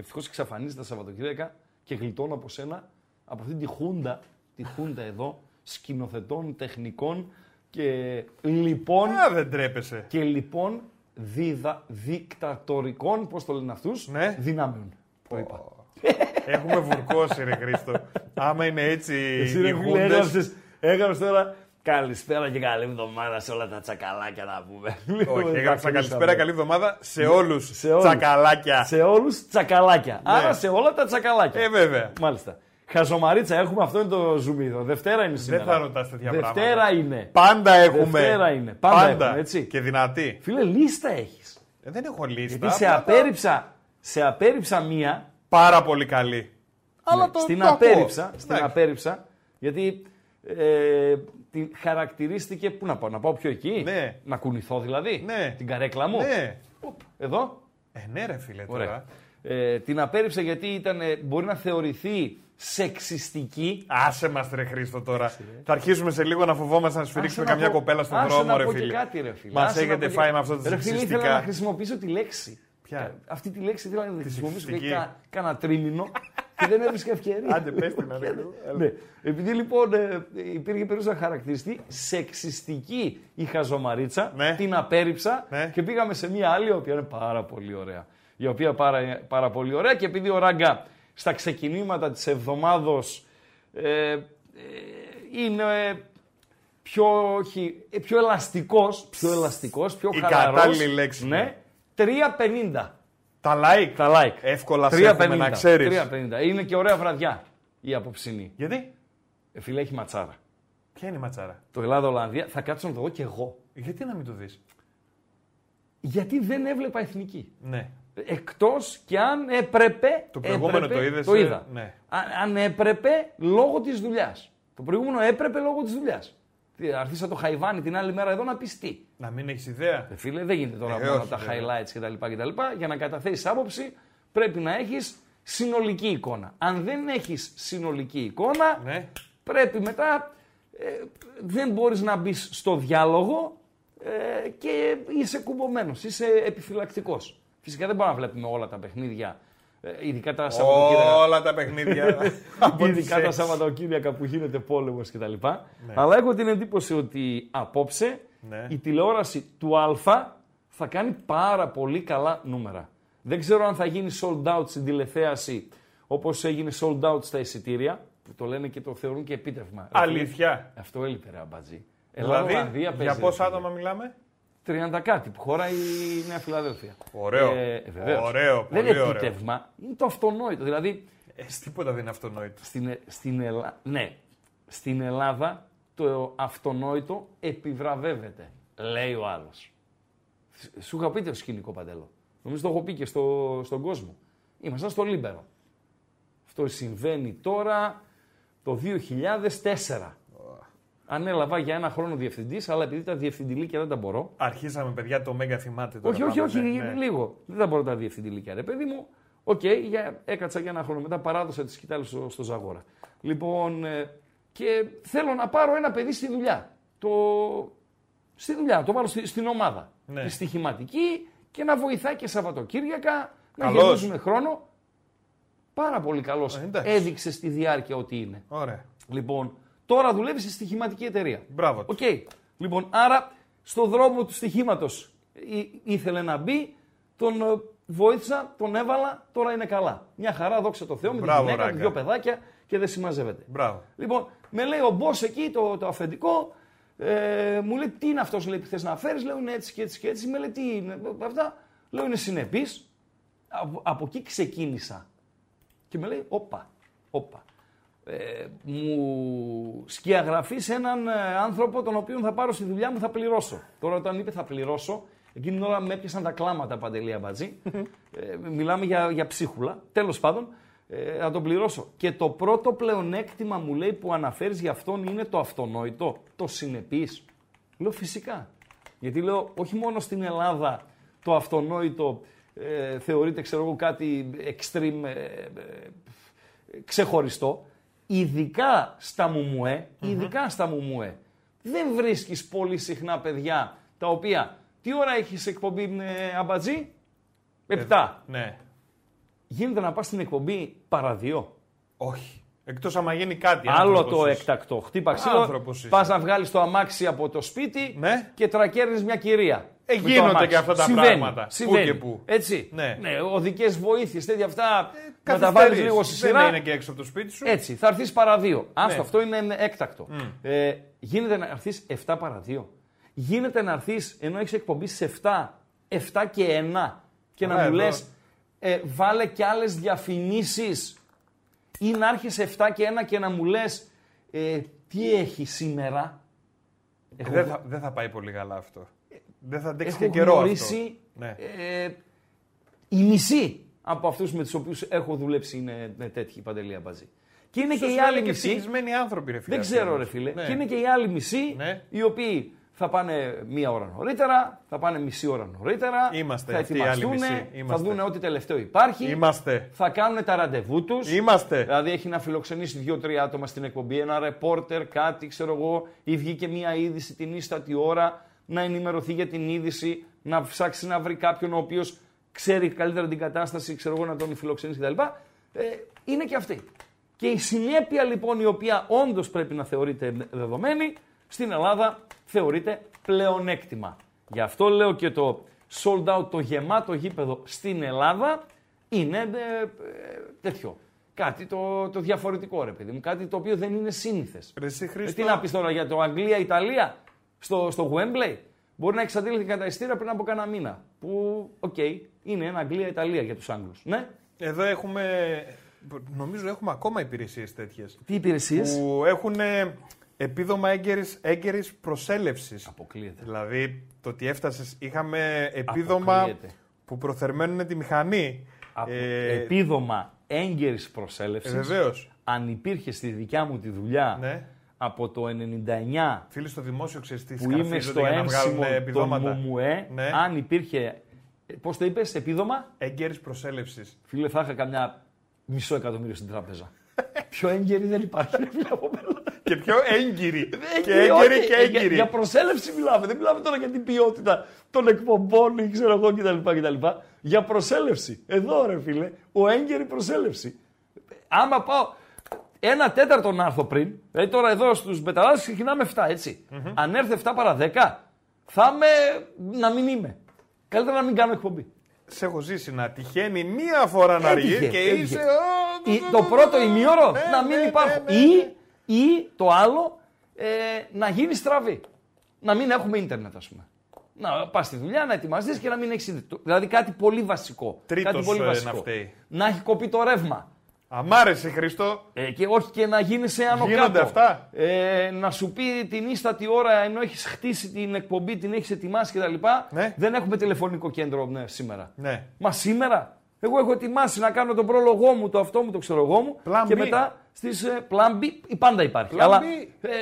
Ευτυχώς εξαφανίζεται τα Σαββατοκύριακα και γλιτώνω από σένα, από αυτή τη χούντα, τη χούντα εδώ, σκηνοθετών, τεχνικών και λοιπόν. Α, δεν τρέπεσαι. Και λοιπόν διδα, δικτατορικών, πώς το λένε αυτούς, Ναι. δυνάμεων. Το είπα. Έχουμε βουρκώσει, ρε Χρήστο. Άμα είναι έτσι Εσύ οι ρε φίλε, χούντες, έγραψες, έγραψες τώρα καλησπέρα και καλή εβδομάδα σε όλα τα τσακαλάκια να πούμε. Όχι, έγραψα κλείσαμε. καλησπέρα, καλή εβδομάδα σε όλους. Σε όλους. Τσακαλάκια. Σε όλους τσακαλάκια. Άρα σε όλα τα τσακαλάκια. Ε, βέβαια. Μάλιστα. Χαζομαρίτσα έχουμε, αυτό είναι το ζουμίδο. Δευτέρα είναι σήμερα. θα ρωτάς τέτοια Δευτέρα πράγματα. είναι. Πάντα έχουμε. Δευτέρα είναι. Πάντα, έχουμε, έτσι. Και δυνατή. Φίλε, λίστα έχεις. Ε, δεν έχω λίστα. Γιατί σε απλά απέρριψα, σε απέρριψα μία, Πάρα πολύ καλή. Αλλά το, στην το ακούω. απέρριψα, στην Εντάξει. απέρριψα, γιατί ε, την χαρακτηρίστηκε, πού να πάω, να πάω πιο εκεί, Ναι. να κουνηθώ δηλαδή, Ναι. την καρέκλα μου; Ναι. Οπ, Εδώ, Ε, ναι, ρε φίλε Ωραία. τώρα. Ε, την απέρριψα γιατί ήταν, ε, μπορεί να θεωρηθεί σεξιστική. Άσε μας, ρε Χρήστο τώρα. Θα αρχίσουμε σε λίγο να φοβόμαστε να σφυρίξουμε Άσε να καμιά πω- κοπέλα στον άσε δρόμο, να ρε πω φίλε. Και κάτι, ρε φίλε. Μας Άσε να έχετε πω και- φάει με αυτό το Ρε φίλε, ήθελα να σεξιστικά. χρησιμοποιήσω τη λέξη. Ποια; Ε, Αυτή τη λέξη ήθελα να τη χρησιμοποιήσω και σεξιστική. κα, κάνα τρίμηνο και δεν έβρισκα ευκαιρία. Άντε, πες την, ρε. ναι. Επειδή λοιπόν ε, υπήρχε περίπτωση να χαρακτηριστεί σεξιστική η χαζομαρίτσα, Ναι. την απέρριψα Ναι. και πήγαμε σε μια άλλη η οποία είναι πάρα πολύ ωραία. Η οποία πάρα, πάρα πολύ ωραία και επειδή ο Ράγκα στα ξεκινήματα της εβδομάδος ε, ε, είναι ε, πιο, όχι, ε, πιο ελαστικός, πιο ελαστικός, πιο Η χαλαρός. κατάλληλη λέξη, Ναι. ναι. 3.50 Τα like. τα like. Εύκολα σε έχουμε, να ξέρεις. 3.50. Είναι και ωραία βραδιά η απόψινή. Γιατί; Ε, φίλε, έχει ματσάρα. Ποια είναι η ματσάρα; Το Ελλάδα-Ολλανδία θα κάτσω να το δω κι εγώ. Γιατί να μην το δεις; Γιατί δεν έβλεπα εθνική. Ναι. Εκτός και αν έπρεπε. Το προηγούμενο έπρεπε- το είδες, Το ε, είδα. ναι. Αν, αν έπρεπε λόγω της δουλειάς. Το προηγούμενο έπρεπε λόγω της δουλειάς. Τι, Αρχίσα το χαϊβάνι την άλλη μέρα εδώ να πεις τι. Να μην έχεις ιδέα. Ε, φίλε, δεν γίνεται τώρα Ε, μόνο όχι, τα βέβαια. highlights κτλ, κτλ. Για να καταθέσεις άποψη πρέπει να έχεις συνολική εικόνα. Αν δεν έχεις συνολική εικόνα, Ναι. πρέπει μετά. ε, δεν μπορείς να μπεις στο διάλογο ε, και είσαι κουμπωμένος, είσαι επιφυλακτικός. Φυσικά δεν μπορούμε να βλέπουμε όλα τα παιχνίδια, ε, ειδικά τα Σαββατοκύριακα. Όλα τα παιχνίδια. από τις Ειδικά τα έξι. Σαββατοκύριακα που γίνεται πόλεμος κτλ. Αλλά έχω την εντύπωση ότι απόψε Ναι. η τηλεόραση του Α θα κάνει πάρα πολύ καλά νούμερα. Δεν ξέρω αν θα γίνει sold out στην τηλεθέαση όπως έγινε sold out στα εισιτήρια, που το λένε και το θεωρούν και επίτευγμα. Ρε φίλε, Αλήθεια. Αυτό έλειπε ρε αμπατζή. Δηλαδή, Ελλάδα-Ολλανδία για παίζει, πόσα ρε φίλε. άτομα μιλάμε; 30 κάτι που χωράει η Νέα Φιλαδέλφια. Ωραίο. Ε, βεβαίως. Ωραίο, Δεν πολύ είναι ωραίο. επίτευγμα, είναι το αυτονόητο. Δηλαδή, Ε, τίποτα δεν είναι αυτονόητο. στην, Ε- στην, Ελλά... ναι, στην Ελλάδα το αυτονόητο επιβραβεύεται, λέει ο άλλος. Σου είχα πει το σκηνικό Παντέλο. Νομίζω το έχω πει και στο, στον κόσμο. Ήμασταν στο Λίμπερο. Αυτό συμβαίνει τώρα το 2004. Ανέλαβα για ένα χρόνο διευθυντής, αλλά επειδή τα διευθυντηλίκια δεν τα μπορώ. Αρχίσαμε, παιδιά, το μέγα θυμάται τώρα. Όχι, όχι, πάμε, όχι, ναι, ναι. λίγο. Δεν τα μπορώ τα διευθυντηλίκια, ρε παιδί μου. Οκ, για, έκατσα για ένα χρόνο. Μετά παράδοσα τη σκυτάλη στο, στο Ζαγόρα. Λοιπόν, ε, και θέλω να πάρω ένα παιδί στη δουλειά. Το, στη δουλειά, να το βάλω στη- στην ομάδα. Ναι. Τη στοιχηματική και να βοηθάει και Σαββατοκύριακα, να Καλός. γεμίζουμε χρόνο. Πάρα πολύ καλός. Ε, εντάξει. Έδειξε στη διάρκεια ότι είναι. Ωραία. Λοιπόν, τώρα δουλεύει σε στοιχηματική εταιρεία. Μπράβο. του. Οκ. Λοιπόν, άρα στο δρόμο του στοιχήματος ήθελε να μπει, τον ε, βοήθησα, τον έβαλα, τώρα είναι καλά. Μια χαρά, δόξα τω Θεώ, με τη Μπράβο, γυναίκα, Ράγκα. του, δυο παιδάκια και δεν συμμαζεύεται. Μπράβο. Λοιπόν, με λέει ο boss εκεί, το, το αφεντικό, ε, μου λέει τι είναι αυτός λέει, που θες να φέρεις; Λέω είναι έτσι και έτσι και έτσι. Με λέει τι είναι αυτά; Λέω είναι συνεπής. Από, από εκεί ξεκίνησα. Και με λέει, όπα, όπα. Ε, μου σκιαγραφείς σε έναν ε, άνθρωπο τον οποίο θα πάρω στη δουλειά μου, θα πληρώσω. Τώρα όταν είπε θα πληρώσω, εκείνη την ώρα με έπιασαν τα κλάματα παντελή αμπατζή. ε, μιλάμε για, για ψίχουλα. Τέλος πάντων, Ε, θα τον πληρώσω. Και το πρώτο πλεονέκτημα μου λέει που αναφέρεις για αυτόν είναι το αυτονόητο, το συνεπή. Λέω φυσικά. Γιατί λέω όχι μόνο στην Ελλάδα το αυτονόητο ε, θεωρείται ξέρω εγώ κάτι extreme ε, ε, ξεχωριστό. Ειδικά στα μουμουέ, ειδικά στα μουμουέ. Δεν βρίσκεις πολύ συχνά παιδιά τα οποία τι ώρα έχεις εκπομπή ε, αμπατζή, Επτά. Ναι. Γίνεται να πας στην εκπομπή παρά δύο. Όχι. Εκτός άμα γίνει κάτι. Άλλο άνθρωπος το είσαι. έκτακτο. Χτύπα ξύλο, Άνθρωπος είσαι. πας να βγάλεις το αμάξι από το σπίτι Ναι. και τρακέρνεις μια κυρία. Ε, με το γίνονται αμάξι. και αυτά τα Συμβαίνει, πράγματα. Πού Συμβαίνει. και πού. Έτσι. Ναι. οδικές βοήθειες, τέτοια αυτά. να τα Καθυστερείς. βάλεις λίγο στη Δεν σειρά. είναι και έξω από το σπίτι σου. Έτσι, θα έρθεις παρά δύο. Άστο, Ναι. αυτό είναι έκτακτο. Ε, γίνεται να έρθεις 7 παρά 2. Γίνεται να έρθεις ενώ έχεις εκπομπή σε 7, 7 και 1 και να Ωραία, μου λες, εδώ. ε, βάλε και άλλες διαφημίσεις. Ή να έρχεσαι 7 και 1 και να μου λες, ε, τι έχει σήμερα; Έχω, Δεν θα, δεν θα πάει πολύ καλά αυτό. Δεν θα αντέξει έχω και καιρό γνωρίσει αυτό. Ναι. ε, η μισή από αυτούς με τους οποίους έχω δουλέψει είναι, είναι τέτοιοι παντελή αμπαζή. Και είναι και Ίσως οι είναι άλλοι και μισοί. ευτυχισμένοι άνθρωποι, ρε φίλε. Δεν αυτοί ξέρω, όμως. ρε φίλε. Ναι. Και είναι και οι άλλοι μισοί, Ναι. οι οποίοι θα πάνε μία ώρα νωρίτερα, θα πάνε μισή ώρα νωρίτερα. Είμαστε θα αυτοί οι άλλοι ετοιμαστούν, μισοί. θα Είμαστε. δουν ό,τι τελευταίο υπάρχει. Είμαστε. Θα κάνουν τα ραντεβού τους. Είμαστε. Δηλαδή έχει να φιλοξενήσει δύο-τρία άτομα στην εκπομπή, ένα ρεπόρτερ, κάτι, ξέρω εγώ, ή βγήκε μία είδηση την ίστατη ώρα, να ενημερωθεί για την είδηση, να ψάξει να βρει κάποιον ο οποίος ξέρει καλύτερα την κατάσταση, ξέρω εγώ, να τον φιλοξενήσει κτλ. Ε, είναι και αυτή. Και η συνέπεια λοιπόν η οποία όντως πρέπει να θεωρείται δεδομένη, στην Ελλάδα θεωρείται πλεονέκτημα. Γι' αυτό λέω και το sold out, το γεμάτο γήπεδο στην Ελλάδα είναι ε, ε, τέτοιο. Κάτι το, το διαφορετικό ρε παιδί μου, κάτι το οποίο δεν είναι σύνηθες. Ρε εσύ, Ε, Χρήστο, τι να πεις τώρα για το Αγγλία-Ιταλία; Στο, στο Wembley; Μπορεί να εξαντλήθηκαν τα εισιτήρια πριν από κανένα μήνα. Που, οκ, είναι ένα Αγγλία-Ιταλία για τους Άγγλους. Ναι. εδώ έχουμε. Νομίζω έχουμε ακόμα υπηρεσίες τέτοιες. Τι υπηρεσίες; Που έχουν επίδομα έγκαιρης, έγκαιρης προσέλευσης. Αποκλείεται. Δηλαδή το ότι έφτασες, είχαμε επίδομα Αποκλείεται. που προθερμαίνουν τη μηχανή. Από Ε, επίδομα έγκαιρης προσέλευσης, ε, βεβαίως. αν υπήρχε στη δικιά μου τη δουλειά Ναι. από το 99 Φίλοι στο δημόσιο ξέρεις τι που είμαι σκαρφίζονται στο για να βγάλουν ένσημο των επιδόματα. Μουμουέ, Ναι. αν υπήρχε, ε, πώς το είπες, επίδομα, Έγκαιρης προσέλευσης. φίλε θα είχα καμιά μισό εκατομμύριο στην τράπεζα. Πιο έγκαιρη δεν υπάρχει, ρε φίλε, από μένα. Και πιο έγκυρη. και Ε, έγκαιρη όχι, και ε, Για, έγκυρη. για προσέλευση μιλάμε. Δεν μιλάμε τώρα για την ποιότητα των εκπομπών ή ξέρω εγώ κτλ. κτλ. Για προσέλευση. Εδώ ρε φίλε, ο έγκαιρη προσέλευση. Άμα πάω ένα τέταρτο να έρθω πριν, δηλαδή τώρα εδώ στους μπεταράδε ξεκινάμε 7, ετσι Αν έρθει 7 παρα 10, θα είμαι να μην είμαι. Καλύτερα να μην κάνω εκπομπή. Σε έχω ζήσει να τυχαίνει μία φορά να Έτυχε, αργεί και έτυχε. είσαι. «Ω, Ή το πρώτο ημίωρο Ναι, να μην ναι, υπάρχουν. ναι, ναι, Ή, ναι. Ή το άλλο ε, να γίνει στραβή. Να μην έχουμε ίντερνετ, ας πούμε. Να πας στη δουλειά, να ετοιμαστείς και να μην έχεις ίντερνετ. Δηλαδή κάτι πολύ βασικό. Τρίτος, κάτι πολύ ε, βασικό. να φταίει. Να έχει κοπεί το ρεύμα. Αμ' άρεσε, Χρήστο. Ε, και όχι και να γίνει σε άνω Γίνονται κάτω. αυτά. Ε, να σου πει την ίστατη ώρα ενώ έχεις χτίσει την εκπομπή, την έχεις ετοιμάσει κτλ. Ναι. Δεν έχουμε τηλεφωνικό κέντρο ναι, σήμερα. Ναι. Μα σήμερα. Εγώ έχω ετοιμάσει να κάνω τον πρόλογό μου, το αυτό μου, το ξέρω εγώ μου. Plan και B. μετά στις ε, Plan B η πάντα υπάρχει. Plan Αλλά, B.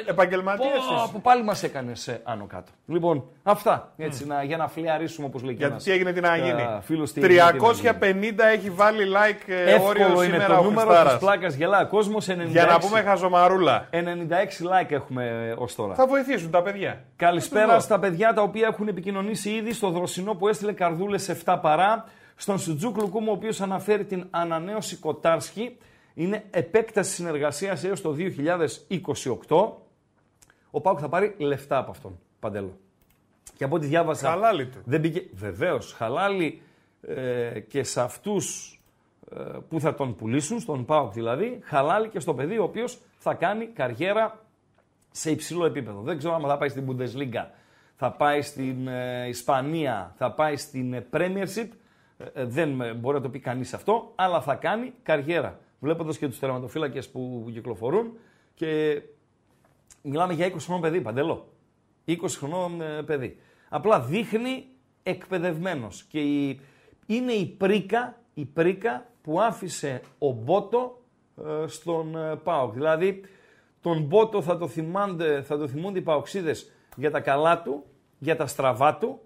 Επαγγελματίες πω, είσαι. Που πάλι μας έκανες άνω κάτω. Λοιπόν, αυτά. Έτσι, να, για να φλιαρίσουμε όπως λέει και Γιατί ένας, τι έγινε, τι να ε, γίνει. φίλος, τι έγινε, τι να 350 γίνει. έχει βάλει like ε, όριο Εύκολο είναι σήμερα το ο νούμερο Χριστάρας. τη πλάκας γελά κόσμος. 96, Για να πούμε χαζομαρούλα. 96 like έχουμε ως τώρα. Θα βοηθήσουν τα παιδιά. Καλησπέρα Τους στα παιδιά τα οποία έχουν επικοινωνήσει ήδη στο δροσινό που έστειλε καρδούλες 7 παρά. Στον Σουτζούκ Λουκούμ, ο οποίος αναφέρει την ανανέωση Κοτάρσκι. Είναι επέκταση συνεργασίας έως το 2028. Ο Πάουκ θα πάρει λεφτά από αυτόν. Παντέλο. Και από ό,τι διάβασα. Χαλάλη του. Δεν μπήκε. Βεβαίως. Χαλάλη ε, και σε αυτούς ε, που θα τον πουλήσουν, στον Πάουκ δηλαδή. Χαλάλη και στο παιδί ο οποίος θα κάνει καριέρα σε υψηλό επίπεδο. Δεν ξέρω αν θα πάει στην Bundesliga, θα πάει στην ε, Ισπανία, θα πάει στην ε, Premiership. Ε, ε, δεν ε, μπορεί να το πει κανείς αυτό, αλλά θα κάνει καριέρα. Βλέποντας και τους τερματοφύλακες που κυκλοφορούν και μιλάμε για 20 χρονών παιδί, Παντελό. 20 χρονών ε, παιδί. Απλά δείχνει εκπαιδευμένος και η, είναι η πρίκα, η πρίκα που άφησε ο Μπότο ε, στον ε, ΠΑΟΚ. Δηλαδή, τον Μπότο θα το, θυμάνται, θα το θυμούνται οι Παοξίδες για τα καλά του, για τα στραβά του,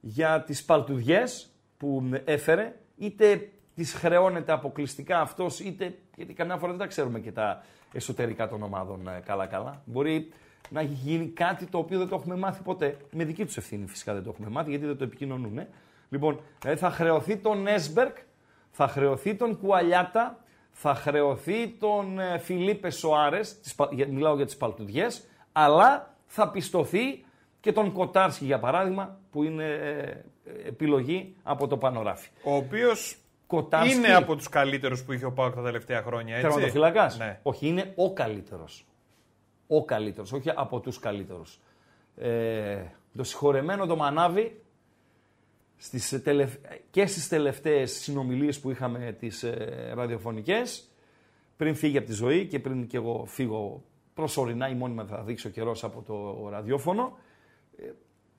για τις παλτουδιές που έφερε, είτε τις χρεώνεται αποκλειστικά αυτός, είτε, γιατί καμιά φορά δεν τα ξέρουμε και τα εσωτερικά των ομάδων ε, καλά-καλά. Μπορεί να έχει γίνει κάτι το οποίο δεν το έχουμε μάθει ποτέ. Με δική τους ευθύνη φυσικά δεν το έχουμε μάθει, γιατί δεν το επικοινωνούν. Ε. Λοιπόν, δηλαδή θα χρεωθεί τον Έσμπερκ, θα χρεωθεί τον Κουαλιάτα, θα χρεωθεί τον ε, Φιλίπε Σοάρες, μιλάω για τις παλτουδιές, αλλά θα πιστωθεί και τον Κοτάρσκι για παράδειγμα, που είναι ε, επιλογή από το Πανοράφι. Ο οποίος είναι από τους καλύτερους που είχε ο Πάοκ τα τελευταία χρόνια. Έτσι; Τερματοφυλακάς. Ναι. Όχι, είναι ο καλύτερος. Ο καλύτερος, όχι από τους καλύτερους. Ε, το συγχωρεμένο το Μανάβι στις και στις τελευταίες συνομιλίες που είχαμε τις ε, ραδιοφωνικές, πριν φύγει από τη ζωή και πριν και εγώ φύγω προσωρινά ή μόνιμα θα δείξω καιρός από το ραδιόφωνο, ε,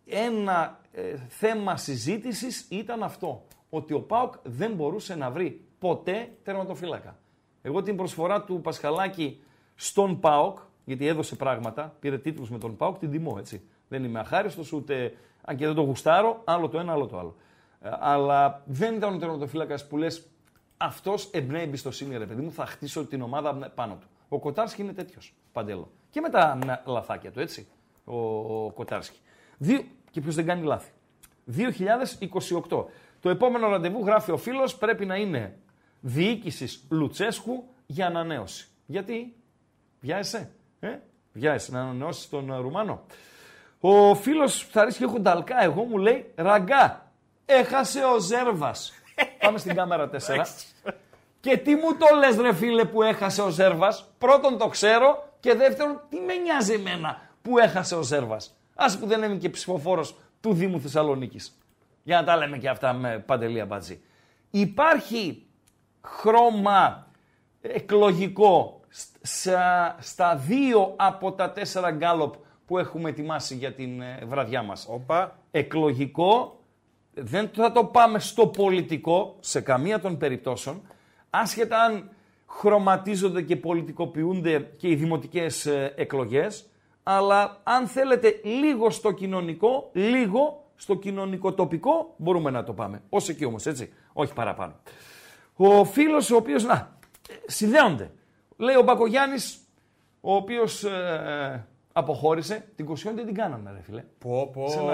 ένα ε, θέμα συζήτησης ήταν αυτό, ότι ο ΠΑΟΚ δεν μπορούσε να βρει ποτέ τερματοφύλακα. Εγώ την προσφορά του Πασχαλάκη στον ΠΑΟΚ, γιατί έδωσε πράγματα, πήρε τίτλους με τον ΠΑΟΚ, την τιμώ έτσι. Δεν είμαι αχάριστος ούτε αν και δεν το γουστάρω, άλλο το ένα, άλλο το άλλο. Ε, αλλά δεν ήταν ο τερματοφύλακας που λες αυτός εμπνέει εμπιστοσύνη, ρε παιδί μου, θα χτίσω την ομάδα πάνω του. Ο Κοτάρσκι είναι τέτοιος. Παντέλο. Και με τα λαθάκια του, έτσι. Ο, ο Κοτάρσκι. Δύο, και ποιος δεν κάνει λάθη. 2028. Το επόμενο ραντεβού, γράφει ο φίλος, πρέπει να είναι διοίκησης Λουτσέσκου για ανανέωση. Γιατί, βιάζεσαι, ε; βιάζεσαι να ανανεώσεις τον Ρουμάνο. Ο φίλος θα ρίξει έχω νταλκά. Εγώ μου λέει ραγκά. Έχασε ο Ζέρβας. Πάμε στην κάμερα 4. και τι μου το λες, ρε φίλε, που έχασε ο Ζέρβας; Πρώτον το ξέρω και δεύτερον, τι με νοιάζει εμένα που έχασε ο Ζέρβας; Α που δεν είμαι και ψηφοφόρος του Δήμου Θεσσαλονίκης. Για να τα λέμε και αυτά με παντελία μπατζή. Υπάρχει χρώμα εκλογικό στα δύο από τα τέσσερα γκάλοπ που έχουμε ετοιμάσει για την ε, βραδιά μας. Οπα. Εκλογικό, δεν θα το πάμε στο πολιτικό σε καμία των περιπτώσεων, άσχετα αν χρωματίζονται και πολιτικοποιούνται και οι δημοτικές ε, εκλογές, αλλά αν θέλετε λίγο στο κοινωνικό, λίγο στο κοινωνικό τοπικό, μπορούμε να το πάμε. Ως εκεί όμως, έτσι, όχι παραπάνω. Ο φίλος ο οποίος, να, ε, συνδέονται. Λέει ο Μπακογιάννης, ο οποίος αποχώρησε. Την Κοσιόνη δεν την κάναμε, ρε φίλε. Πω, πω, Σε ένα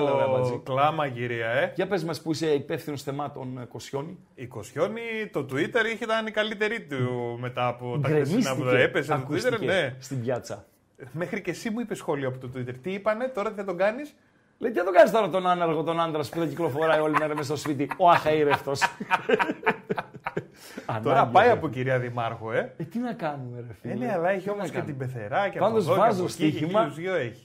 κλάμα γυρία, ε. Για πες μας που είσαι υπεύθυνος θεμάτων ε, Κοσιόνη. Η Κοσιόνη, το Twitter είχε ήταν η καλύτερη του μετά από τα χθεσινά που έπεσε. Το Twitter, ναι. Στην πιάτσα. Μέχρι και εσύ μου είπες σχόλιο από το Twitter. Τι είπανε, τώρα τι θα τον κάνεις; Λέει, τι θα τον κάνεις τώρα τον άνεργο, τον άντρας που δεν κυκλοφοράει όλη μέρα μέσα στο σπίτι. Ο αχαήρευτο. Τώρα πάει από κυρία Δημάρχο, ε. ε. τι να κάνουμε, ρε φίλε; Ε, ναι, αλλά έχει όμως και την πεθερά και Πάντως βάζω στοίχημα.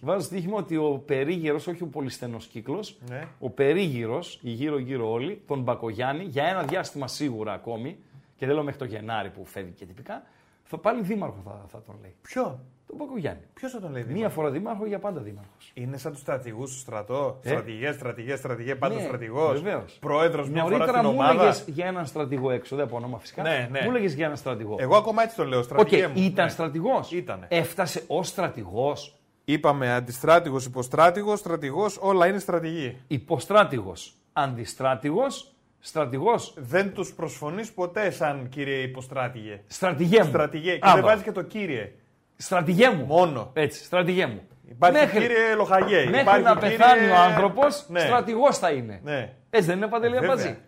Βάζω στοίχημα ότι ο περίγυρος, όχι ο πολυστενός κύκλος, ναι. ο περίγυρος, η γύρω-γύρω όλοι, τον Μπακογιάννη, για ένα διάστημα σίγουρα ακόμη, και δεν λέω μέχρι το Γενάρη που φεύγει και τυπικά, θα πάλι δήμαρχο θα, θα τον λέει. Ποιο; Τον Πακογιάννη. Ποιος θα τον λέει δήμαρχος; Μία φορά δήμαρχο για πάντα δήμαρχος. Είναι σαν τους στρατηγούς του στρατό. Ε; Στρατηγές, στρατηγές, στρατηγές, πάντα ναι, στρατηγός. Βεβαίως. Πρόεδρος μια φορά στην μου ομάδα. για έναν στρατηγό έξω, δεν πω όνομα φυσικά. Ναι, ναι. Μου έλεγες για έναν στρατηγό. Εγώ ακόμα έτσι το λέω. Στρατηγέ okay, Ήταν ναι. στρατηγός. Έφτασε ω στρατηγός. Είπαμε αντιστράτηγος, υποστράτηγος, στρατηγός, όλα είναι στρατηγοί. Υποστράτηγος, αντιστράτηγος, στρατηγός. Δεν τους προσφωνείς ποτέ σαν κύριε υποστράτηγε. Στρατηγέ μου. Στρατηγέ. Και δεν βάζεις και το κύριε. Στρατηγέ μου. Μόνο. Έτσι, στρατηγέ μου. Υπάρχει μέχρι, κύριε Λοχαγέ. Μέχρι υπάρχει να κύριε... πεθάνει ο άνθρωπος, ναι. στρατηγός θα είναι. Ναι. Έτσι δεν είναι παντελή απάντηση.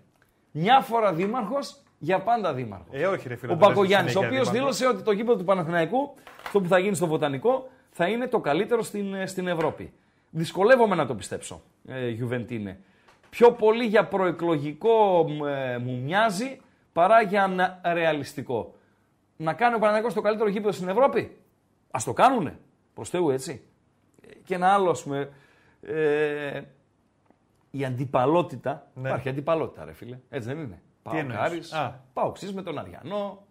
Μια φορά δήμαρχος, για πάντα δήμαρχος. Ε, όχι, ρε, φίλε, ο Παγκογιάννη, ο οποίος δήλωσε ότι το γήπεδο του Παναθηναϊκού, αυτό που θα γίνει στο Βοτανικό, θα είναι το καλύτερο στην, ε, στην Ευρώπη. Δυσκολεύομαι να το πιστέψω, ε, Γιουβεντίνε. Πιο πολύ για προεκλογικό ε, μου μοιάζει παρά για ρεαλιστικό. Να κάνει ο Παναθηναϊκός το καλύτερο γήπεδο στην Ευρώπη; Α το κάνουνε. Προς Θεού, έτσι. Και ένα άλλο, ας πούμε. Ε, η αντιπαλότητα. Ναι. Υπάρχει αντιπαλότητα, ρε φίλε. Έτσι δεν είναι. Πάω με τον Αριανό.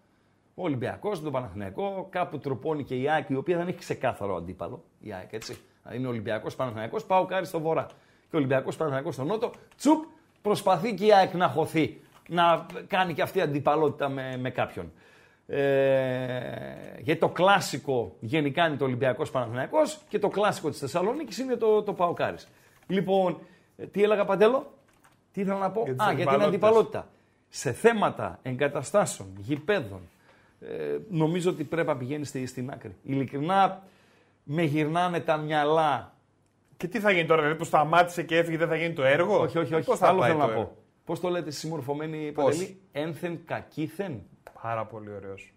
Ο Ολυμπιακός με τον Παναθηναϊκό. Κάπου τροπώνει και η ΑΕΚ, η οποία δεν έχει ξεκάθαρο αντίπαλο. Η ΑΕΚ, έτσι. Είναι Ολυμπιακός Παναθηναϊκός. Πάω κάρις στο βορρά. Και ο Ολυμπιακός Παναθηναϊκός στο νότο. Τσουπ, προσπαθεί και η ΑΕΚ να χωθεί να κάνει και αυτή αντιπαλότητα με, με κάποιον. Ε, γιατί το κλασικό γενικά είναι το Ολυμπιακός Παναθυναϊκό και το κλασικό της Θεσσαλονίκης είναι το, το Παοκάρι. Λοιπόν, ε, τι έλεγα Παντέλο, τι ήθελα να πω; Για τις Α, για την αντιπαλότητες. αντιπαλότητα. Σε θέματα εγκαταστάσεων, γηπέδων, ε, νομίζω ότι πρέπει να πηγαίνει στη, στην άκρη. Ειλικρινά, με γυρνάνε τα μυαλά. Και τι θα γίνει τώρα, δηλαδή που σταμάτησε και έφυγε, δεν θα γίνει το έργο; Όχι, όχι, όχι. Πώς θα Άλλο πάει θέλω το να έργο; πω. Πώς το λέτε συμμορφωμένοι Πώς; Παντελή, ένθεν κακήθεν; Πάρα πολύ ωραίος.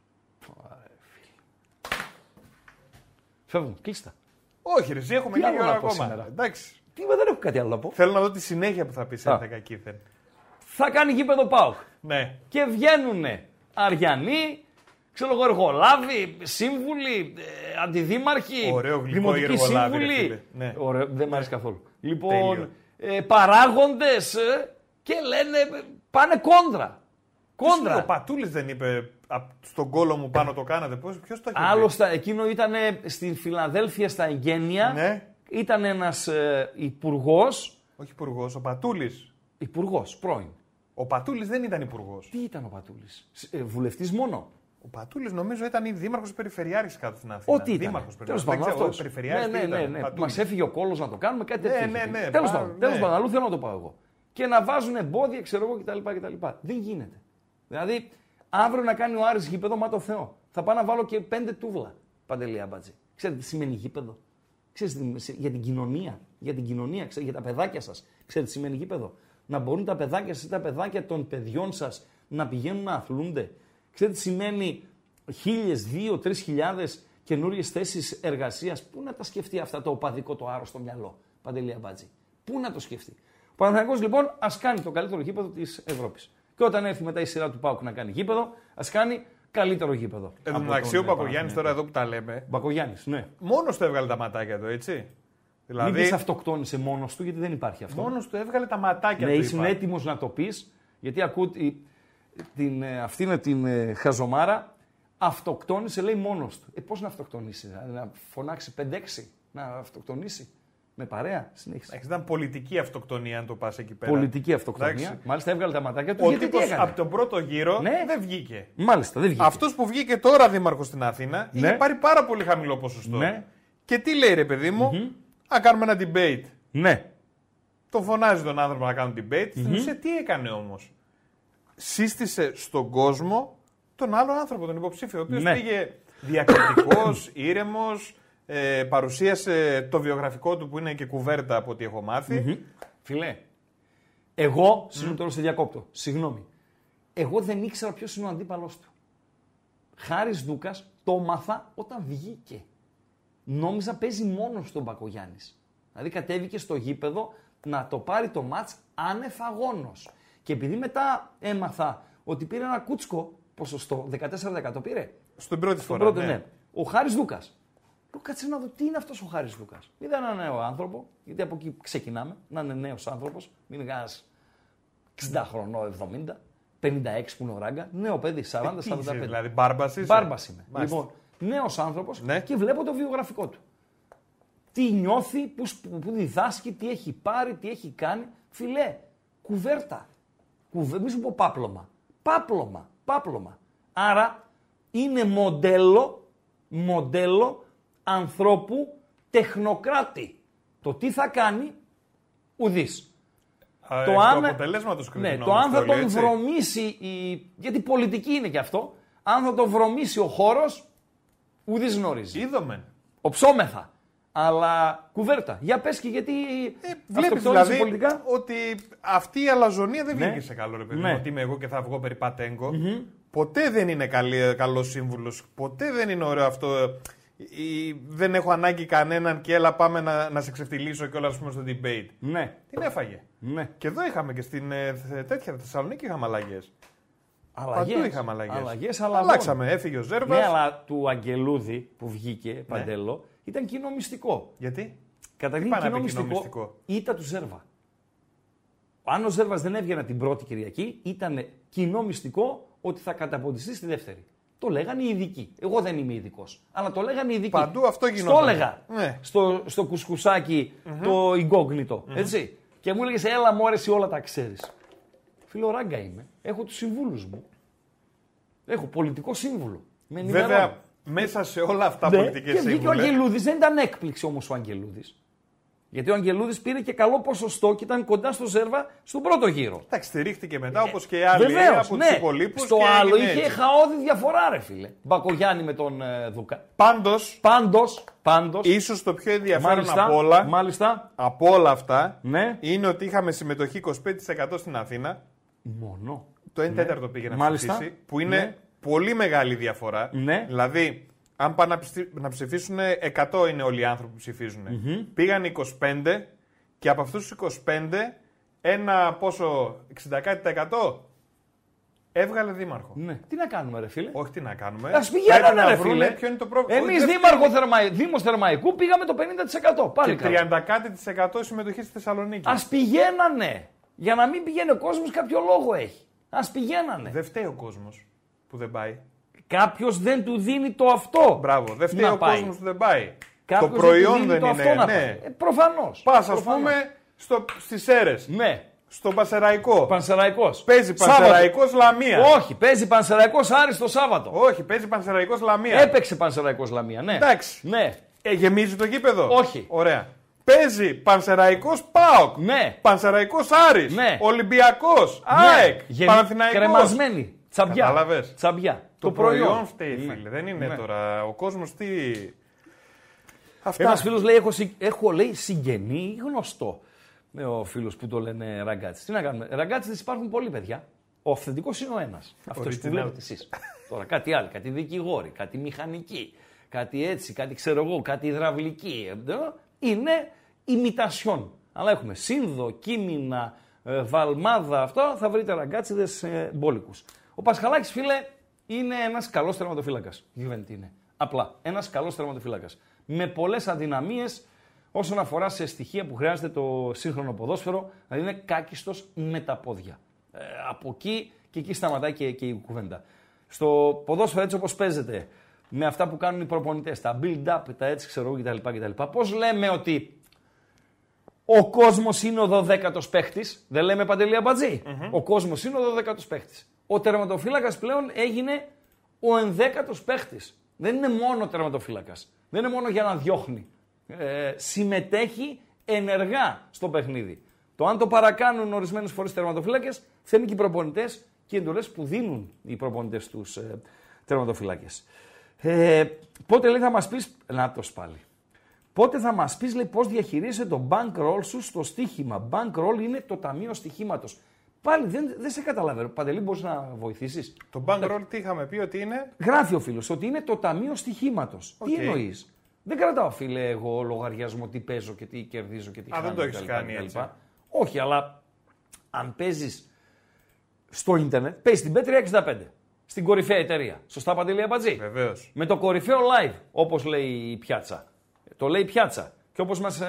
Φεύγουν, κλείστα. Όχι, ρε, εσύ έχουμε Τι λίγη άλλο ώρα να πω ακόμα. σήμερα; Εντάξει. Τι είπα, δεν έχω κάτι άλλο να πω. Θέλω να δω τη συνέχεια που θα πεις Α. σε κακήθεν. Θα κάνει γήπεδο ΠΑΟΚ. Ναι. Και βγαίνουν Αριανοί, ξέρω εγώ, εργολάβοι, σύμβουλοι, ε, αντιδήμαρχοι, Ωραίο γλυκό δημοτικοί η εργολάβη, ρε σύμβουλοι. φίλε. Ναι. Ωραίο, δεν μ' αρέσει καθόλου. Τέλειο. Λοιπόν, ε, παράγοντες ε, και λένε ε, πάνε κόντρα. Ο Κόντρα. Πατούλης δεν είπε «Απ' στον κόλο μου πάνω το κάνατε. Ποιος το έχει πει; Άλλο στα, εκείνο ήταν στην Φιλαδέλφια στα εγγένεια. Ναι. Ήταν ένας ε, υπουργός, Όχι υπουργός, ο Πατούλης. υπουργός πρώην. Ο Πατούλης δεν ήταν υπουργός. Τι ήταν ο Πατούλης, ε, βουλευτής μόνο; Ο Πατούλης νομίζω ήταν ή δήμαρχος Περιφερειάρχης κάτω στην Αθήνα. Ό,τι ήταν. Δήμαρχος Τέλος Περιφερειάρχης. πάντων, Δεν ξέρω, αυτός. Περιφερειάρχης Ναι, τι ναι, ναι. ήταν, ναι. Πατούλης. Μας έφυγε ο κόλος να το κάνουμε, κάτι Ναι, τέτοιο. ναι, ναι, Τέλος πά- πάντων, ναι. τέλος πάντων, αλλού θέλω να το πάω εγώ. Και να βάζουν εμπόδια, ξέρω εγώ κτλ. κτλ. Δεν γίνεται. Δηλαδή, αύριο να κάνει ο Άρης γήπεδο, μα το Θεό. Θα πάω να βάλω και πέντε τούβλα. Παντελή Αμπάτζη. Ξέρετε τι σημαίνει γήπεδο; Ξέρετε τι- σε- για την κοινωνία. Για την κοινωνία, ξέρετε, για τα παιδάκια σας. Ξέρετε τι σημαίνει γήπεδο; Να μπορούν τα παιδάκια σας ή τα παιδάκια των παιδιών σας να πηγαίνουν να αθλούνται. Ξέρετε τι σημαίνει χίλιες, δύο, τρεις χιλιάδες καινούριες θέσεις εργασίας; Πού να τα σκεφτεί αυτά το οπαδικό το άρρωστο μυαλό. Παντελή Αμπάτζη. Πού να το σκεφτεί; Ο Παναθηναϊκός λοιπόν ας κάνει το καλύτερο γήπεδο της Ευρώπης. Και όταν έρθει μετά η σειρά του Πάουκ να κάνει γήπεδο, ας κάνει καλύτερο γήπεδο. Εν τω από μεταξύ, τον, ο ε, Πακογιάννη τώρα Παναθηναϊκό. εδώ που τα λέμε, Μπακογιάννης, ναι. μόνος του έβγαλε τα ματάκια του, έτσι. Μην Δηλαδή, πεις αυτοκτόνησε μόνος του, γιατί δεν υπάρχει αυτό. μόνος του έβγαλε τα ματάκια ναι, του. είσαι είπα. έτοιμος να το πεις, γιατί ακούω τη- την, ε, αυτή είναι την ε, χαζομάρα. Αυτοκτόνησε, λέει μόνος του. Ε, πώς να αυτοκτονήσει, δηλαδή, να φωνάξει 5-6, να αυτοκτονήσει; Με παρέα, συνέχισε. Εντάξει, Ήταν πολιτική αυτοκτονία, αν το πας εκεί πέρα. Πολιτική αυτοκτονία. Εντάξει. Μάλιστα έβγαλε τα ματάκια του. Ο γιατί τι τύπος έκανε; από τον πρώτο γύρο Ναι. δεν βγήκε. Μάλιστα, δεν βγήκε. Αυτός που βγήκε τώρα δήμαρχος στην Αθήνα Ναι. είχε πάρει πάρα πολύ χαμηλό ποσοστό. Ναι. Και τι λέει ρε παιδί μου, να κάνουμε ένα debate. Ναι. Τον φωνάζει τον άνθρωπο να κάνουν debate. Στην ουσία τι έκανε όμως; Σύστησε στον κόσμο τον άλλο άνθρωπο, τον υποψήφιο, ο οποίος Ναι. πήγε διακριτικός, ήρεμος, ε, παρουσίασε το βιογραφικό του που είναι και κουβέρτα από ό,τι έχω μάθει. Φιλέ, εγώ, συγγνώμη τώρα σε διακόπτω, συγγνώμη. Εγώ δεν ήξερα ποιος είναι ο αντίπαλο του. Χάρης Δούκας το μάθα όταν βγήκε. Νόμιζα παίζει μόνος στον Μπακογιάννη. Δηλαδή κατέβηκε στο γήπεδο να το πάρει το μάτς άνευ αγώνος. Και επειδή μετά έμαθα ότι πήρε ένα κούτσκο ποσοστό, 14% πήρε, Στην πρώτη στον φορά. πρώτο, ναι. ναι. Ο Χάρης Δούκας. Λέω κάτσε να δω τι είναι αυτός ο Χάρης Δούκα. Είδα έναν νέο άνθρωπο, γιατί από εκεί ξεκινάμε. Να είναι νέος άνθρωπος, μην είναι κανένα 60 χρονών, 70, 56 που είναι ο ράγκα. Νέο παιδί, 40, Ε, Τι είσαι, 45. δηλαδή, μπάρμπας είσαι; Μπάρμπας είμαι. Μάλιστα. Λοιπόν, νέος άνθρωπος Ναι. και βλέπω το βιογραφικό του. Τι νιώθει, που, σπ- που διδάσκει, τι έχει πάρει, τι έχει κάνει. Φιλέ, κουβέρτα. Κουβε... Μη σου πω πάπλωμα. Πάπλωμα. Πάπλωμα. Άρα είναι μοντέλο, μοντέλο ανθρώπου τεχνοκράτη. Το τι θα κάνει, ουδής. Α, Το εκ του αν, αποτελέσματος ναι, κρίνει το όμως αν θα όλοι, τον έτσι. βρωμίσει, η... γιατί πολιτική είναι και αυτό, αν θα τον βρωμίσει ο χώρος, ουδής γνωρίζει. Είδαμε. Οψόμεθα. Αλλά κουβέρτα. Για πες και γιατί Ε, Βλέπεις αυτοκτόνησε δηλαδή πολιτικά. ότι αυτή η αλαζονία δεν Ναι. βγήκε σε καλό ρε παιδί. Ναι. μου, Ότι είμαι εγώ και θα βγω περί πατέγκο. Ποτέ δεν είναι καλή, καλός σύμβουλος. Ποτέ δεν είναι ωραίο αυτό. Ε, ή δεν έχω ανάγκη κανέναν και έλα πάμε να, να σε ξεφτυλίσω και όλα ας πούμε στο debate. Ναι. Την έφαγε. Ναι. Και εδώ είχαμε και στην ε, θε- τέτοια Θεσσαλονίκη είχαμε αλλαγές. Αλλαγές. Παντού είχαμε αλλαγές. Αλλαγές, αλλά Αλλάξαμε. Έφυγε ο Ζέρβας. Ναι, αλλά του Αγγελούδη που βγήκε, Ναι. Παντέλο, ήταν κοινό μυστικό. Γιατί; Καταρχήν πάει να κοινό πει κοινό μυστικό, μυστικό; ήταν του Ζέρβα. Αν ο Ζέρβας δεν έβγαινε την πρώτη Κυριακή, ήταν κοινό μυστικό ότι θα καταποντιστεί στη δεύτερη. Το λέγανε οι ειδικοί. Εγώ δεν είμαι ειδικός. Αλλά το λέγανε οι ειδικοί. Παντού αυτό Στο γινόταν. έλεγα. Ναι. Στο, στο κουσκουσακι το incognito. Έτσι. Και μου έλεγε, έλα μου όλα τα ξέρεις. Φίλο ράγκα είμαι. Έχω τους συμβούλους μου. Έχω πολιτικό σύμβουλο. Με ενημερώνει. Βέβαια, μέσα σε όλα αυτά Ναι, πολιτικές Και βγήκε ο σύμβουλες. Αγγελούδης. Δεν ήταν έκπληξη όμως ο Αγγελούδης. Γιατί ο Αγγελούδης πήρε και καλό ποσοστό και ήταν κοντά στο Ζέρβα στον πρώτο γύρο. Εντάξει, στηρίχτηκε μετά όπως και οι άλλοι Βεβαίως, από ναι. του υπολείπους. Στο άλλο είχε χαόδη διαφορά, ρε φίλε. Μπακογιάννη με τον ε, Δούκα. Πάντως, Πάντως, πάντως. ίσως το πιο ενδιαφέρον Μάλιστα, από όλα, μάλιστα. από όλα αυτά Ναι. είναι ότι είχαμε συμμετοχή 25% στην Αθήνα. Μόνο. Το 1 τέταρτο πήγε να Ναι. Μάλιστα. ψηφίσει, που είναι Ναι. πολύ μεγάλη διαφορά. Ναι. Δηλαδή, αν πάνε να ψη- να ψηφίσουν, 100 είναι όλοι οι άνθρωποι που ψηφίζουν. Πήγαν 25 και από αυτούς τους 25, ένα πόσο, 60% έβγαλε δήμαρχο. Ναι. Τι να κάνουμε, ρε φίλε; Όχι τι να κάνουμε. Α πηγαίνανε, Πρέπει να ρε βρούνε φίλε. Ποιο είναι το πρόβλημα. Εμείς Όχι, δεν δήμαρχο Θερμαϊ... Δήμος Θερμαϊκού πήγαμε το 50%. Πάλι Και καλά. 30 κάτι της εκατό συμμετοχή στη Θεσσαλονίκη. Α πηγαίνανε. Για να μην πηγαίνει ο κόσμος, κάποιο λόγο έχει. Α πηγαίνανε. Δεν φταίει ο κόσμος που δεν πάει. Κάποιος δεν του δίνει το αυτό. Μπράβο. Δεν φταίει να ο πάει. κόσμος που δεν πάει. Κάποιος το του προϊόν δίνει δεν το είναι. Αυτό να ναι. πάει. Ε, Προφανώς. Πας, ας πούμε, στο, στις Σέρες, Ναι. στο Πασεραϊκό. Πανσεραϊκός. Παίζει Πανσεραϊκός Λαμία. Όχι, παίζει Πανσεραϊκός Άρη το Σάββατο. Όχι, παίζει Πανσεραϊκός Λαμία. Έπαιξε Πανσεραϊκός Λαμία, ναι. Εντάξει. Ναι. Ε, γεμίζει το γήπεδο. Όχι. Ωραία. Παίζει Πανσεραϊκός ΠΑΟΚ. Ναι. Πανσεραϊκός Άρης. Ναι. Ολυμπιακός. Ναι. ΑΕΚ. Γεμι- Παναθηναϊκός. Κρεμασμένη. Τσαμπιά. Κατάλαβες. Τσαμπιά. Το, προϊόν, φταίει, Ναι. φίλε. Δεν είναι Ναι. τώρα. Ο κόσμος τι. Αυτά. Ένας φίλος λέει: έχω, συ- έχω λέει, συγγενή ή γνωστό. Με ο φίλος που τον λένε Ραγκάτση. Τι να κάνουμε. Ραγκάτση υπάρχουν πολλοί παιδιά. Ο αυθεντικός είναι ο ένας. Αυτός που Original. βλέπετε εσείς. Τώρα κάτι άλλο. Κάτι δικηγόροι, κάτι μηχανικοί, κάτι έτσι, κάτι ξέρω εγώ, κάτι υδραυλική. ε, Είναι ημιτασιόν. Αλλά έχουμε σύνδο, κείμενα, ε, βαλμάδα, αυτό θα βρείτε ραγκάτσιδες ε, μπόλικους. Ο Πασχαλάκης, φίλε, είναι ένας καλός τερματοφύλακα. Γιουβέντ είναι. Απλά ένας καλός τερματοφύλακα. Με πολλές αδυναμίες όσον αφορά σε στοιχεία που χρειάζεται το σύγχρονο ποδόσφαιρο, δηλαδή είναι κάκιστος με τα πόδια. Ε, από εκεί και εκεί σταματάει και, και η κουβέντα. Στο ποδόσφαιρο έτσι όπως παίζεται, με αυτά που κάνουν οι προπονητές, τα build-up, τα έτσι ξέρω εγώ κτλ. κτλ. Πώς λέμε ότι ο κόσμος είναι ο 12ος παίχτης, δεν λέμε παντελή Αμπατζή. Ο κόσμος είναι ο 12ος παίχτης. Ο τερματοφύλακας πλέον έγινε ο 11ος παίχτης. Δεν είναι μόνο τερματοφύλακας. Δεν είναι μόνο για να διώχνει. Ε, συμμετέχει ενεργά στο παιχνίδι. Το αν το παρακάνουν ορισμένες φορές οι τερματοφύλακες, θέλουν και οι προπονητές και οι εντολές που δίνουν οι προπονητές στου ε, τερματοφύλακες. Ε, πότε λέει θα μας πεις. Να το πάλι. Πότε θα μας πεις, λέει, πώς διαχειρίζεσαι το bankroll σου στο στοίχημα. Bankroll είναι το ταμείο στοιχήματος. Πάλι δεν, δεν σε καταλαβαίνω. Παντελή, μπορείς να βοηθήσεις; Το bankroll τι είχαμε πει ότι είναι. Γράφει ο φίλος ότι είναι το ταμείο στοιχήματος. Τι Οκ. εννοείς; Δεν κρατάω, φίλε, εγώ λογαριασμό τι παίζω και τι κερδίζω και τι Α, χάνω. δεν το έχεις κτλ, κάνει κτλ. έτσι. Όχι, αλλά αν παίζεις στο ίντερνετ, παίζει την Bet365. Στην κορυφαία εταιρεία. Σωστά, Παντελή Αμπατζή; Βεβαίως. Με το κορυφαίο live, όπως λέει η πιάτσα. Το λέει η πιάτσα. Και όπως μας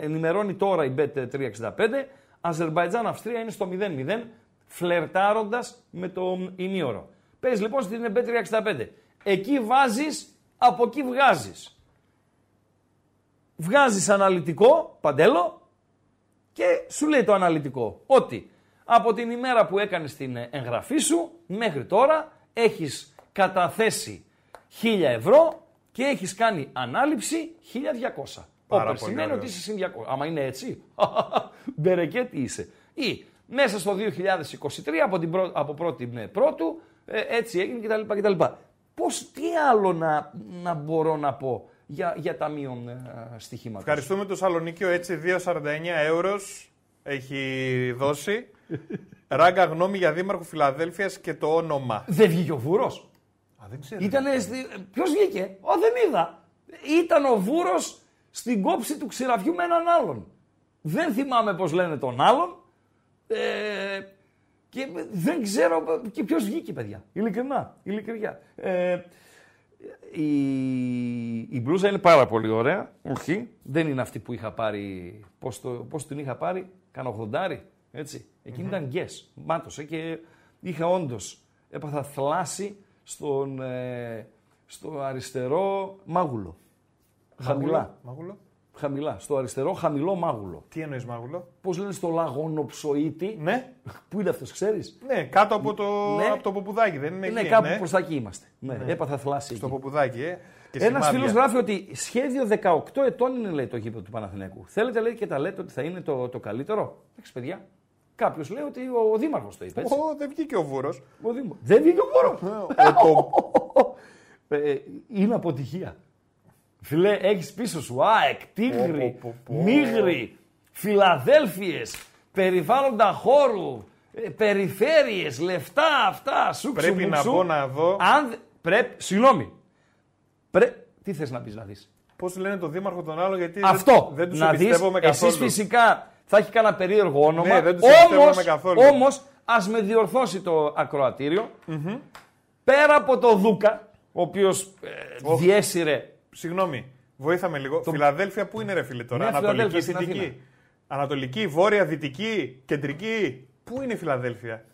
ενημερώνει τώρα η Bet365, Αζερβαϊτζάν-Αυστρία είναι στο 0-0, φλερτάροντας με το ημίωρο. Παίζει λοιπόν στην Bet365. Εκεί βάζεις, από εκεί βγάζεις. Βγάζεις αναλυτικό, παντέλο, και σου λέει το αναλυτικό ότι από την ημέρα που έκανες την εγγραφή σου μέχρι τώρα έχεις καταθέσει 1000 ευρώ και έχεις κάνει ανάληψη 1200. Πάρα Όπερ πολύ σημαίνει ωραίος. ότι είσαι συν 200. Άμα είναι έτσι, μπερεκέτη είσαι. Ή μέσα στο 2023 από, την πρω... από πρώτη με πρώτου ε, έτσι έγινε κτλ. κτλ. Πώς, τι άλλο να, να μπορώ να πω για, για ταμείο ε, στοιχήματος. Ευχαριστούμε το Σαλονίκιο έτσι 2,49 ευρώ έχει δώσει. Ράγκα γνώμη για δήμαρχο Φιλαδέλφειας και το όνομα. Δεν βγήκε ο Βούρος; Α, δεν ξέρω. Ήτανε στη... Ποιος βγήκε; Ω, δεν είδα. Ήταν ο Βούρος στην κόψη του ξηραφιού με έναν άλλον. Δεν θυμάμαι πώς λένε τον άλλον. Ε, και δεν ξέρω και ποιος βγήκε, παιδιά. Ειλικρινά. Ειλικρινά. Ε, η, η μπλούζα είναι πάρα πολύ ωραία. Όχι. Δεν είναι αυτή που είχα πάρει. Πώς, το, πώς την είχα πάρει. Κάνω 80. Έτσι. Εκείνη ήταν γκες. Μάτωσε και είχα όντως. Έπαθα θλάση στον, ε, στο αριστερό μάγουλο. Χαμηλά. Μάγουλο. Χαμηλά. Στο αριστερό, χαμηλό μάγουλο. Τι εννοείς μάγουλο; Πώς λένε στο λαγονοψοίτη. Ναι. Πού είναι αυτός, ξέρεις; Ναι, κάτω από το, Ναι. από το ποπουδάκι. Δεν είναι Ναι, εκεί, κάπου ναι. προς τα εκεί είμαστε. Ναι, έπαθα θλάση. Στο εκεί. ποπουδάκι, ε. Και Ένας σημάδια. φίλος γράφει ότι σχέδιο 18 ετών είναι λέει, το γήπεδο του Παναθηναϊκού. Θέλετε λέει και τα λέτε ότι θα είναι το, το καλύτερο; Εντάξει, παιδιά. Κάποιος λέει ότι ο, ο Δήμαρχος το είπε. Έτσι. Ω, δεν βγήκε ο Βούρος. Ο Δήμαρχος. Δεν βγήκε ο Βόρο. Ε, είναι αποτυχία. Φιλέ, έχεις πίσω σου ΑΕΚ, Τίγρη, Πω, πω, πω, πω. Μίγρη, Φιλαδέλφιες, περιβάλλοντα χώρου, ε, περιφέρειες, λεφτά αυτά, σου Πρέπει να πω να δω Αν δε- πρέπει, συγγνώμη. Πρέ... Τι θες να πεις να δεις; πώς λένε το δήμαρχο τον άλλο, γιατί Αυτό. δεν, δεν τους να δεις, εμπιστεύομαι καθόλου. εσείς φυσικά θα έχει κανένα περίεργο όνομα. Ναι, δεν τους εμπιστεύομαι όμως, καθόλου. όμως, ας με διορθώσει το ακροατήριο. Πέρα από το Δούκα, ο οποίος ε, διέσυρε Συγγνώμη, βοήθαμε λίγο. Φιλαδέλφια, πού είναι ρε φίλε τώρα, Μια Ανατολική, Φιλαδέλφια στην Δυτική. Αθήνα. Ανατολική, Βόρεια, Δυτική, Κεντρική. Πού είναι η Φιλαδέλφια;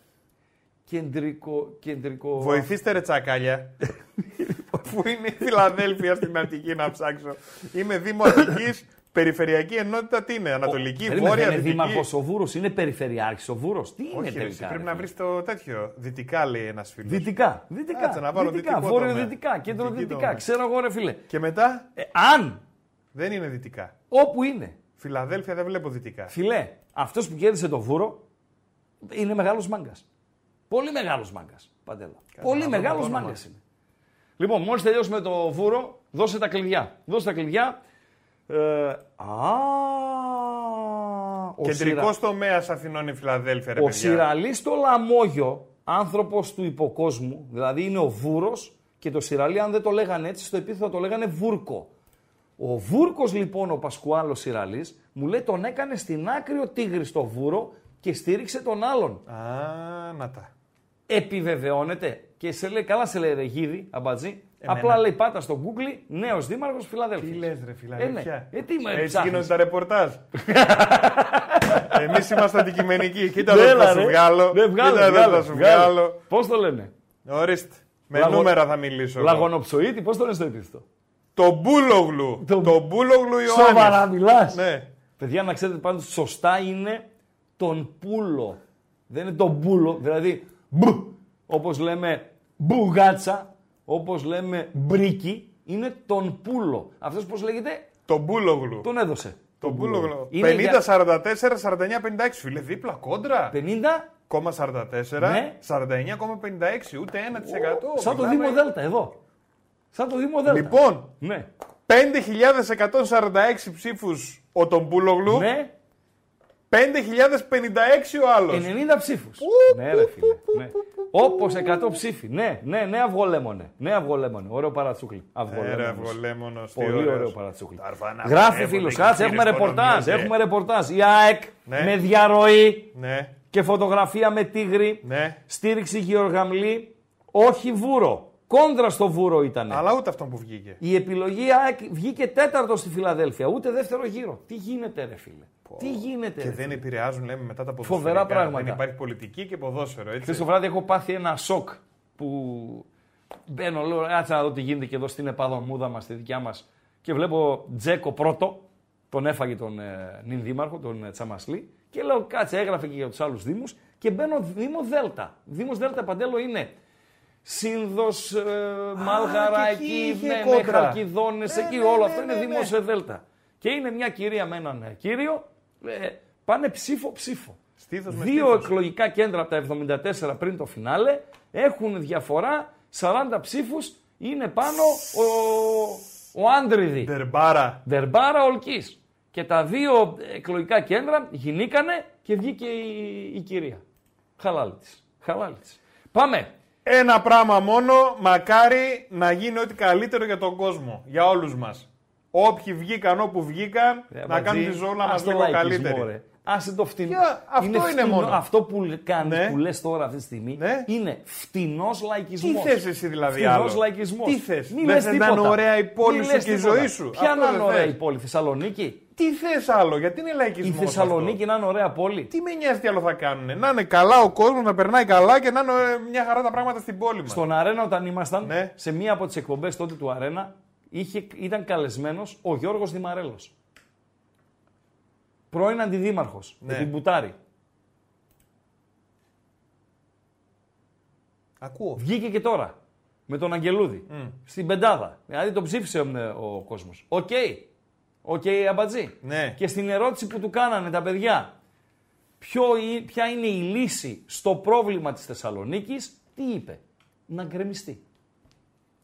κεντρικό... κεντρικό... Βοηθήστε ρε τσακάλια. Πού είναι η Φιλαδέλφια στην Αττική να ψάξω; Είμαι Δήμο Αττικής, Περιφερειακή ενότητα τι είναι, Ανατολική, Περίμενε, Βόρεια, δεν είναι Δυτική; δήμαρχος ο Βούρος, είναι περιφερειάρχης ο Βούρος. Τι είναι Όχι, ρε, τελικά. εσύ, πρέπει ρε να φίλε; βρεις το τέτοιο. Δυτικά λέει ένας φίλος. Δυτικά. Δυτικά. Κάτσε να βάλω δυτικά. δυτικό Βόρειο-δυτικά. τομέα. Κέντρο-δυτικά. Δυτική τομέα. Ξέρω εγώ, ρε φίλε. Και μετά; Ε, αν δεν είναι δυτικά. όπου είναι, Φιλαδέλφια δεν βλέπω δυτικά. φιλέ, αυτός που κέρδισε το βούρο είναι μεγάλος μάγκας. Πολύ μεγάλος μάγκας. Παντέλο. Πολύ να βρω μεγάλο το όνομα. μάγκας είναι. Λοιπόν, μόλις τελειώσουμε το βούρο, δώσε τα κλειδιά. Δώσε τα κλειδιά. Ε, α, ο Κεντρικός Συρα- τομέας Αθηνών η Φιλαδέλφια, ρε Ο παιδιά. Σιραλής στο Λαμόγιο, άνθρωπος του υποκόσμου, δηλαδή είναι ο Βούρος και το Σιραλή, αν δεν το λέγανε έτσι, στο επίθετο θα το λέγανε Βούρκο. Ο Βούρκος λοιπόν, ο Πασκουάλος Σιραλής, μου λέει τον έκανε στην άκρη ο Τίγρης στο Βούρο και στήριξε τον άλλον. Α, να τα. Επιβεβαιώνεται και σε λέει, καλά σε λέει Ρεγίδη, αμπατζή. Εμένα. Απλά λέει πάτα στο Google, νέος δήμαρχος Φιλαδέλφιας. Τι λες, ρε Φιλαδέλφια; Ε, ναι. Ε, τι με Έτσι ψάχνεις. γίνονται τα ρεπορτάζ. Εμείς είμαστε αντικειμενικοί. Κοίτα Ναι, εδώ έλα, θα σου ρε. βγάλω. Ναι, βγάλε, Κοίτα εδώ βγάλε, θα σου βγάλε. βγάλω. Πώς το λένε; Ορίστε. Με Λαγο- νούμερα θα μιλήσω. εγώ. Λαγονοψοίτη, πώς το λένε στο επίθετο; Το Μπούλογλου. Το- Το Μπούλογλου Ιωάννης. Σοβαρά μιλάς. Ναι. Παιδιά, να ξέρετε πάντως σωστά είναι τον πούλο. Δεν είναι τον πούλο, δηλαδή μπου, όπως λέμε μπουγάτσα, όπως λέμε μπρίκι, είναι τον πούλο. Αυτός πώς λέγεται, Το Μπούλογλου. τον έδωσε. Το Τον Μπούλογλου. Είναι 50, για 44, 49, 56. Φίλε, δίπλα κόντρα. 50, Κόμμα 44, Ναι. 49,56. Ούτε 1%. σαν το Μιλάμε- Δήμο Δέλτα, εδώ. Σαν το Δήμο Δέλτα. Λοιπόν, Ναι. 5.146 ψήφους ο τον Μπούλογλου. Ναι, 5.056 ο άλλος. 90 ψήφους. Ναι, ρε φίλε. Ναι. Όπως 100 ψήφοι. Ναι, ναι, ναι, αυγολέμονε. Ναι, αυγολέμονε. Ωραίο παρατσούκλι. Ρε Αυγολέμονος. αυγολέμονος, τι Πολύ ωραίος. ωραίο παρατσούκλι. Τα αρφανά Γράφει βλέπονται φίλος, και κάτσε, κύριες έχουμε ρεπορτάζ. οικονομίες, Έχουμε ε. ρεπορτάζ. Η ΑΕΚ Ναι. με διαρροή Ναι, και φωτογραφία με τίγρη. ναι. Στήριξη Γεωργαμλή. Όχι βούρο. Κόντρα στο βούρο ήταν. Αλλά ούτε αυτό που βγήκε. Η επιλογή ΑΕΚ βγήκε τέταρτο στη Φιλαδέλφια. Ούτε δεύτερο γύρο. Τι γίνεται, ρε φίλε; Τι γίνεται. Και ρε, δεν επηρεάζουν, λέμε, μετά τα Φοβερά ποδοσφαιρικά. πράγματα. Δεν υπάρχει πολιτική και ποδόσφαιρο, έτσι. Χθες το βράδυ έχω πάθει ένα σοκ που μπαίνω, λέω, κάτσε να δω τι γίνεται και εδώ στην επαδομούδα μας, στη δικιά μας. Και βλέπω Τζέκο πρώτο, τον έφαγε τον ε, νυν δήμαρχο, τον ε, Τσαμασλή. Και λέω, κάτσε, έγραφε και για τους άλλους Δήμους. Και μπαίνω Δήμο Δέλτα. Δήμος Δέλτα Παντέλο είναι Σύνδος, ε, Μάλγαρα, και εκεί εκεί, είχε ναι, ναι, κόντρα. Χαλκιδόνε, Ναι, εκεί ναι, όλο ναι, αυτό ναι, είναι ναι. Δήμος σε Δέλτα. Και είναι μια κυρία με έναν ε, κύριο, ε, πάνε ψήφο-ψήφο. Στήθος με Δύο στήθος. εκλογικά κέντρα από τα 74 πριν το φινάλε έχουν διαφορά 40 ψήφους. Είναι πάνω ο, ο Άντριδη. Ντερμπάρα. Δερμπάρα Ολκής. Και τα δύο εκλογικά κέντρα γινήκανε και βγήκε η, η κυρία. Χαλάλη της. Χαλάλη της. Πάμε. Ένα πράγμα μόνο, μακάρι να γίνει ό,τι καλύτερο για τον κόσμο. Για όλους μας. Όποιοι βγήκαν όπου βγήκαν, Ρε, να Μπατζή, κάνουν τη ζώνα ας μας το λίγο λαϊκισμό, καλύτερη. ρε. Άσε το φτηνό. Για, αυτό είναι μόνο. Αυτό που κάνεις, Ναι. που λες τώρα αυτή τη στιγμή, Ναι. είναι φτηνός Τι λαϊκισμός. θες εσύ δηλαδή Φτηνός άλλο; λαϊκισμός. Τι θες; Μη Δεν λες θα ήταν τίποτα. ωραία η πόλη Μη σου λες και η τίποτα. ζωή σου. Ποια Αυτό να είναι δεν ωραία θες. η πόλη, Θεσσαλονίκη; Τι θες άλλο, γιατί είναι Η λαϊκισμός Θεσσαλονίκη αυτό. να είναι ωραία πόλη. Τι με νοιάζει τι άλλο θα κάνουν. Να είναι καλά ο κόσμος, να περνάει καλά και να είναι ε, μια χαρά τα πράγματα στην πόλη μας. Στον Αρένα όταν ήμασταν, Ναι. σε μία από τις εκπομπές τότε του Αρένα, είχε, ήταν καλεσμένος ο Γιώργος Δημαρέλος. πρώην αντιδήμαρχος με Ναι. τον Μπουτάρη. Ακούω. Βγήκε και τώρα με τον Αγγελούδη στην πεντάδα. Δηλαδή τον ψήφισε ε, ο κόσμος. Οκ. Οκ, αμπατζή. Ναι. Και στην ερώτηση που του κάνανε τα παιδιά, ποιο, ή- ποια είναι η λύση στο πρόβλημα της Θεσσαλονίκης, τι είπε; Να γκρεμιστεί.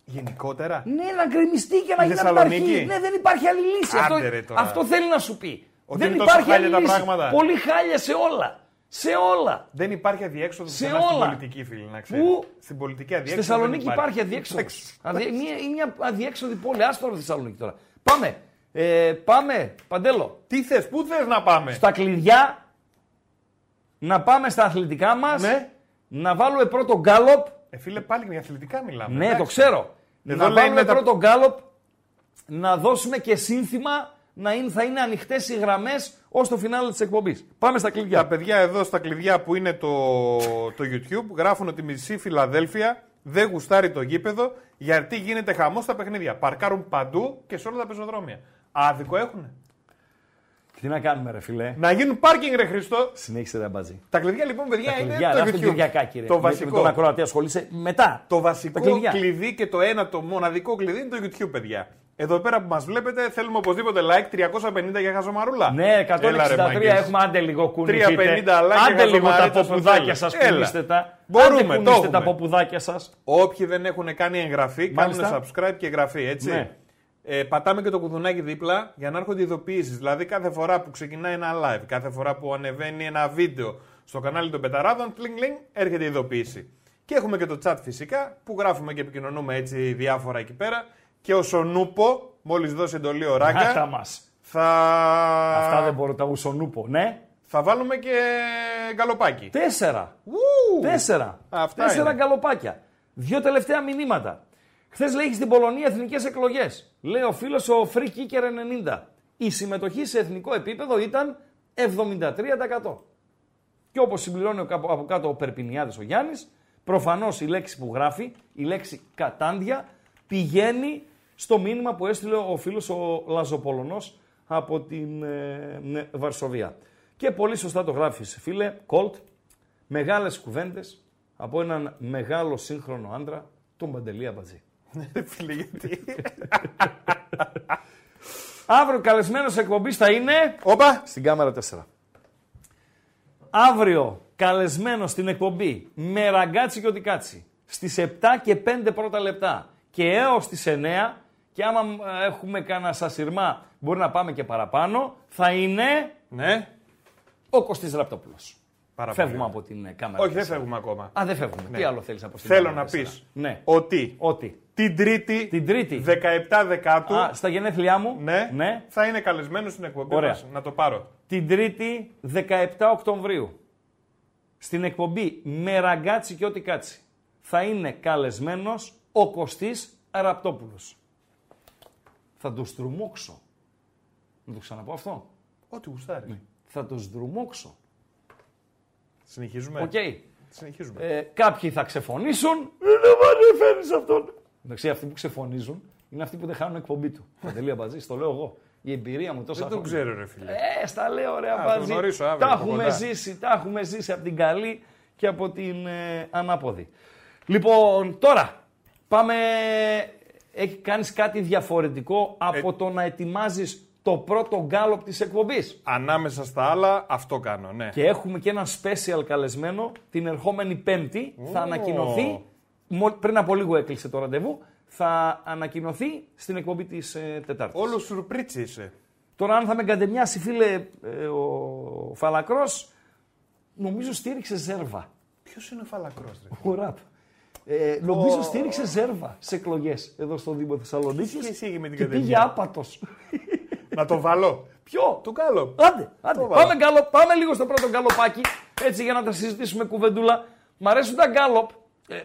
Γενικότερα. Ναι, να γκρεμιστεί και να Η γίνει Θεσσαλονίκη. απαρχή. Ναι, δεν υπάρχει άλλη λύση. Άντε, αυτό, ρε, τώρα. αυτό θέλει να σου πει. Ότι δεν είναι τόσο υπάρχει χάλια άλλη τα λύση. πράγματα. Πολύ χάλια σε όλα. Σε όλα. Δεν υπάρχει αδιέξοδος Σε πουθενά στην όλα. πολιτική, φίλε, να ξέρεις. Πού; Στην πολιτική Στη αδιέξοδος. Θεσσαλονίκη δεν υπάρχει αδιέξοδος. Εντάξει. Αδι... Μια, είναι μια αδιέξοδη πόλη. Άστο ρε Θεσσαλονίκη τώρα. Πάμε. Ε, πάμε, Παντέλο. Τι θες, πού θες να πάμε; Στα κλειδιά να πάμε στα αθλητικά μας. Ναι. Να βάλουμε πρώτο γκάλοπ. Ε, φίλε, πάλι για αθλητικά μιλάμε. Ναι, εντάξει. το ξέρω. Εδώ να λέει βάλουμε με τα- πρώτο γκάλοπ. Να δώσουμε και σύνθημα να είναι, θα είναι ανοιχτές οι γραμμές ως το φινάλε της εκπομπής. Πάμε στα κλειδιά. Τα παιδιά εδώ στα κλειδιά που είναι το, το YouTube γράφουν ότι μισή Φιλαδέλφια δεν γουστάρει το γήπεδο γιατί γίνεται χαμός στα παιχνίδια. Παρκάρουν παντού και σε όλα τα πεζοδρόμια. Άδικο έχουν. Τι να κάνουμε, ρε φιλέ. Να γίνουν πάρκινγκ, ρε Χριστό. Συνέχισε, ρε μπατζή. Τα κλειδιά λοιπόν, παιδιά, Τα είναι κλειδιά, το ρε, αυτό YouTube. Κυριακάκη, ρε. Το Με- Με βασικό. τον ακροατή ασχολείσαι μετά. Το Τα βασικό κλειδιά. κλειδί και το ένα, το μοναδικό κλειδί είναι το YouTube, παιδιά. Εδώ πέρα που μας βλέπετε, θέλουμε οπωσδήποτε like 350 για χαζομαρούλα. Ναι, 163 Έλα, ρε, μάγκες. έχουμε άντε λίγο 350 κουνηθείτε. like Άντε λίγο τα χαζομαρίτσα στο ποπουδάκια τέλος. σα, Έλα. κουνήστε τα. Μπορούμε, άντε, το κουνήστε τα έχουμε. ποπουδάκια σας. Όποιοι δεν έχουν κάνει εγγραφή, κάνουν Μάλιστα. subscribe και εγγραφή, έτσι. Ναι. Ε, πατάμε και το κουδουνάκι δίπλα για να έρχονται ειδοποιήσεις. Δηλαδή, κάθε φορά που ξεκινάει ένα live, κάθε φορά που ανεβαίνει ένα βίντεο στο κανάλι των Πεταράδων, πλινγκ, πλινγκ, έρχεται η ειδοποίηση. Και έχουμε και το chat φυσικά που γράφουμε και επικοινωνούμε έτσι διάφορα εκεί πέρα. Και ο Σονούπο, μόλις δώσει εντολή ο Αυτά Ράγκα, μας. θα... Αυτά δεν μπορώ τα ουσονούπο. Ναι. θα βάλουμε και γκαλοπάκι. Τέσσερα. Ου! Τέσσερα. Αυτά Τέσσερα είναι. γκαλοπάκια. Δύο τελευταία μηνύματα. Χθες λέει στην Πολωνία εθνικές εκλογές. Λέει ο φίλος ο Free Kicker 90. Η συμμετοχή σε εθνικό επίπεδο ήταν 73%. Και όπως συμπληρώνει ο κάπου- από κάτω ο Περπινιάδης ο Γιάννης, προφανώς η λέξη που γράφει, η λέξη κατάντια, πηγαίνει στο μήνυμα που έστειλε ο φίλος ο Λαζοπολωνός από την ε, ναι, Βαρσοβία. Και πολύ σωστά το γράφεις φίλε, Κολτ, μεγάλες κουβέντες από έναν μεγάλο σύγχρονο άντρα, τον Παντελή Αμπατζή. Ρε φίλε, γιατί. Αύριο καλεσμένος εκπομπής θα είναι Όπα! στην κάμερα 4. Αύριο καλεσμένος στην εκπομπή με ραγκάτσι και οτικάτσι στις 7 και 5 πρώτα λεπτά και έως τις 9 και άμα ε, έχουμε κανένα σασιρμά μπορεί να πάμε και παραπάνω θα είναι Ναι. ο Κωστής Ραπτόπουλος. Πάρα Φεύγουμε πολύ. από την ε, κάμερα. Όχι, δεν 4. φεύγουμε ακόμα. Α, δεν φεύγουμε. Ναι. Τι άλλο θέλεις από την Θέλω κάμερα να 4? πεις Ναι. ότι Ότι. την Τρίτη, Την Τρίτη. 17 Δεκάτου, Α, στα γενέθλιά μου; ναι, ναι. θα είναι καλεσμένος στην εκπομπή Ωραία. μας. Να το πάρω. Την Τρίτη 17 Οκτωβρίου στην εκπομπή με Ραγκάτση και ό,τι κάτσει θα είναι καλεσμένος ο Κωστής Ραπτόπουλος. Θα το στριμώξω. Να το ξαναπώ αυτό; Ό,τι γουστάρει. Θα το στριμώξω. Συνεχίζουμε; Οκ. Συνεχίζουμε. Ε, κάποιοι θα ξεφωνίσουν. Ε, Δεν μου φέρνεις αυτόν. Εντάξει, αυτοί που ξεφωνίζουν είναι αυτοί που δεν χάνουν εκπομπή του. Παντελή Αμπατζή, το λέω εγώ. Η εμπειρία μου τόσα δεν το χρόνια. ξέρω, ρε φίλε. Ε, στα λέω ρε Α, θα Αμπατζή. γνωρίσω αύριο Τα από έχουμε κοντά. ζήσει, τα έχουμε ζήσει από την καλή και από την ε, ανάποδη. Λοιπόν, τώρα πάμε. Έχει κάνεις κάτι διαφορετικό από Ε, το να ετοιμάζεις το πρώτο γκάλωπ της εκπομπής. Ανάμεσα στα άλλα, αυτό κάνω, ναι. Και έχουμε και ένα special καλεσμένο την ερχόμενη Πέμπτη. Θα ανακοινωθεί. μο- Πριν από λίγο έκλεισε το ραντεβού. Θα ανακοινωθεί στην εκπομπή της ε, Τετάρτης. Όλος σουρπρίτσι είσαι. Τώρα, αν θα με κατεμιάσει, φίλε, ε, ο Φαλακρός, νομίζω στήριξε ζέρβα. Ποιος είναι ο φαλακρός, ρε. Ο ραπ. Ε, νομίζω στήριξε ζέρβα σε εκλογές εδώ στο Δήμο Θεσσαλονίκης. Τι σχέση έχει με την και κατεμιά; πήγε άπατος. Να το βάλω. Ποιο; Το κάνω. Άντε, άντε. Το βάλα. Πάμε, γκάλοπ, πάμε λίγο στο πρώτο γκαλοπάκι, έτσι για να τα συζητήσουμε κουβεντούλα. Μ' αρέσουν τα γκάλοπ. Ε,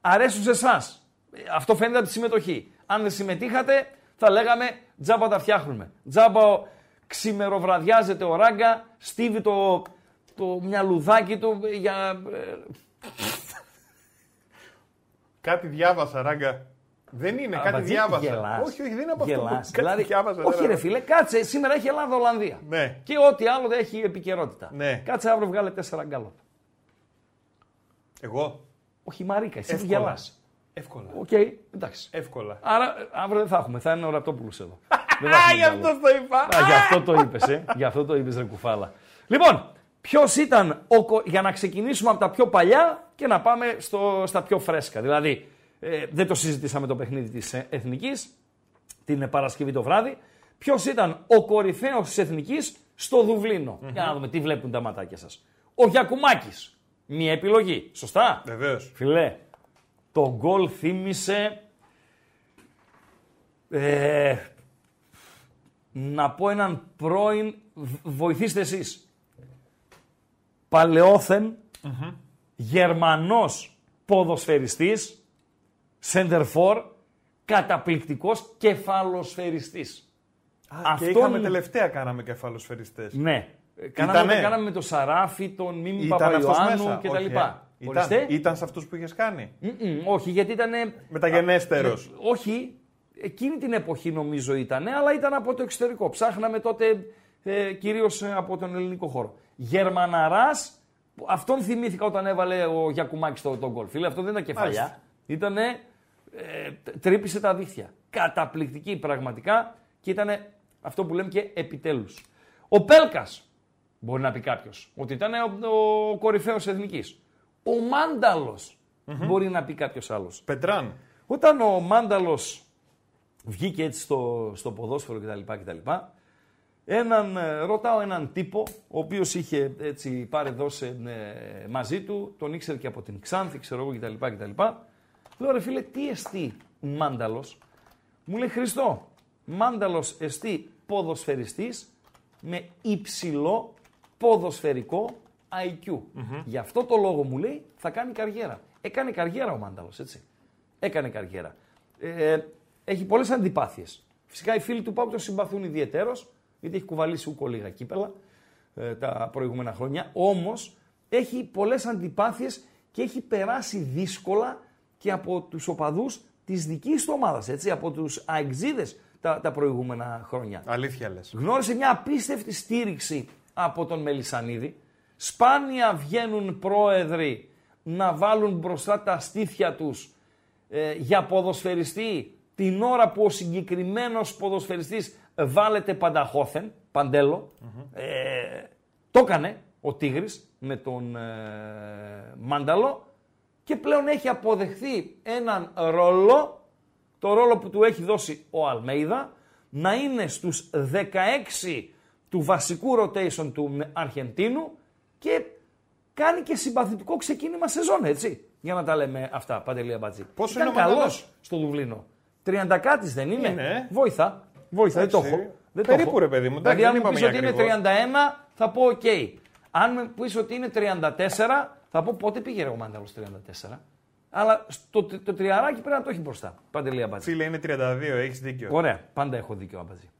αρέσουν σε εσάς. αυτό φαίνεται από τη συμμετοχή. Αν δεν συμμετείχατε, θα λέγαμε τζάμπα τα φτιάχνουμε. Τζάμπα ο- ξημεροβραδιάζεται ο ράγκα, στίβει το, το μυαλουδάκι του για. ε, Κάτι διάβασα, ράγκα. Δεν είναι, Α, κάτι Μπατζή, διάβασα. γελάς. Όχι, όχι, δεν είναι από αυτό. Γελάς. Κάτι Δηλαδή, διάβασα. όχι δεν ρε είναι. φίλε, κάτσε. Σήμερα έχει Ελλάδα-Ολλανδία. Ναι. Και ό,τι άλλο δεν έχει επικαιρότητα. Ναι. Κάτσε αύριο βγάλε τέσσερα γκάλωπ. Εγώ. Όχι η Μαρίκα, εσύ Εύκολα. γελάς. Εύκολα. Οκ, εντάξει. Εύκολα. Άρα ε, αύριο δεν θα έχουμε, θα είναι ο Ραπτόπουλος εδώ. δεν Α, θα έχουμε γι' αυτό γκάλοπ. το είπα. Α, γι' αυτό το είπες, ε. Γι' αυτό το είπες, ρε κουφάλα. Λοιπόν, ποιος ήταν ο. κο- Για να ξεκινήσουμε από τα πιο παλιά και να πάμε στο, στα πιο φρέσκα. Δηλαδή, ε, δεν το συζητήσαμε το παιχνίδι της Εθνικής την Παρασκευή το βράδυ. Ποιος ήταν ο κορυφαίος της Εθνικής στο Δουβλίνο. Για να δούμε τι βλέπουν τα ματάκια σας. Ο Γιακουμάκης. Μία επιλογή. Σωστά; Βεβαίως. Φιλέ, το γκολ θύμισε. Ε, να πω έναν πρώην. β- Βοηθήστε εσείς. Παλαιόθεν, Γερμανός ποδοσφαιριστής, σεντερφόρ, καταπληκτικός κεφαλοσφαιριστής. Και Αυτό είχαμε είναι- τελευταία κάναμε κεφαλοσφαιριστές. Ναι. Κάναμε, Ήτανε. κάναμε με το Σαράφι, τον Μίμη Ήταν αυτός Παπαϊωάννου μέσα. κτλ. Όχι, ε. Ορίστε. Ήταν, ήταν σε αυτούς που είχες κάνει. Μμμ, όχι, γιατί ήταν. Μεταγενέστερος. Όχι, εκείνη την εποχή νομίζω ήταν, αλλά ήταν από το εξωτερικό. Ψάχναμε τότε ε, κυρίως από τον ελληνικό χώρο. Γερμαναράς, αυτόν θυμήθηκα όταν έβαλε ο Γιακουμάκης το, τον γκολ. Φίλε, αυτό δεν ήταν κεφαλιά. Μάλιστα. Ήτανε. Ε, τ- τρύπησε τα δίχτυα. Καταπληκτική πραγματικά και ήταν αυτό που λέμε και επιτέλους. Ο Πέλκας, μπορεί να πει κάποιος, ότι ήταν ο, ο κορυφαίος εθνικής. Ο μανταλος μπορεί να πει κάποιος άλλος. Πετράν. Όταν ο Μάνταλος βγήκε έτσι στο, στο ποδόσφαιρο κτλ. κτλ έναν, ε, ρωτάω έναν τύπο, ο οποίος είχε έτσι πάρει δώσε ε, μαζί του, τον ήξερε και από την Ξάνθη, ξέρω εγώ κτλ. κτλ. Λέω ρε φίλε, τι εστί Μάνταλος. Μου λέει Χριστό, Μάνταλος εστί ποδοσφαιριστής με υψηλό ποδοσφαιρικό IQ. Γι' αυτό το λόγο μου λέει θα κάνει καριέρα. Έκανε καριέρα ο Μάνταλος, έτσι. Έκανε καριέρα. Ε, έχει πολλές αντιπάθειες. Φυσικά οι φίλοι του Πάουκ τον συμπαθούν ιδιαιτέρως, γιατί έχει κουβαλήσει ούκο λίγα κύπελα ε, τα προηγούμενα χρόνια. Όμως έχει πολλές αντιπάθειες και έχει περάσει δύσκολα και από τους οπαδούς της δικής του ομάδας, έτσι, από τους αεξίδες τα, τα προηγούμενα χρόνια. Αλήθεια λες. Γνώρισε μια απίστευτη στήριξη από τον Μελισανίδη. Σπάνια βγαίνουν πρόεδροι να βάλουν μπροστά τα στήθια τους ε, για ποδοσφαιριστή την ώρα που ο συγκεκριμένος ποδοσφαιριστής βάλετε πανταχώθεν, παντέλο. Ε, το έκανε ο Τίγρης με τον ε, Μάνταλο και πλέον έχει αποδεχθεί έναν ρόλο, το ρόλο που του έχει δώσει ο Αλμέιδα, να είναι στους 16 του βασικού rotation του Αργεντίνου και κάνει και συμπαθητικό ξεκίνημα σεζόν, έτσι. Για να τα λέμε αυτά, Παντελή Αμπατζή. Πόσο Ήταν είναι ο Μάνταλος; καλός στο Δουβλίνο. 30 κάτι δεν είναι; Είναι. Βοήθα. Βοήθα, δεν το Εντάξει. έχω. Δεν το Περίπου, έχω. ρε παιδί μου, Δηλαδή, εντάξει, αν δεν μου πεις είπαμε ότι για είναι ακριβώς. 31, θα πω οκ. Αν μου πεις ότι είναι 34, θα πω πότε πήγε ρε ο Μάνταλος 34. Αλλά στο, το τριαράκι πρέπει να το έχει μπροστά. Παντελία Μπατζή. Φίλε είναι 32, έχεις δίκιο. Ωραία, πάντα έχω δίκιο Αμπατζή.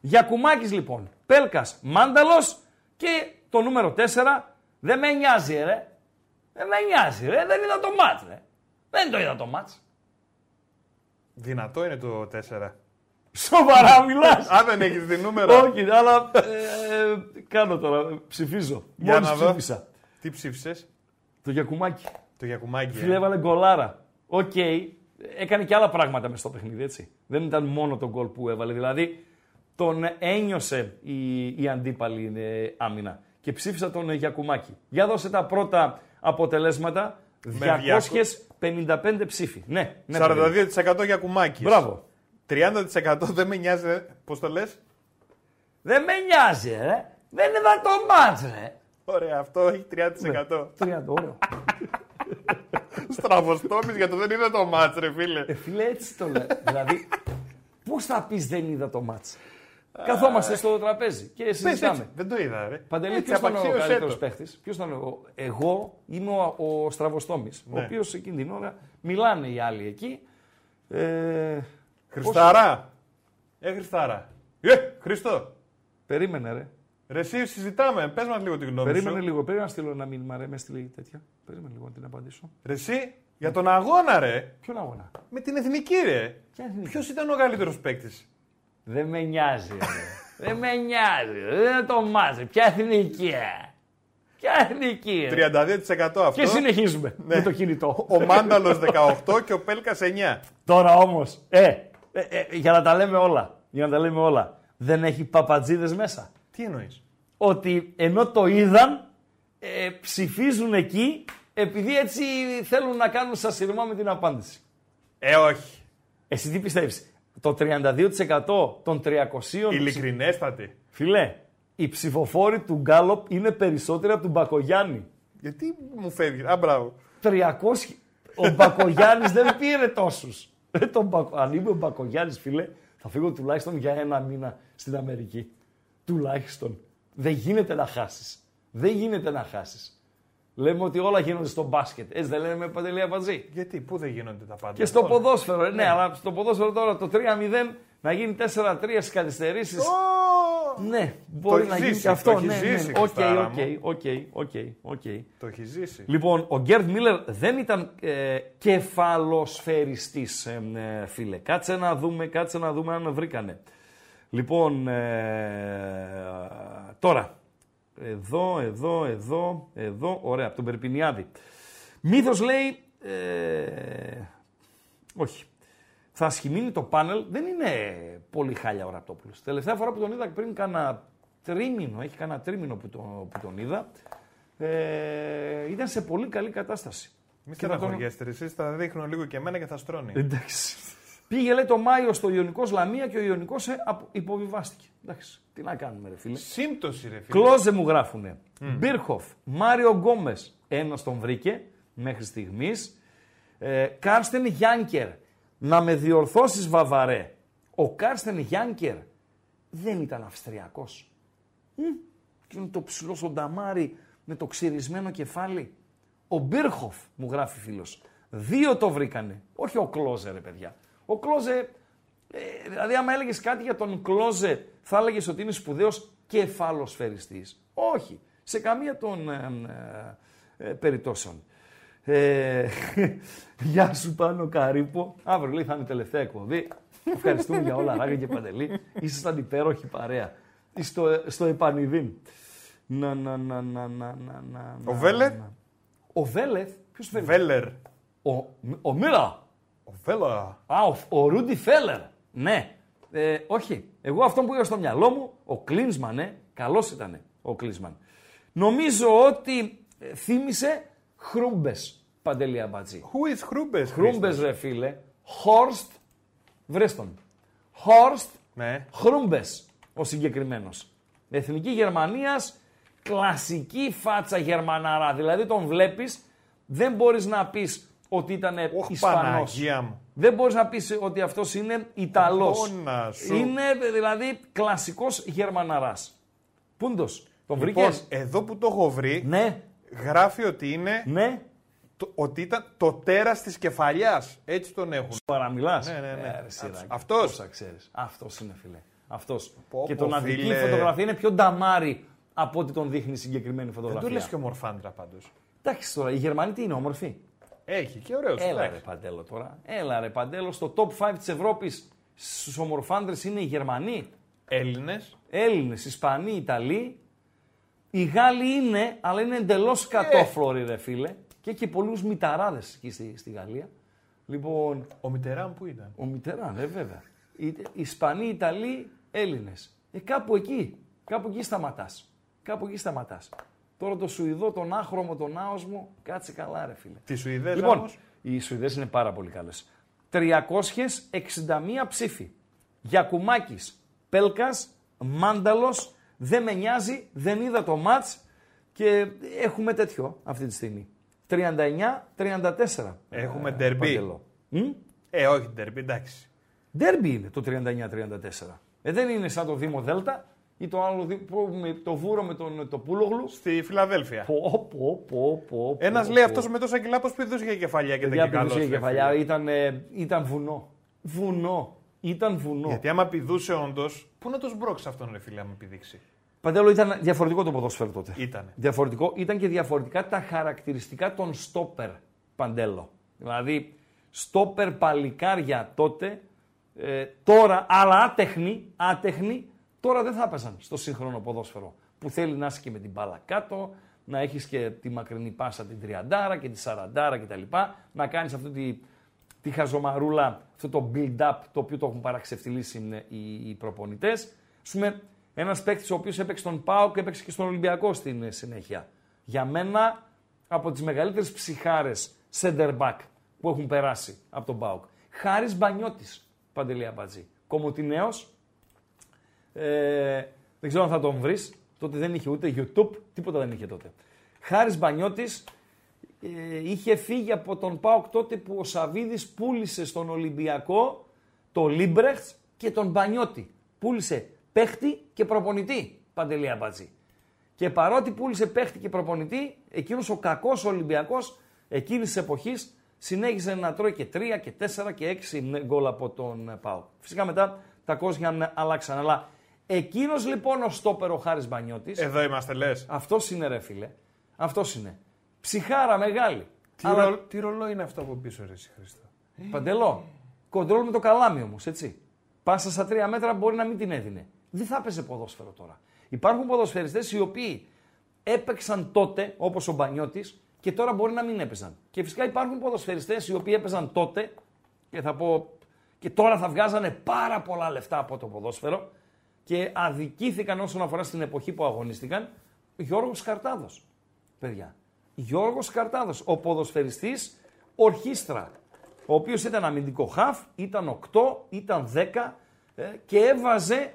Γιακουμάκης λοιπόν, Πέλκας, Μάνταλος και το νούμερο 4 δεν με νοιάζει ρε. Δεν με νοιάζει ρε, δεν είδα το μάτς ρε. Δεν το είδα το μάτς. Δυνατό είναι το 4. Σοβαρά μιλάς. Αν δεν έχεις δει νούμερο. Όχι, αλλά ε, κάνω τώρα, ψηφίζω. Για Μόλις να δω. ψήφισα. Τι ψήφισες, Το Γιακουμάκη. το Γιακουμάκη. Φίλε, ε. έβαλε γκολάρα. Οκ. Έκανε και άλλα πράγματα μες στο παιχνίδι, έτσι. Δεν ήταν μόνο το γκολ που έβαλε. Δηλαδή, τον ένιωσε η, η αντίπαλη ε, άμυνα. Και ψήφισα τον ε, Γιακουμάκη. Για δώσε τα πρώτα αποτελέσματα. Με 255 ψήφοι. Ναι, ναι. παιδί. 42% Γιακουμάκι. Μπράβο. 30% δεν με νοιάζει. Πώς το λες; Δεν με νοιάζει, ρε. Δεν είδα το μάτς, ρε. Ωραία, αυτό έχει 30%. 30, ωραίο. Στραβοστόμης για το δεν είναι το μάτς, ρε φίλε. Ε, φίλε, έτσι το λέω. δηλαδή, πώς θα πεις δεν είδα το μάτς; Καθόμαστε στο τραπέζι και Πες συζητάμε. έτσι, Δεν το είδα, ρε. Παντελή, Έτσι, ποιος ήταν ο απαξίωσέ καλύτερος το. παίχτης; Ποιος ήταν ο. Εγώ είμαι ο, ο Στραβοστόμης. Ο Ναι. οποίος εκείνη την ώρα μιλάνε οι άλλοι εκεί. Ε, Χριστάρα. Ε, Χριστάρα. Ε, Χριστό. περίμενε, ρε. Ρε, εσύ συζητάμε. Πες μας λίγο τη γνώμη Περίμενε σου. λίγο. Πρέπει να στείλω ένα μήνυμα, ρε. Μες στείλει τέτοια. Περίμενε λίγο να την απαντήσω. Ρε, εσύ, Για τον αγώνα, ρε. Ποιον αγώνα; Με την εθνική, ρε. Ποια εθνική; Ποιος ήταν ο καλύτερος παίκτης; Δεν με νοιάζει. ρε. Δεν με νοιάζει. ρε. Δεν το μάζει. Ποια εθνική. ε; Ποια εθνική. ρε. 32% αυτό. Και συνεχίζουμε με το κινητό. Ο Μάνταλος 18 και ο Πέλκας 9. Τώρα όμως, ε, ε, ε, για να τα λέμε όλα. Για να τα λέμε όλα. Δεν έχει παπατζίδες μέσα. Τι εννοείς; Ότι ενώ το είδαν, ε, ψηφίζουν εκεί επειδή έτσι θέλουν να κάνουν σασυρμό με την απάντηση. Ε, όχι. Εσύ τι πιστεύεις, το 32% των 300 Ειλικρινέστατη. Φίλε, οι ψηφοφόροι του Γκάλοπ είναι περισσότεροι από του Μπακογιάννη. Γιατί μου φεύγει; Α, μπράβο. 300. Ο Μπακογιάννης δεν πήρε τόσους. Ε, τον Μπακο... Αν είμαι ο Μπακογιάννης, φίλε, θα φύγω τουλάχιστον για ένα μήνα στην Αμερική. Τουλάχιστον. Δεν γίνεται να χάσεις. Δεν γίνεται να χάσεις. Λέμε ότι όλα γίνονται στο μπάσκετ. Έτσι δεν λέμε παντελή Αμπατζή. Γιατί, πού δεν γίνονται τα πάντα; Και στο ποδόσφαιρο. Ναι, αλλά στο ποδόσφαιρο τώρα το 3-0 να γίνει 4-3 στις καθυστερήσεις. Ω! Ναι, μπορεί Το να έχει γίνει ζήσει, και αυτό. το έχει ναι, ζήσει, ναι. OK, Χρηστάρα OK, μου. OK, OK, OK. Το έχει ζήσει. Λοιπόν, ο Γκέρτ Μίλλερ δεν ήταν ε, κεφαλοσφαιριστής, ε, ε, φίλε. Κάτσε να δούμε, κάτσε να δούμε αν βρήκανε. Λοιπόν, ε, τώρα, εδώ, εδώ, εδώ, εδώ, ωραία, από τον Περπινιάδη. Μύθος λέει, ε, όχι, θα σχημίνει το πάνελ, δεν είναι πολύ χάλια ο Ραπτόπουλος. Τελευταία φορά που τον είδα πριν κάνα τρίμηνο, έχει κάνα τρίμηνο που, το, που τον είδα, ε, ήταν σε πολύ καλή κατάσταση. Μη Και θα τον- στεναχωριέστε, εσείς θα δείχνω λίγο και εμένα και θα στρώνει. Εντάξει. Πήγε λέει το Μάιο στο Ιωνικός Λαμία και ο Ιωνικός υποβιβάστηκε. Εντάξει, τι να κάνουμε, ρε φίλε. Σύμπτωση, ρε φίλε. Κλόζε μου γράφουνε. Μπίρχοφ, Μάριο Γκόμες. Ένας τον βρήκε μέχρι στιγμής. Ε, Κάρστεν Γιάνκερ. Να με διορθώσεις, Βαβαρέ. Ο Κάρστεν Γιάνκερ δεν ήταν Αυστριακός. Και είναι το ψηλό στον ταμάρι με το ξυρισμένο κεφάλι. Ο Μπίρχοφ, μου γράφει φίλος. Δύο το βρήκανε. Όχι ο Κλόζε, ρε παιδιά. Ο Κλόζε, ε, δηλαδή άμα έλεγες κάτι για τον Κλόζε, θα έλεγες ότι είναι σπουδαίος κεφαλοσφαιριστής. Όχι. Σε καμία των ε, ε, ε, περιπτώσεων. Ε, γεια σου πάνω Καρύπο. Αύριο λέει θα είναι η τελευταία εκπομπή. Ευχαριστούμε για όλα, Ράγκα και Παντελή. Ήσασταν υπέροχη παρέα. Στο, στο επανειδήν. Να, να, να, να, να, να, να, Ο να, Βέλερ; να. Ο Βέλεθ. Ποιος Βέλεθ. Βέλερ. Ο, ο Μίρα. Ο Βέλερ. Α, ο, ο Ρούντι Φέλερ. Ναι. Ε, όχι. Εγώ αυτό που είχα στο μυαλό μου, ο Κλίνσμαν, ε, καλός ήταν ο Κλίνσμαν. Νομίζω ότι ε, θύμισε Χρούμπες, Παντελή Αμπατζή. Who is Χρούμπες. Χρούμπες ρε φίλε. Χόρστ, βρες τον. Χόρστ Ναι. Χρούμπες, ο συγκεκριμένος. Εθνική Γερμανίας, κλασική φάτσα Γερμανάρα. Δηλαδή τον βλέπεις, δεν μπορείς να πεις ότι ήταν Όχι Ισπανός. Παναγία μου. Δεν μπορείς να πεις ότι αυτός είναι Ιταλός. Μόνα σου. Είναι δηλαδή κλασικός Γερμαναράς. Πούντος, τον Λοιπόν, βρήκες; εδώ που το έχω βρει, Ναι, γράφει ότι είναι ναι. το, ότι ήταν το τέρας της κεφαλιάς. Έτσι τον έχουν. Παραμιλάς; Ναι, ναι, ναι. Ε, ρε, σειράκι. Αυτός. Πόσα ξέρεις. Αυτός είναι φίλε. Αυτός. Πω, και πω, το να δει η φίλε. φωτογραφία είναι πιο νταμάρι από ό,τι τον δείχνει η συγκεκριμένη Δεν φωτογραφία. το λες και ομορφάντρα πάντως. Εντάξει τώρα, οι Γερμανοί τι είναι, όμορφοι; Έχει και ωραίος. Έλα ρε εντάξει. Παντέλο τώρα. Έλα ρε Παντέλο. Στο top 5 της Ευρώπης στους ομορφάντρες είναι οι Γερμανοί. Έλληνες. Έλληνες, Ισπανοί, Ιταλοί. Οι Γάλλοι είναι, αλλά είναι εντελώς κατόφλωροι, ρε φίλε. Και έχει και πολλούς μηταράδες εκεί στη, στη Γαλλία. Λοιπόν, Ο Μιτεράν που ήταν; ο Μιτεράν, ε, βέβαια. Οι, Ισπανοί, Ιταλοί, Έλληνες. Ε, κάπου εκεί. Κάπου εκεί σταματάς. Κάπου εκεί σταματάς. Τώρα το Σουηδό, τον άχρωμο, τον άοσμο, κάτσε καλά, ρε φίλε. Τη Σουηδές Λοιπόν, όμως. οι Σουηδέ είναι πάρα πολύ καλές. 361 ψήφοι. Γιακουμάκης, Πέλκας, Μάνταλος, δεν με νοιάζει, δεν είδα το μάτς και έχουμε τέτοιο αυτή τη στιγμή. 39-34. Έχουμε ε, ντερμπι. Παντελό. Μμ; Ε, όχι ντερμπι, εντάξει. Ντέρμπι είναι το 39-34. Ε, δεν είναι σαν το Δήμο Δέλτα ή το άλλο δι- που- με το βούρο με τον το Πούλογλου. Στη Φιλαδέλφια. Πω, πω, πω, πω, Ένας πω, λέει πω. αυτός με τόσα κιλά πώ πηδούσε για κεφαλιά και δεν Παιδιά και καλός, πηδούσε η ρε κεφαλιά, φίλε. ήταν, ε, ήταν βουνό. Βουνό. Ήταν βουνό. Γιατί άμα πηδούσε όντως, πού να το σμπρώξει αυτόν, ρε φίλε, άμα πηδήξει; Παντέλο ήταν διαφορετικό το ποδόσφαιρο τότε. Ήτανε. Διαφορετικό. Ήταν και διαφορετικά τα χαρακτηριστικά των στόπερ. Παντέλο. Δηλαδή, στόπερ παλικάρια τότε, ε, τώρα, αλλά άτεχνοι, άτεχνοι, τώρα δεν θα έπαιζαν στο σύγχρονο ποδόσφαιρο. Που θέλει να είσαι και με την μπάλα κάτω, να έχεις και τη μακρινή πάσα την 30 και τη 40 κτλ. Να κάνεις αυτή τη, τη χαζομαρούλα, αυτό το build-up το οποίο το έχουν παραξευτιλήσει οι, οι προπονητές. Ας πούμε, ένας παίκτης ο οποίος έπαιξε τον ΠΑΟ και έπαιξε και στον Ολυμπιακό στην ε, συνέχεια. Για μένα, από τις μεγαλύτερες ψυχάρες center back που έχουν περάσει από τον ΠΑΟΚ. Χάρης Μπανιώτης, Παντελία Μπατζή. Κομωτινέος, ε, δεν ξέρω αν θα τον βρεις, τότε δεν είχε ούτε YouTube, τίποτα δεν είχε τότε. Χάρης Μπανιώτης ε, είχε φύγει από τον ΠΑΟΚ τότε που ο Σαβίδης πούλησε στον Ολυμπιακό το Λίμπρεχτς και τον Μπανιώτη. Πούλησε παίχτη και προπονητή, Παντελή Αμπατζή. Και παρότι πούλησε παίχτη και προπονητή, εκείνος ο κακός Ολυμπιακός εκείνης της εποχής συνέχισε να τρώει και 3 και 4 και 6 γκολ από τον ΠΑΟΚ. Φυσικά μετά τα κόσμια αλλάξαν, αλλά εκείνος λοιπόν ο στόπερ ο Χάρης Μπανιώτης... Εδώ είμαστε λες. Αυτός είναι ρε φίλε. Αυτός είναι. Ψυχάρα μεγάλη. Τι, Αλλά... ρο... τι ρολό είναι αυτό από πίσω, ρε Χριστό; Παντελό. Κοντρόλ με το καλάμι όμως, έτσι. Πάσα στα τρία μέτρα μπορεί να μην την έδινε. Δεν θα έπαιζε ποδόσφαιρο τώρα. Υπάρχουν ποδοσφαιριστές οι οποίοι έπαιξαν τότε, όπως ο Μπανιώτης, και τώρα μπορεί να μην έπαιζαν. Και φυσικά υπάρχουν ποδοσφαιριστές οι οποίοι έπαιζαν τότε και θα πω και τώρα θα βγάζανε πάρα πολλά λεφτά από το ποδόσφαιρο και αδικήθηκαν όσον αφορά στην εποχή που αγωνίστηκαν. Γιώργος Καρτάδος, παιδιά. Γιώργος Καρτάδος, ο ποδοσφαιριστής ορχήστρα, ο οποίος ήταν αμυντικό χαφ, ήταν 8, ήταν 10 ε, και έβαζε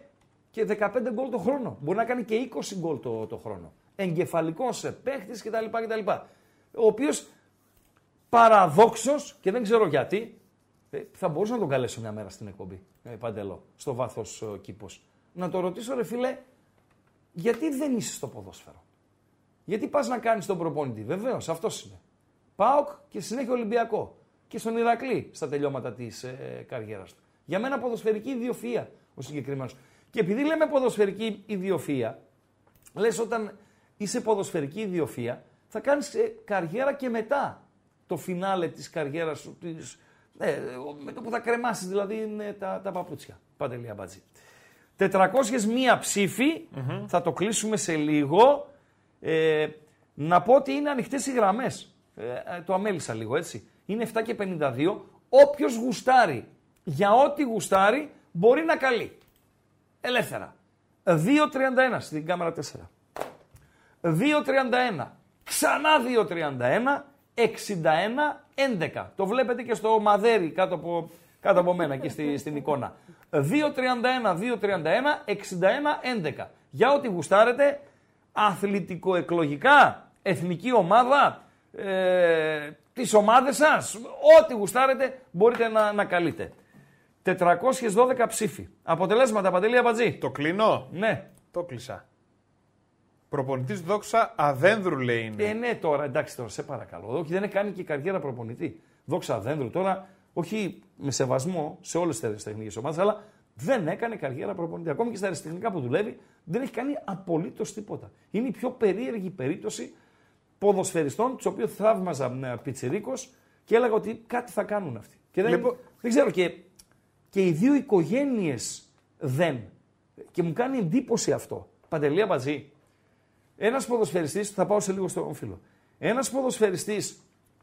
και 15 γκολ το χρόνο. Μπορεί να κάνει και 20 γκολ το, το χρόνο. Εγκεφαλικός παίχτης κτλ. κτλ. Ο οποίος παραδόξως και δεν ξέρω γιατί, ε, θα μπορούσα να τον καλέσω μια μέρα στην εκπομπή, ε, Παντελό, στο βάθος ε, κήπος. Να το ρωτήσω ρε φίλε, γιατί δεν είσαι στο ποδόσφαιρο; Γιατί πας να κάνεις τον προπονητή; Βεβαίως, αυτός είναι. Πάοκ και συνέχεια Ολυμπιακό. Και στον Ηρακλή στα τελειώματα της ε, καριέρας του. Για μένα ποδοσφαιρική ιδιοφυα ο συγκεκριμένος. Και επειδή λέμε ποδοσφαιρική ιδιοφυα, λες όταν είσαι ποδοσφαιρική ιδιοφυα, θα κάνεις ε, καριέρα και μετά το φινάλε της καριέρας σου. Της, ε, με το που θα κρεμάσεις δηλαδή τα, τα παπούτσια. Πάτε λίγα μπατζή. 401 ψηφοι θα το κλείσουμε σε λίγο. Ε, να πω ότι είναι ανοιχτές οι γραμμές. Ε, ε, το αμέλησα λίγο έτσι. Είναι 7 και 52. Όποιος γουστάρει για ό,τι γουστάρει μπορεί να καλεί. Ελεύθερα. 2.31 στην κάμερα 4. 2.31. Ξανά 2.31. 61 11. Το βλέπετε και στο μαδέρι κάτω από, κάτω από μένα εκεί στη, στην εικόνα. 2.31, 2.31, 61 11. Για ό,τι γουστάρετε, αθλητικο-εκλογικά, εθνική ομάδα, ε, τις ομάδες σας, ό,τι γουστάρετε μπορείτε να, να καλείτε. 412 ψήφοι. Αποτελέσματα, Παντελή Αμπατζή. Το κλείνω. Ναι. Το κλείσα. Προπονητής δόξα Αδένδρου λέει είναι. Ε, ναι, τώρα εντάξει, τώρα σε παρακαλώ. Όχι, δεν έκανε και καριέρα προπονητή. Δόξα Αδένδρου τώρα, όχι με σεβασμό σε όλες τις τεχνικές ομάδες, αλλά δεν έκανε καριέρα προπονητή. Ακόμη και στα αριστεχνικά που δουλεύει, δεν έχει κάνει απολύτως τίποτα. Είναι η πιο περίεργη περίπτωση ποδοσφαιριστών, τους οποίους θαύμαζα πιτσιρίκος και έλεγα ότι κάτι θα κάνουν αυτοί. Και δεν, λοιπόν... δεν ξέρω, και, και οι δύο οικογένειες δεν. Και μου κάνει εντύπωση αυτό. Παντελία Μπατζή. Ένας ποδοσφαιριστή, θα πάω σε λίγο στο φίλο. Ένας ποδοσφαιριστής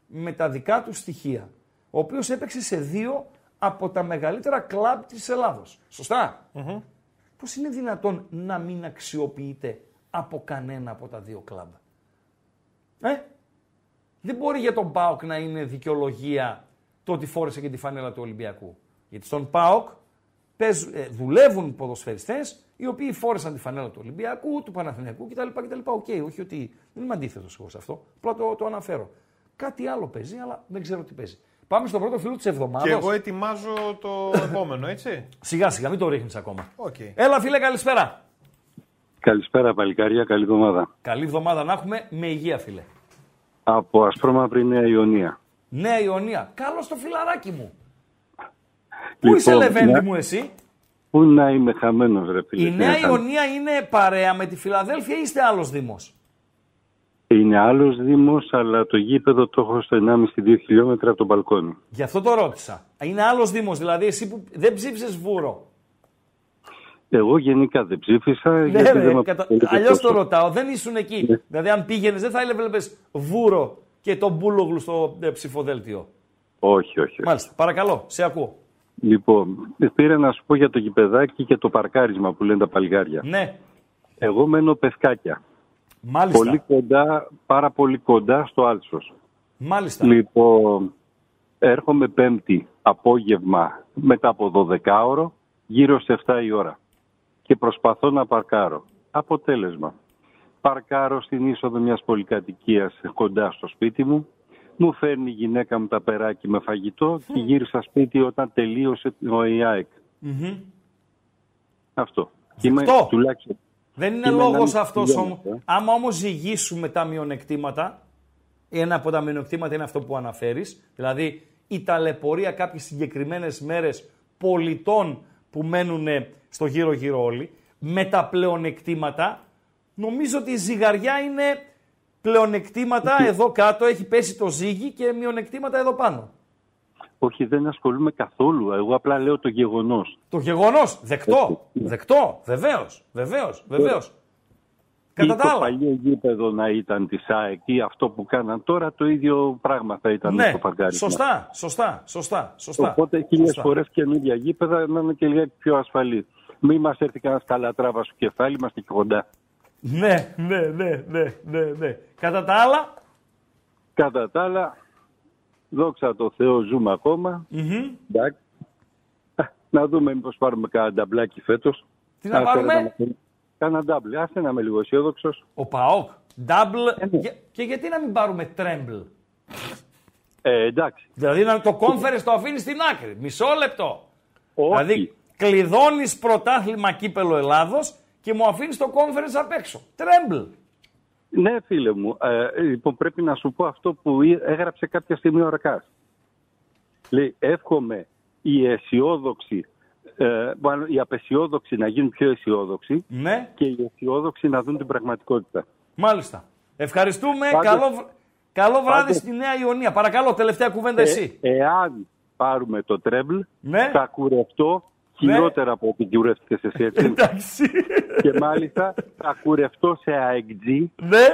με τα δικά του στοιχεία, ο οποίος έπαιξε σε δύο από τα μεγαλύτερα κλαμπ της Ελλάδος. Σωστά; Mm-hmm. Πώς είναι δυνατόν να μην αξιοποιείται από κανένα από τα δύο κλαμπ; Ε; Δεν μπορεί για τον ΠΑΟΚ να είναι δικαιολογία το ότι φόρεσε και τη φανέλα του Ολυμπιακού. Γιατί στον ΠΑΟΚ πες, ε, δουλεύουν ποδοσφαιριστές οι οποίοι φόρεσαν τη φανέλα του Ολυμπιακού, του Παναθηναϊκού κτλ. κτλ. Οκέι, okay, όχι ότι δεν είμαι αντίθετος εγώ σε αυτό. Απλά το, το αναφέρω. Κάτι άλλο παίζει, αλλά δεν ξέρω τι παίζει. Πάμε στο πρώτο φίλο της εβδομάδα. Και εγώ ετοιμάζω το επόμενο, έτσι. Σιγά σιγά, μην το ρίχνεις ακόμα. Okay. Έλα, φίλε, καλησπέρα. Καλησπέρα, παλικάρια. Καλή εβδομάδα. Καλή εβδομάδα να έχουμε με υγεία, φίλε. Από Ασπρόμαυρη Νέα Ιωνία. Νέα Ιωνία. Καλό στο φιλαράκι μου. Πού είσαι, λοιπόν, Λεβέντη μου, εσύ; Πού να είμαι χαμένος, ρε φίλε. Η Νέα Ιωνία είναι παρέα με τη Φιλαδέλφια ή είστε άλλος Δήμος; Είναι άλλος δήμος, αλλά το γήπεδο το έχω στο 1,5-2 χιλιόμετρα από το μπαλκόνι. Γι' αυτό το ρώτησα. Είναι άλλος Δήμος, δηλαδή εσύ που δεν ψήφισες βούρο. Εγώ γενικά δεν ψήφισα. Ναι, γιατί δεν ρε, με κατα... απασχολεί αλλιώς το τόσο. ρωτάω. Δεν ήσουν εκεί. Δηλαδή, αν πήγαινες, δεν θα έβλεπες βούρο και τον Μπούλογλου στο ε, ψηφοδέλτιο. Όχι, όχι. όχι. Μάλιστα. Παρακαλώ, σε ακούω. Λοιπόν, πήρα να σου πω για το γηπεδάκι και το παρκάρισμα που λένε τα παλιγάρια. Ναι, Εγώ μένω Πευκάκια. Μάλιστα. Πολύ κοντά, πάρα πολύ κοντά στο Άλσος. Μάλιστα. Λοιπόν, έρχομαι πέμπτη απόγευμα μετά από 12 ώρο, γύρω σε 7 η ώρα. Και προσπαθώ να παρκάρω. Αποτέλεσμα. Παρκάρω στην είσοδο μιας πολυκατοικίας κοντά στο σπίτι μου. Μου φέρνει η γυναίκα μου τα περάκι με φαγητό και γύρισα σπίτι όταν τελείωσε ο ΙΑΕΚ. Μμμ. Αυτό. Και Είμαι Δεκτό. τουλάχιστον Δεν είναι Είμαι λόγος ενάμιση αυτός χιλιόμετρο, όμως. ε. Άμα όμως ζυγίσουμε τα μειονεκτήματα, ένα από τα μειονεκτήματα είναι αυτό που αναφέρεις, δηλαδή η ταλαιπωρία κάποιες συγκεκριμένες μέρες πολιτών που μένουν στο γύρω-γύρω όλοι, με τα πλεονεκτήματα, νομίζω ότι η ζυγαριά είναι πλεονεκτήματα εδώ κάτω, έχει πέσει το ζύγι και μειονεκτήματα εδώ πάνω. Όχι, δεν ασχολούμαι καθόλου. Εγώ απλά λέω το γεγονός. Το γεγονός, δεκτό, δεκτό, βεβαίως, βεβαίως, βεβαίως. Κατά ή τα το άλλα. παλιό γήπεδο να ήταν της ΑΕΚ ή αυτό που κάναν τώρα το ίδιο πράγμα θα ήταν Ναι, στο παρκάρισμα. σωστά, σωστά, σωστά, σωστά. Οπότε χίλιες σωστά. φορές καινούργια γήπεδα να είναι και λίγα πιο ασφαλή. Μην μας έρθει κανένας καλατράβα στο κεφάλι, είμαστε και κοντά. Ναι, ναι, ναι, ναι, ναι, ναι. Κατά τα άλλα, Κατά τα άλλα, δόξα τω Θεώ, ζούμε ακόμα. Εντάξει. Α, Να δούμε μήπως πάρουμε κανένα νταμπλάκι φέτος. Τι να πάρουμε; Κάνα νταμπλ. Άσε να είμαι λίγο αισιόδοξος. ο Παόκ, double, ναι. και, και γιατί να μην πάρουμε treble. Ε, εντάξει. Δηλαδή να το conference το αφήνεις στην άκρη. Μισό λεπτό. Όχι. Δηλαδή κλειδώνεις πρωτάθλημα κύπελο Ελλάδος και μου αφήνεις το conference απ' έξω. Treble. Ναι, φίλε μου. Ε, λοιπόν, πρέπει να σου πω αυτό που εί- έγραψε κάποια στιγμή ο Ρακάς. Λέει, εύχομαι οι αισιόδοξοι, ε, μάλλον οι απεσιόδοξοι να γίνουν πιο αισιόδοξοι Ναι, και οι αισιόδοξοι να δουν την πραγματικότητα. μάλιστα. Ευχαριστούμε. Πάντως- καλό, βρ- καλό βράδυ πάντως- στη Νέα Ιωνία. Παρακαλώ, τελευταία κουβέντα εσύ. Ε, εάν πάρουμε το τρέμπλ, Ναι. θα κουρευτώ χειρότερα από ό,τι κουρεύτηκες εσύ έτσι. Εντάξει. και μάλιστα θα κουρευτώ σε AEG. ναι,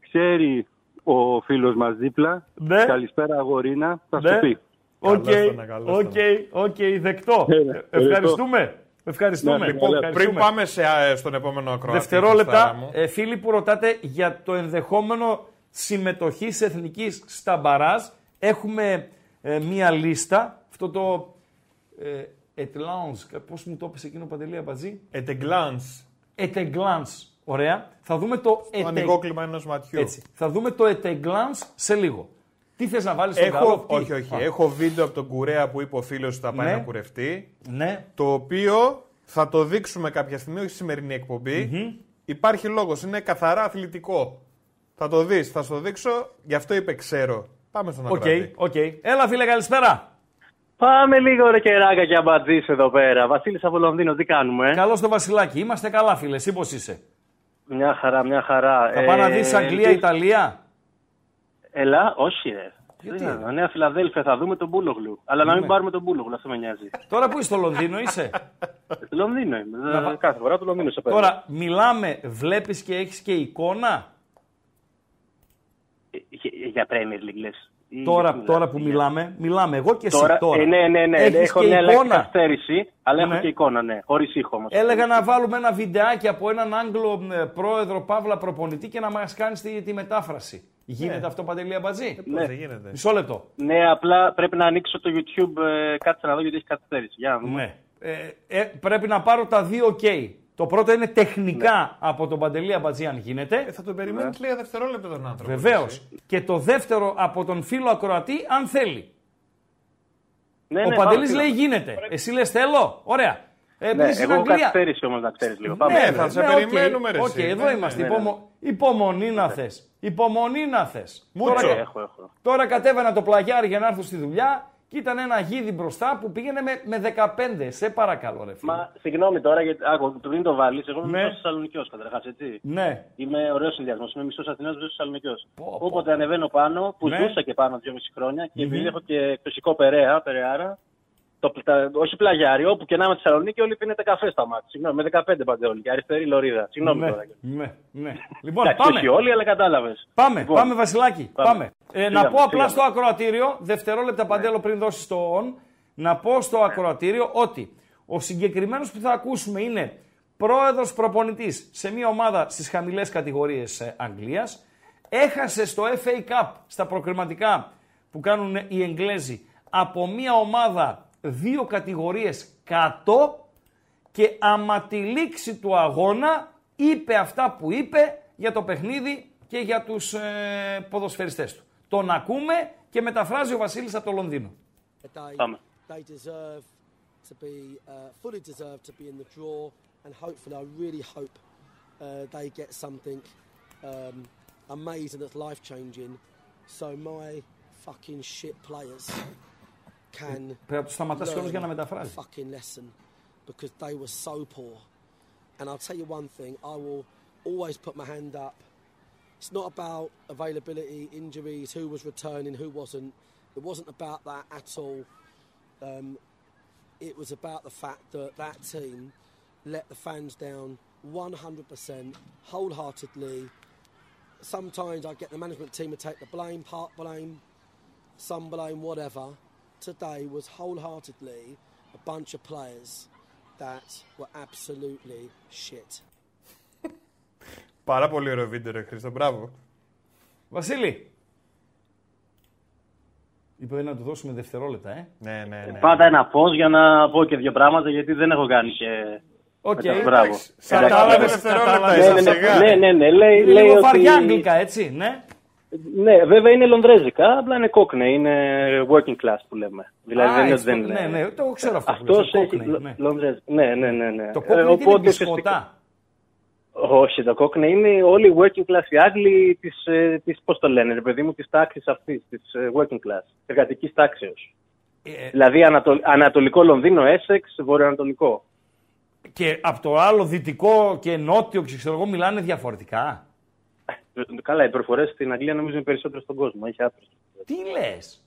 Ξέρει ο φίλος μας δίπλα. Ναι. Καλησπέρα αγορίνα. Θα ναι. σου πει. Οκ, Καλώς το να, καλώς το οκ, οκ, δεκτό. Έλα, Ε, Ευχαριστούμε. Ευχαριστούμε. Ναι, Λοιπόν, Ευχαριστούμε. πριν πάμε σε, α, στον επόμενο ακροατή. Χριστάρα Δευτερόλεπτα, μου. ε, φίλοι που ρωτάτε για το ενδεχόμενο συμμετοχής εθνικής στα μπαράζ, έχουμε ε, μία λίστα. Αυτό το ε, at glance, πώς μου το έπεσε εκείνο Παντελή Αμπατζή; At a glance. At a glance, ωραία. Θα δούμε το Το at a- ανοιγόκλημα ενός ματιού. Έτσι. Θα δούμε το at a glance σε λίγο. Τι θες να βάλεις στον Έχω, καλό, τι; όχι, όχι. Α, Έχω βίντεο από τον Κουρέα που είπε ο φίλος ότι θα πάει Ναι. να κουρευτεί. Ναι, Το οποίο θα το δείξουμε κάποια στιγμή, όχι στη σημερινή εκπομπή. Υπάρχει λόγος, είναι καθαρά αθλητικό. Θα το δεις, θα σου το δείξω, γι' αυτό είπε ξέρω. Πάμε στον οκ, ακροατή. οκ. Έλα φίλε, καλησπέρα. Πάμε λίγο ρε κεράκια και αμπατζής εδώ πέρα. Βασίλης από Λονδίνο, τι κάνουμε. Ε; Καλώς το Βασιλάκι. Είμαστε καλά φίλε, εσύ πώς είσαι; Μια χαρά, μια χαρά. Θα πάει να δεις Αγγλία, Ιταλία; Ελά, όχι ρε. Γιατί, Δεν, ρε; Νέα Φιλαδέλφια, θα δούμε τον Μπούλογλου. Αλλά να μην πάρουμε τον Μπούλογλου, αυτό με νοιάζει. Τώρα που είσαι στο Λονδίνο είσαι; Λονδίνο είμαι. Να Ε, βα- Κάθε φορά το Λονδίνο σε παίρνω. Τώρα μιλάμε, βλέπεις και έχεις και εικόνα; Ε, Για, για Premier League λες. Ή Τώρα, για- τώρα που μιλάμε, μιλάμε εγώ και εσύ Τώρα, τώρα. ε, ναι, ναι, ναι. Έχεις έχω και μια λεπτή εικόνα. καθυστέρηση, αλλά Ναι. έχω και εικόνα, ναι. Χωρίς ήχο όμως. Έλεγα να βάλουμε ένα βιντεάκι από έναν Άγγλο ε, πρόεδρο Παύλα προπονητή και να μας κάνεις τη, τη μετάφραση. Γίνεται αυτό Παντελή Αμπατζή. Πώς Ναι. δεν γίνεται. Μισό λεπτό. Ναι, απλά πρέπει να ανοίξω το YouTube. Ε, κάτσε να δω γιατί έχει καθυστέρηση. Για να δούμε. Ναι. Ε, ε, πρέπει να πάρω τα δύο OK. Το πρώτο είναι τεχνικά από τον Παντελή Αμπατζή αν γίνεται. Ε, θα τον περιμένεις λίγα δευτερόλεπτα τον άνθρωπο. Βεβαίως. έτσι. Και το δεύτερο από τον φίλο ακροατή, αν θέλει. Ναι, Ο ναι, Παντελής πάμε, λέει φίλε. γίνεται. Εσύ λες θέλω. Ωραία. Ε, Ναι, πριν στην εγώ έχω Αγγλία. καθυστέρηση όμως να ξέρεις λίγο. Ναι, Πάμε. θα ναι, σε οκ, περιμένουμε, ρε, Οκ, εσύ. εδώ Ναι, είμαστε. ναι, ναι. Υπομο... Υπομονή να θες. Υπομονή να θες. Μούτσο. Τώρα, Έχω, έχω. τώρα κατέβαινα το πλαγιάρι για να έρθω στη δουλειά και ήταν ένα γίδι μπροστά που πήγαινε με, με 15. Σε παρακαλώ, ρε φίλε. Μα συγγνώμη τώρα, γιατί άκου, πριν το βάλεις, εγώ είμαι Ναι. μισός Θεσσαλονικιός καταρχάς, έτσι. Ναι. Είμαι ωραίος συνδυασμός. Είμαι μισός Αθηνό, μισός Θεσσαλονικιός. Πω, πω. Όποτε ανεβαίνω πάνω, που Ναι. ζούσα και πάνω δυόμιση χρόνια και επειδή έχω και φυσικό περαία, περαιάρα, το, τα, όχι πλαγιάρι, όπου και να είμαι στη Θεσσαλονίκη, όλοι πίνετε καφέ στα μάτια. Συγγνώμη, με 15 πάντε όλοι. Και αριστερή λωρίδα. Συγγνώμη ναι, τώρα. ναι, ναι. Λοιπόν, Εντάξει, πάμε. όχι όλοι, αλλά κατάλαβες. Πάμε, Λοιπόν, πάμε Βασιλάκη. Πάμε. Πάμε. Ε, να Φύγαμε, πω απλά φύγαμε. στο ακροατήριο, δευτερόλεπτα παντέλο πριν δώσεις το on, να πω στο ακροατήριο ότι ο συγκεκριμένος που θα ακούσουμε είναι πρόεδρος προπονητής σε μια ομάδα στις χαμηλές κατηγορίες ε, Αγγλίας. Έχασε στο FA Cup στα προκριματικά που κάνουν οι Εγγλέζοι από μια ομάδα δύο κατηγορίες κάτω και άμα τη λήξη του αγώνα είπε αυτά που είπε για το παιχνίδι και για τους ε, ποδοσφαιριστές του. Τον ακούμε και μεταφράζει ο Βασίλης από το Λονδίνο. They, Πάμε. they deserve to be uh, fully deserve to be in the draw, and hopefully, I really hope uh, they get something um, amazing that's life changing. So my fucking shit players can Πρέπει να του σταματάς κιόλας για να learn μεταφράζει. a fucking lesson because they were so poor. And I'll tell you one thing: I will always put my hand up. It's not about availability, injuries, who was returning, who wasn't. It wasn't about that at all. Um, it was about the fact that that team let the fans down 100%, wholeheartedly. Sometimes I get the management team to take the blame, part blame, some blame, whatever. Today was wholeheartedly a bunch of players that were absolutely shit. Πάρα πολύ ωραίο βίντεο, ρε Χρήστο. Μπράβο. Βασίλη. Είπε να του δώσουμε δευτερόλεπτα, ε. Ναι, ναι, ναι. Πάντα ένα φως για να πω και δύο πράγματα, γιατί δεν έχω κάνει και. Οκ. μετά, μπράβο. εντάξει. Κατάλαβες Κατάλαβες, δευτερόλεπτα, κατάλαβες. είσαι Ναι, ναι, σιγά. ναι, ναι, ναι, λέει, Είναι λέει λίγο ότι... βαριά αγγλικά, έτσι, ναι. Ναι, βέβαια είναι λονδρέζικα, απλά είναι Cockney, είναι working class που λέμε. Δηλαδή Α, δεν είναι έτσι, δεν ναι, είναι. ναι, το ξέρω αυτό. που Αυτός λες, το έχει Cockney, λο- ναι. λονδρέζ- Ναι, ναι, ναι, ναι. Το Ε, Cockney είναι οπότε μπισκοτά. ουσιαστικά- Όχι, το Cockney είναι όλοι οι working class οι Άγγλοι της, ε, της πώς το λένε, ρε παιδί μου, της τάξης αυτής, της ε, working class, εργατικής τάξεως. Ε, Δηλαδή ανατολ, ανατολικό Λονδίνο, Essex, βορειοανατολικό. Και από το άλλο δυτικό και νότιο, ξέρω εγώ, μιλάνε διαφορετικά. Ε, Καλά, οι προφορές στην Αγγλία νομίζω είναι περισσότερο στον κόσμο. Έχει άπειρε. Τι λες;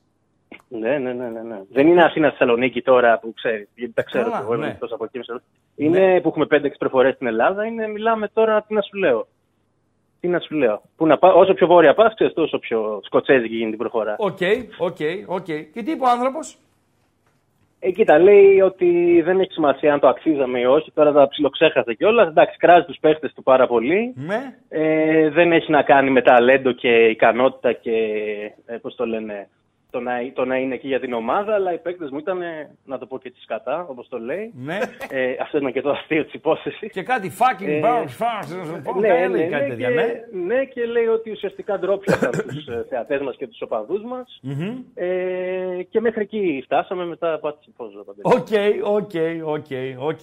Ναι, ναι, ναι, ναι, ναι. Δεν είναι Αθήνα Θεσσαλονίκη τώρα που ξέρει, γιατί τα ξέρω Καλά, και εγώ, είμαι ναι. εκτός από εκεί. ξέρω. Είναι που έχουμε 5-6 προφορές στην Ελλάδα, είναι, μιλάμε τώρα, τι να σου λέω. Τι να σου λέω. Που να πά, όσο πιο βόρεια πα, ξέρει, τόσο πιο σκοτσέζικη γίνεται η προφορά. Οκ, οκ, οκ. Και τι είπε ο άνθρωπος; Ε, κοίτα, λέει ότι δεν έχει σημασία αν το αξίζαμε ή όχι. Τώρα τα ψιλοξέχασε κιόλας. Εντάξει, κράζει τους παίχτες του πάρα πολύ. Ναι. Ε, δεν έχει να κάνει με ταλέντο και ικανότητα και ε, πώς το λένε, το να, το να είναι εκεί για την ομάδα, αλλά οι παίκτες μου ήταν, ε, να το πω και τη σκατά, όπως το λέει. Ναι. Ε, αυτό ήταν και το αστείο της υπόθεσης. Και κάτι fucking Ε, bounce, bounce. ναι, ναι, ναι, κάτι και, τέτοια, ναι. ναι, και λέει ότι ουσιαστικά ντρόπιασαν τους ε, θεατές μας και τους οπαδούς μας. Μμμ. Ε, και μέχρι εκεί φτάσαμε, μετά πάτησε pause. Οκ, οκ, οκ, οκ.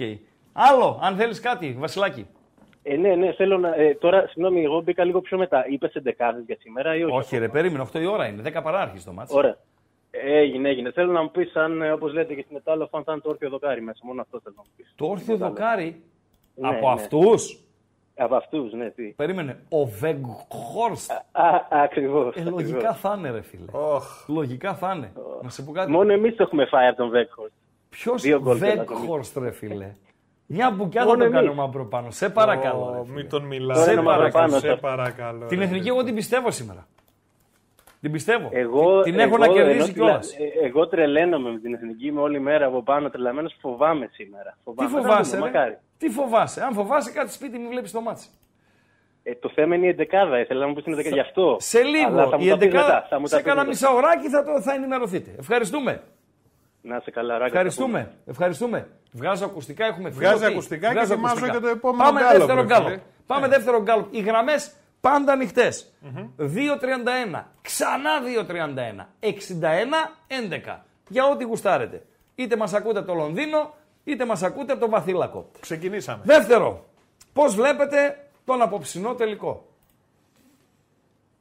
Άλλο, αν θέλεις κάτι, Βασιλάκη. Ε, ναι, ναι, θέλω να. Ε, τώρα, συγγνώμη, εγώ μπήκα λίγο πιο μετά. Είπες εντεκάδε για σήμερα ή όχι. Όχι, ρε, περίμενε, 8 η ώρα είναι. 10 παρά αρχίζει το ματς. Ωραία. Έγινε, έγινε. Θέλω να μου πεις αν, όπως λέτε και στην Ετάλο, αν θα είναι το όρθιο δοκάρι μέσα. Μόνο αυτό θέλω να μου πεις. Το όρθιο δοκάρι Ναι, από ναι. αυτούς; Από αυτούς, ναι, τι. Περίμενε. Ο Βεγχόρστ. Ακριβώς. Ε, λογικά θα είναι, ρε φίλε. Οχ. Λογικά θα είναι. Να σε πω κάτι. Μόνο εμείς το έχουμε φάει από τον Βέκχορ. Ποιος δύο γκολ κιόλας, Βεγχόρστ, ρε φίλε; Μια μπουκιά θα Μόνο το κάνει ο εμείς. Μαύρο πάνω. Σε παρακαλώ. ρε Ω, φίλε. Μην τον Τώρα μιλάς. είναι Σε παρακαλώ, παρακαλώ. σε- Σε παρακαλώ. Την ρε εθνική φίλε. εγώ την πιστεύω σήμερα. Την πιστεύω. Εγώ, την έχω εγώ, να ενώ κερδίσει τηλα- κιόλας. ε, Εγώ τρελαίνομαι με την εθνική, είμαι όλη μέρα από πάνω τρελαμένος. Φοβάμαι σήμερα. Τι Φοβάμαι. φοβάσαι, Θα δούμε, ρε; μακάρι. Τι φοβάσαι; Αν φοβάσαι κάτι σπίτι, μην βλέπεις το ματς. Ε, το θέμα είναι η εντεκάδα. Ήθελα να μου πεις την εντεκάδα. Γι' αυτό. Σε Αλλά λίγο. θα μου Η τα πεις 11 μετά, θα μου τα σε πεις κάνα μετά. μισάωράκι θα, το, θα ενημερωθείτε. Ευχαριστούμε. Να είσαι καλά, ράγκα. Ευχαριστούμε. Ευχαριστούμε. Βγάζω ακουστικά, έχουμε Βγάζει φίλο, τι; ακουστικά και Βγάζω ετοιμάζω ακουστικά. και το επόμενο Πάμε γκάλωπ, δεύτερο ρε γκάλωπ. φίλε. Πάμε δεύτερο γκάλωπ. Οι γραμμές πάντα ανοιχτές. 2.31. Ξανά 2.31. 61-11. Για ό,τι γουστάρετε. Είτε μας ακούτε από το Λονδίνο, είτε μας ακούτε από τον Βαθύλακο. Ξεκινήσαμε. Δεύτερο, πώς βλέπετε τον απόψινό τελικό;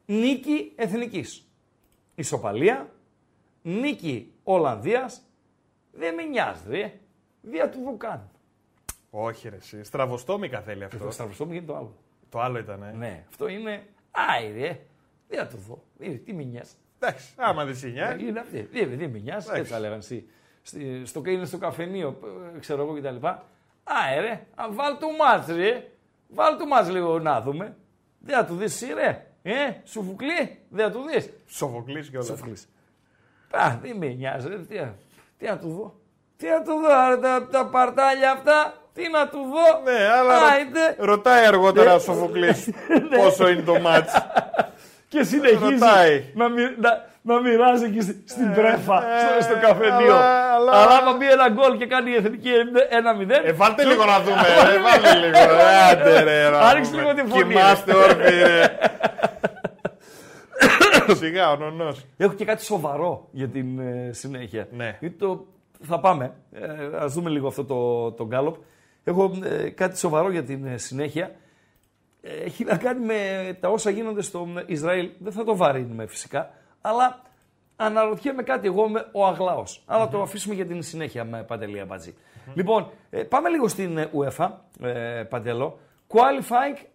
Νίκη εθνικής. Ισοπαλία, νίκη Ολλανδίας. Δεν με νοιάζει, ρε. Δια του Βουκάν. Όχι, ρε. Εσύ. Στραβοστόμικα θέλει αυτό. Το σταυροστό μου γίνεται το άλλο. Το άλλο ήταν. Ε. Ναι, αυτό είναι. Άι, ρε. Δια του δω. Ε, Τι με νοιάζει. Εντάξει, άμα δεν σε νοιάζει. Είναι αυτή. Δεν δεν με νοιάζει. Έτσι θα λέγανε εσύ. Στη- Στο, είναι στο καφενείο, ε, ξέρω εγώ κτλ. Α, ρε, α, βάλ του μάτς, ρε. Βάλ του μάτς λίγο να δούμε. Δεν θα του δεις εσύ, ρε. Ε, σου φουκλεί, δεν θα του δεις. Σοφοκλή και όλα. Σοφοκλής. Α, δεν με νοιάζει, ρε. Τι, να- τι να του δω; Τι να του δω, ρε, τα, τα παρτάλια αυτά. Τι να του δω; Ναι, αλλά ρω- Άιντε. ρωτάει αργότερα Ναι. ο Σοφοκλής πόσο είναι το μάτς. Και συνεχίζει Ρωτάει. να, μοι- να, να μοιράζει εκεί στη- στην πρέφα, στο, στο ε, καφενείο. αλλά- Αλλά, αλλά- άμα μπει ένα γκολ και κάνει η εθνική 1-0. Ε, βάλτε λίγο να δούμε, ρε. Βάλτε λίγο. ρε, Άντε, ρε. να Άνοιξε δούμε. λίγο τη φωνή, Κοιμάστε όρθιοι, ρε. Σιγά, ο νονός. Έχω και κάτι σοβαρό για την ε, συνέχεια. Ναι. Γιατί το, θα πάμε. Ε, ας δούμε λίγο αυτό το, το γκάλωπ. Έχω ε, κάτι σοβαρό για την ε, συνέχεια. Ε, έχει να κάνει με τα όσα γίνονται στο Ισραήλ. Δεν θα το βαρύνουμε φυσικά. Αλλά αναρωτιέμαι κάτι εγώ με ο αγλαος Αλλά το αφήσουμε για την συνέχεια με Παντελή Αμπατζή. Λοιπόν, ε, πάμε λίγο στην ε, UEFA, ε, Παντελό. Qualifying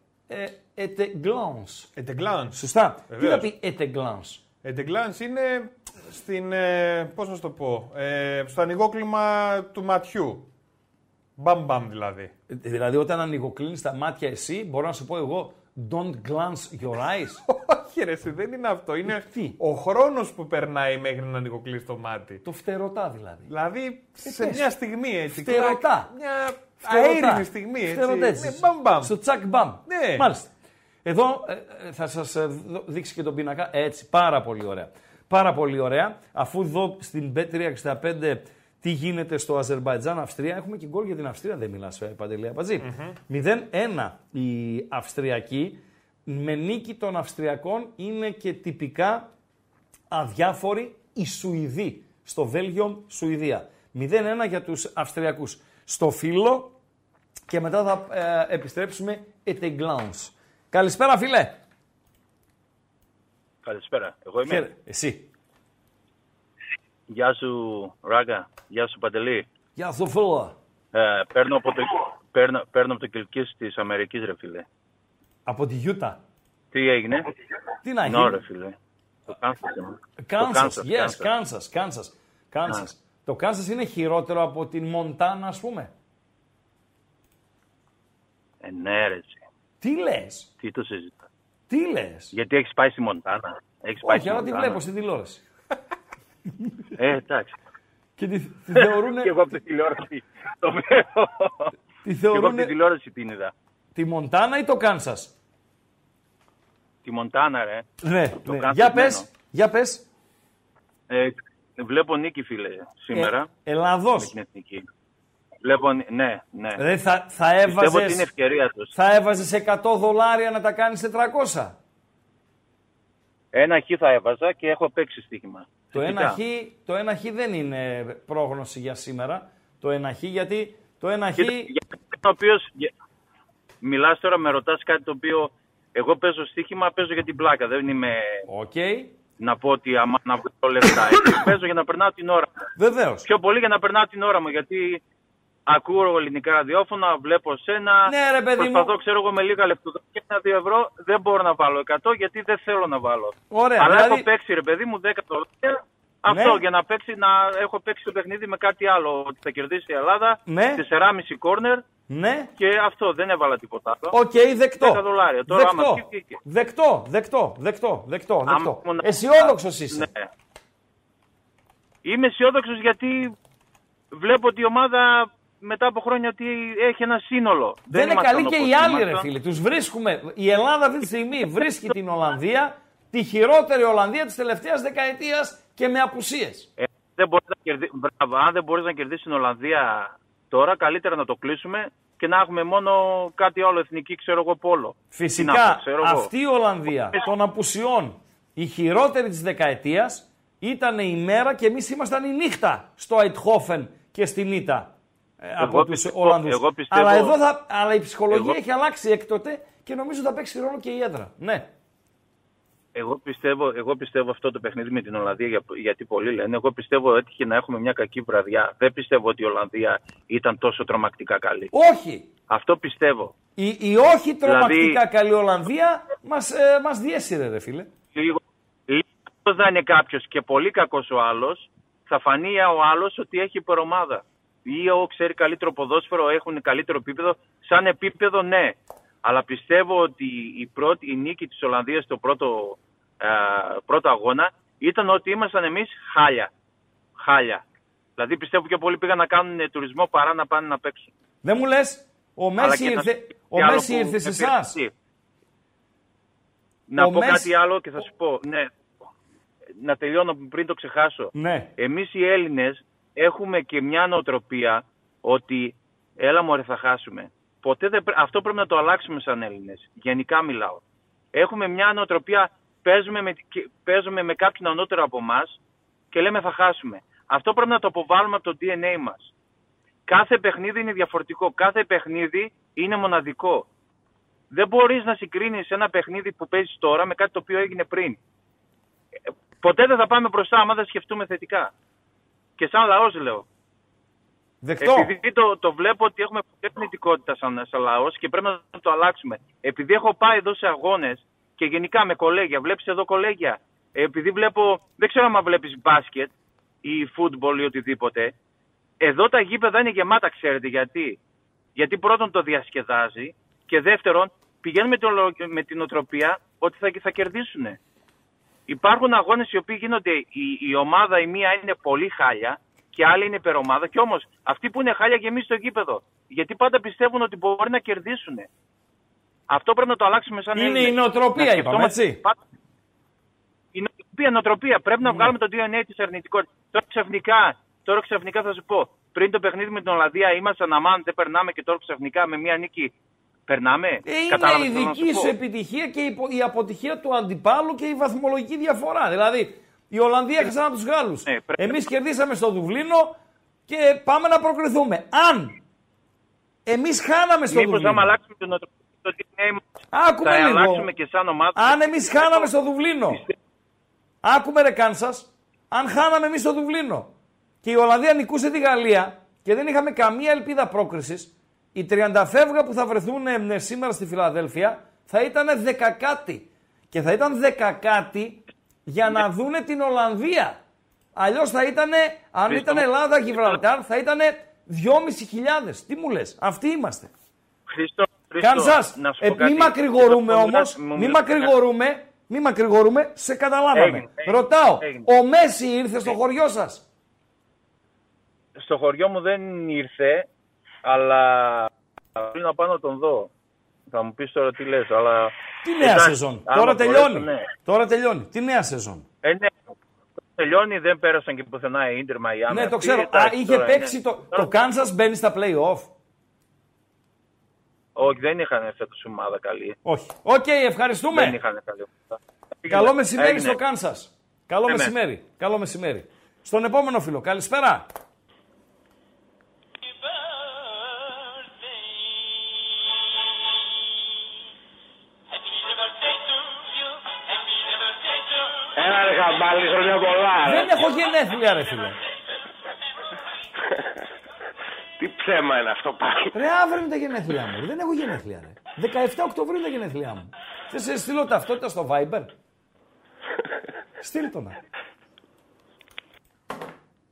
ε, at a glance. Ετεγκλάνς. Σωστά. Τι Βεβαίως. θα πει at a glance; Ετεγκλάνς είναι στην, ε, πώς να σου το πω, ε, στο ανοιγόκλημα του ματιού. Μπαμ μπαμ δηλαδή. Ε, Δηλαδή, όταν ανοιγοκλίνει τα μάτια εσύ, μπορώ να σου πω εγώ, don't glance your eyes. Όχι ρε, εσύ, δεν είναι αυτό. Είναι Τι; ο χρόνος που περνάει μέχρι να ανοιγοκλείσει το μάτι. το φτερωτά δηλαδή. Δηλαδή, σε πες. μια στιγμή έτσι. Φτερωτά. κλακ, Μια Φτερωτά. αέρινη στιγμή έτσι. Φτερωτά έτσι. Ναι, μπαμ μπαμ. Στο τσακ μπαμ. Ναι. Μάλιστα. Εδώ ε, ε, θα σας ε, δω- δείξει και τον πίνακα. Έτσι, πάρα πολύ ωραία. Πάρα πολύ ωραία. Αφού δω στην B365 τι γίνεται στο Αζερβαϊτζάν, Αυστρία, έχουμε και γκολ για την Αυστρία, δεν μιλάς ε, Παντελή Αμπατζή. 0-1 η Αυστριακή. Με νίκη των Αυστριακών είναι και τυπικά αδιάφοροι οι Σουηδοί στο Βέλγιο, Σουηδία. 0-1 για τους Αυστριακούς. Στο φύλλο και μετά θα ε, επιστρέψουμε at a glance. Καλησπέρα φίλε. Καλησπέρα. Εγώ είμαι; Χαίρε. Εσύ. Γεια σου, Ράγκα. Γεια σου, Παντελή. Γεια σου φίλε. Ε, παίρνω, από το, παίρνω, παίρνω από το Κιλκής της Αμερικής, ρε φίλε. Από τη Γιούτα. Τι έγινε; Τι να Ναι, γίνει; ρε φίλε. Το Kansas είμαι. Το Κάνσας, Kansas, yes, Kansas. Κάνσας, Κάνσας, Κάνσας. Το Κάνσας είναι χειρότερο από την Μοντάνα, ας πούμε. Ε, ναι, ρε. Εσύ. Τι λες, Τι το συζητάς; τι λες; Γιατί έχεις πάει στη Μοντάνα. Έχεις πάει Όχι, στη αλλά τη Μοντάνα. βλέπω στην τηλεόραση. Ε, εντάξει. Και τη, τη θεωρούν, Και εγώ από την τηλεόραση το βλέπω. τη Και εγώ από θεωρούν την τηλεόραση την είδα. τη Μοντάνα ή το Κάνσας; Τη Μοντάνα, ρε. Ναι, ναι. Κάνσας Για μένω. πες, για πες. Ε, βλέπω νίκη, φίλε, σήμερα. Ε, με Ελλάδος. την εθνική. Βλέπω, νι- ναι, ναι. Δηλαδή θα, θα Πιστεύω ότι είναι έβαζες, ευκαιρία τους. θα έβαζες 100 δολάρια να τα κάνεις 400. Ένα χ θα έβαζα και έχω παίξει στοίχημα. Το Φυσικά. ένα, χ, το ένα χ δεν είναι πρόγνωση για σήμερα. Το ένα χ γιατί το ένα χ... Κοίτα, για ο οποίος, για... Μιλάς τώρα, με ρωτάς κάτι το οποίο εγώ παίζω στοίχημα, παίζω για την πλάκα. Δεν είμαι Οκ. να πω ότι άμα να βγάλω λεφτά. Έτσι, παίζω για να περνάω την ώρα μου. Βεβαίως. Πιο πολύ για να περνάω την ώρα μου, γιατί ακούω ελληνικά ραδιόφωνα, βλέπω σένα. Ναι, ρε, παιδί μου. Προσπαθώ, ξέρω εγώ, με λίγα λεπτοδόκια, ένα-δύο ευρώ, δεν μπορώ να βάλω 100 γιατί δεν θέλω να βάλω. Ωραία, Αλλά δηλαδή- έχω παίξει, ρε παιδί μου, 10 δολάρια. Αυτό Ναι. για να παίξει, να έχω παίξει το παιχνίδι με κάτι άλλο. Ότι θα κερδίσει η Ελλάδα. Ναι. 4,5 κόρνερ Ναι. και αυτό δεν έβαλα τίποτα άλλο. Οκ, δεκτό. 10 δολάρια. Τώρα, άμα δεκτό. βγει, βγήκε. δεκτό, δεκτό, δεκτό, δεκτό, Άμα δεκτό. ήμουν- Αισιόδοξος είσαι. Ναι. Είμαι αισιόδοξος γιατί βλέπω ότι η ομάδα μετά από χρόνια ότι έχει ένα σύνολο. Δεν είναι ήμασταν καλοί και όπως οι άλλοι, ρε ήμασταν. φίλε. Τους βρίσκουμε. Η Ελλάδα αυτή τη στιγμή βρίσκει την Ολλανδία, τη χειρότερη Ολλανδία της τελευταίας δεκαετίας και με απουσίες. Ε, δεν μπορείς να κερδί... Μπράβο, αν δεν μπορείς να κερδίσεις την Ολλανδία τώρα, καλύτερα να το κλείσουμε και να έχουμε μόνο κάτι άλλο εθνική, ξέρω εγώ, πόλο. Τι να Φυσικά πω, ξέρω εγώ. αυτή η Ολλανδία των απουσιών, η χειρότερη της δεκαετίας, ήταν η μέρα και εμείς ήμασταν η νύχτα στο Αιτχόφεν και στην Ήτα. Ε, από τους πιστεύω- Ολλανδούς. εγώ πιστεύω- Αλλά εδώ θα, αλλά η ψυχολογία Εγώ- έχει αλλάξει έκτοτε και νομίζω θα παίξει ρόλο και η έδρα. Ναι. Εγώ πιστεύω, εγώ πιστεύω αυτό το παιχνίδι με την Ολλανδία, για- γιατί πολλοί λένε. Εγώ πιστεύω έτυχε να έχουμε μια κακή βραδιά. Δεν πιστεύω ότι η Ολλανδία ήταν τόσο τρομακτικά καλή. Όχι. Αυτό πιστεύω. Η, η όχι τρομακτικά Δηλαδή- καλή Ολλανδία μας, ε, μας διέσυρε ρε φίλε. Λίγο, λίγο να είναι κάποιος και πολύ κακός ο άλλος, θα φανεί ο άλλος ότι έχει υπερομάδα. Ή ο ξέρει καλύτερο ποδόσφαιρο, έχουν καλύτερο επίπεδο. Σαν επίπεδο, ναι. Αλλά πιστεύω ότι η, πρώτη, η νίκη της Ολλανδίας στο πρώτο, ε, πρώτο αγώνα ήταν ότι ήμασταν εμείς χάλια. Χάλια. Δηλαδή πιστεύω πιο πολλοί πήγαν να κάνουν τουρισμό παρά να πάνε να παίξουν. Δεν μου λες, ο Αλλά Μέση και να- ήρθε, τι ο άλλο Μέση που ήρθε σε με εσάς. πειράζει. Να Ο πω Μέση- κάτι άλλο και θα σου πω. Ναι, να τελειώνω πριν το ξεχάσω. Ναι. Εμείς οι Έλληνες έχουμε και μια νοοτροπία ότι έλα μωρέ θα χάσουμε. Ποτέ δεν, πρέ- αυτό πρέπει να το αλλάξουμε σαν Έλληνες. Γενικά μιλάω. Έχουμε μια νοοτροπία, παίζουμε με, και- παίζουμε με κάποιον ανώτερο από εμάς και λέμε θα χάσουμε. Αυτό πρέπει να το αποβάλουμε από το DNA μας. Κάθε παιχνίδι είναι διαφορετικό. Κάθε παιχνίδι είναι μοναδικό. Δεν μπορείς να συγκρίνεις ένα παιχνίδι που παίζεις τώρα με κάτι το οποίο έγινε πριν. Ε, Ποτέ δεν θα πάμε μπροστά άμα δεν σκεφτούμε θετικά. Και σαν λαός λέω. Δεκτό. Επειδή το, το βλέπω ότι έχουμε πολλή πνητικότητα σαν, σαν λαός και πρέπει να το αλλάξουμε. Επειδή έχω πάει εδώ σε αγώνες και γενικά με κολέγια, βλέπεις εδώ κολέγια. Επειδή βλέπω, δεν ξέρω αν βλέπεις μπάσκετ ή φούτμπολ ή οτιδήποτε. Εδώ τα γήπεδα είναι γεμάτα, ξέρετε γιατί. Γιατί πρώτον το διασκεδάζει και δεύτερον πηγαίνουν με, το, με την οτροπία ότι θα, θα κερδίσουν. Υπάρχουν αγώνες οι οποίοι γίνονται, η, η ομάδα η μία είναι πολύ χάλια και άλλη είναι υπερομάδα και όμως αυτοί που είναι χάλια γεμίζουν το γήπεδο. Γιατί πάντα πιστεύουν ότι μπορεί να κερδίσουν. Αυτό πρέπει να το αλλάξουμε σαν Είναι Έλληνες. η νοοτροπία, Να είπαμε, σκεφτόμαστε έτσι. πάντα- Η νοοτροπία, νοοτροπία. Πρέπει Ναι. να βγάλουμε το DNA της αρνητικότητας. Τώρα ξαφνικά, τώρα ξαφνικά θα σου πω. Πριν το παιχνίδι με την Ολλανδία ήμασταν αμάν, δεν περνάμε και τώρα ξαφνικά με μία νίκη περνάμε; Ε, Κατάλαβες είναι τι η θέλω να δική σου σου πω. επιτυχία και η, πο- η αποτυχία του αντιπάλου και η βαθμολογική διαφορά. Δηλαδή, η Ολλανδία έχασαν από τους Γάλλους. Ναι, πρέπει- Εμείς κερδίσαμε στο Δουβλίνο και πάμε να προκριθούμε. Αν εμείς χάναμε στο Μήπως άμα Δουβλίνο. αλλάξουμε το νοοτροπία, το DNA μας, Άκουμε θα λίγο. αλλάξουμε και σαν ομάδα. Αν εμείς χάναμε στο Δουβλίνο. Άκουμε ρε Κάνσας, αν χάναμε εμείς στο Δουβλίνο και η Ολλανδία νικούσε τη Γαλλία και δεν είχαμε καμία ελπίδα πρόκρισης, οι 30 φεύγα που θα βρεθούν ε, σήμερα στη Φιλαδέλφια θα ήταν δεκακάτι. Και θα ήταν δεκακάτι για να δούνε την Ολλανδία. Αλλιώς θα ήταν, αν Χρήστο ήταν μου. Ελλάδα Γιβραλτάρ, θα ήταν 2.500. Τι μου λες, αυτοί είμαστε. Χριστό, Χριστό, Κάνσας, να σου πω ε, κάτι. μη μακρηγορούμε Μου όμως, μιλάς- μου μη μιλάς- μακρηγορούμε, μη μακρηγορούμε, σε καταλάβαμε. Έγινε, έγινε, Ρωτάω, έγινε. ο Μέση ήρθε στο χωριό σας; Στο χωριό μου δεν ήρθε, αλλά πριν να πάω να τον δω. Θα μου πεις τώρα τι λες, αλλά... Τι νέα Εντάξει, σεζόν. άμα Τώρα μπορέσω, τελειώνει. ναι. Τώρα τελειώνει. Τι νέα σεζόν. Ε, ναι. Τελειώνει, δεν πέρασαν και πουθενά η Ίντερ Μαϊάμι. ναι, το Αυτή, ξέρω. Α, εντάξει, είχε τώρα παίξει είναι. το. Τώρα- Το Kansas μπαίνει στα play-off. Όχι, δεν είχαν φέτος ομάδα καλή. Όχι. Οκ, Δεν ευχαριστούμε. είχαν καλή ομάδα. Καλό μεσημέρι Έγινε. στο Kansas. Καλό Ναι, ναι. μεσημέρι. Καλό μεσημέρι. Στον επόμενο φίλο. Καλησπέρα. Έλα ρε χαμπάλι, χρόνια πολλά. ρε. Δεν έχω γενέθλια, ρε φίλε. Τι ψέμα είναι αυτό πάλι. Ρε, αύριο είναι τα γενέθλιά μου. Δεν έχω γενέθλια, ρε. 17 Οκτωβρίου είναι τα γενέθλιά μου. Θα σε στείλω ταυτότητα στο Viber; Στείλ το να.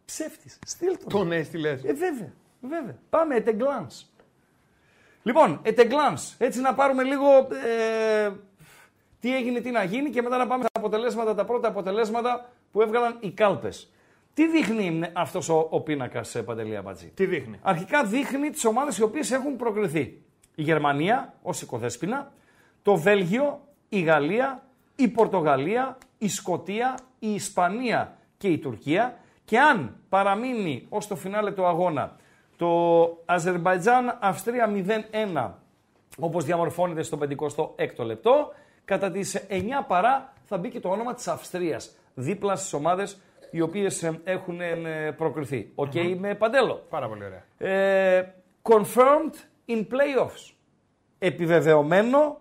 Ψεύτης. Στείλ το. Τον έστειλες. Ε, βέβαια. Βέβαια. Πάμε, at a glance. Λοιπόν, at a glance. Έτσι να πάρουμε λίγο ε, τι έγινε, τι να γίνει και μετά να πάμε στα αποτελέσματα, τα πρώτα αποτελέσματα που έβγαλαν οι κάλπες. Τι δείχνει αυτός ο, ο πίνακας, ε, Παντελή Αμπατζή; Τι δείχνει; Αρχικά δείχνει τις ομάδες οι οποίες έχουν προκριθεί. Η Γερμανία ως οικοδέσποινα, το Βέλγιο, η Γαλλία, η Πορτογαλία, η Σκοτία, η Ισπανία και η Τουρκία και αν παραμείνει ως το φινάλε του αγώνα το Αζερμπαϊτζάν Αυστρία 0-1 όπως διαμορφώνεται στο 56ο λεπτό, κατά τις 9 παρά θα μπει και το όνομα της Αυστρίας δίπλα στις ομάδες οι οποίες ε, έχουν ε, προκριθεί. Οκ, με παντέλο. Πάρα πολύ ωραία. Ε, confirmed in playoffs. Επιβεβαιωμένο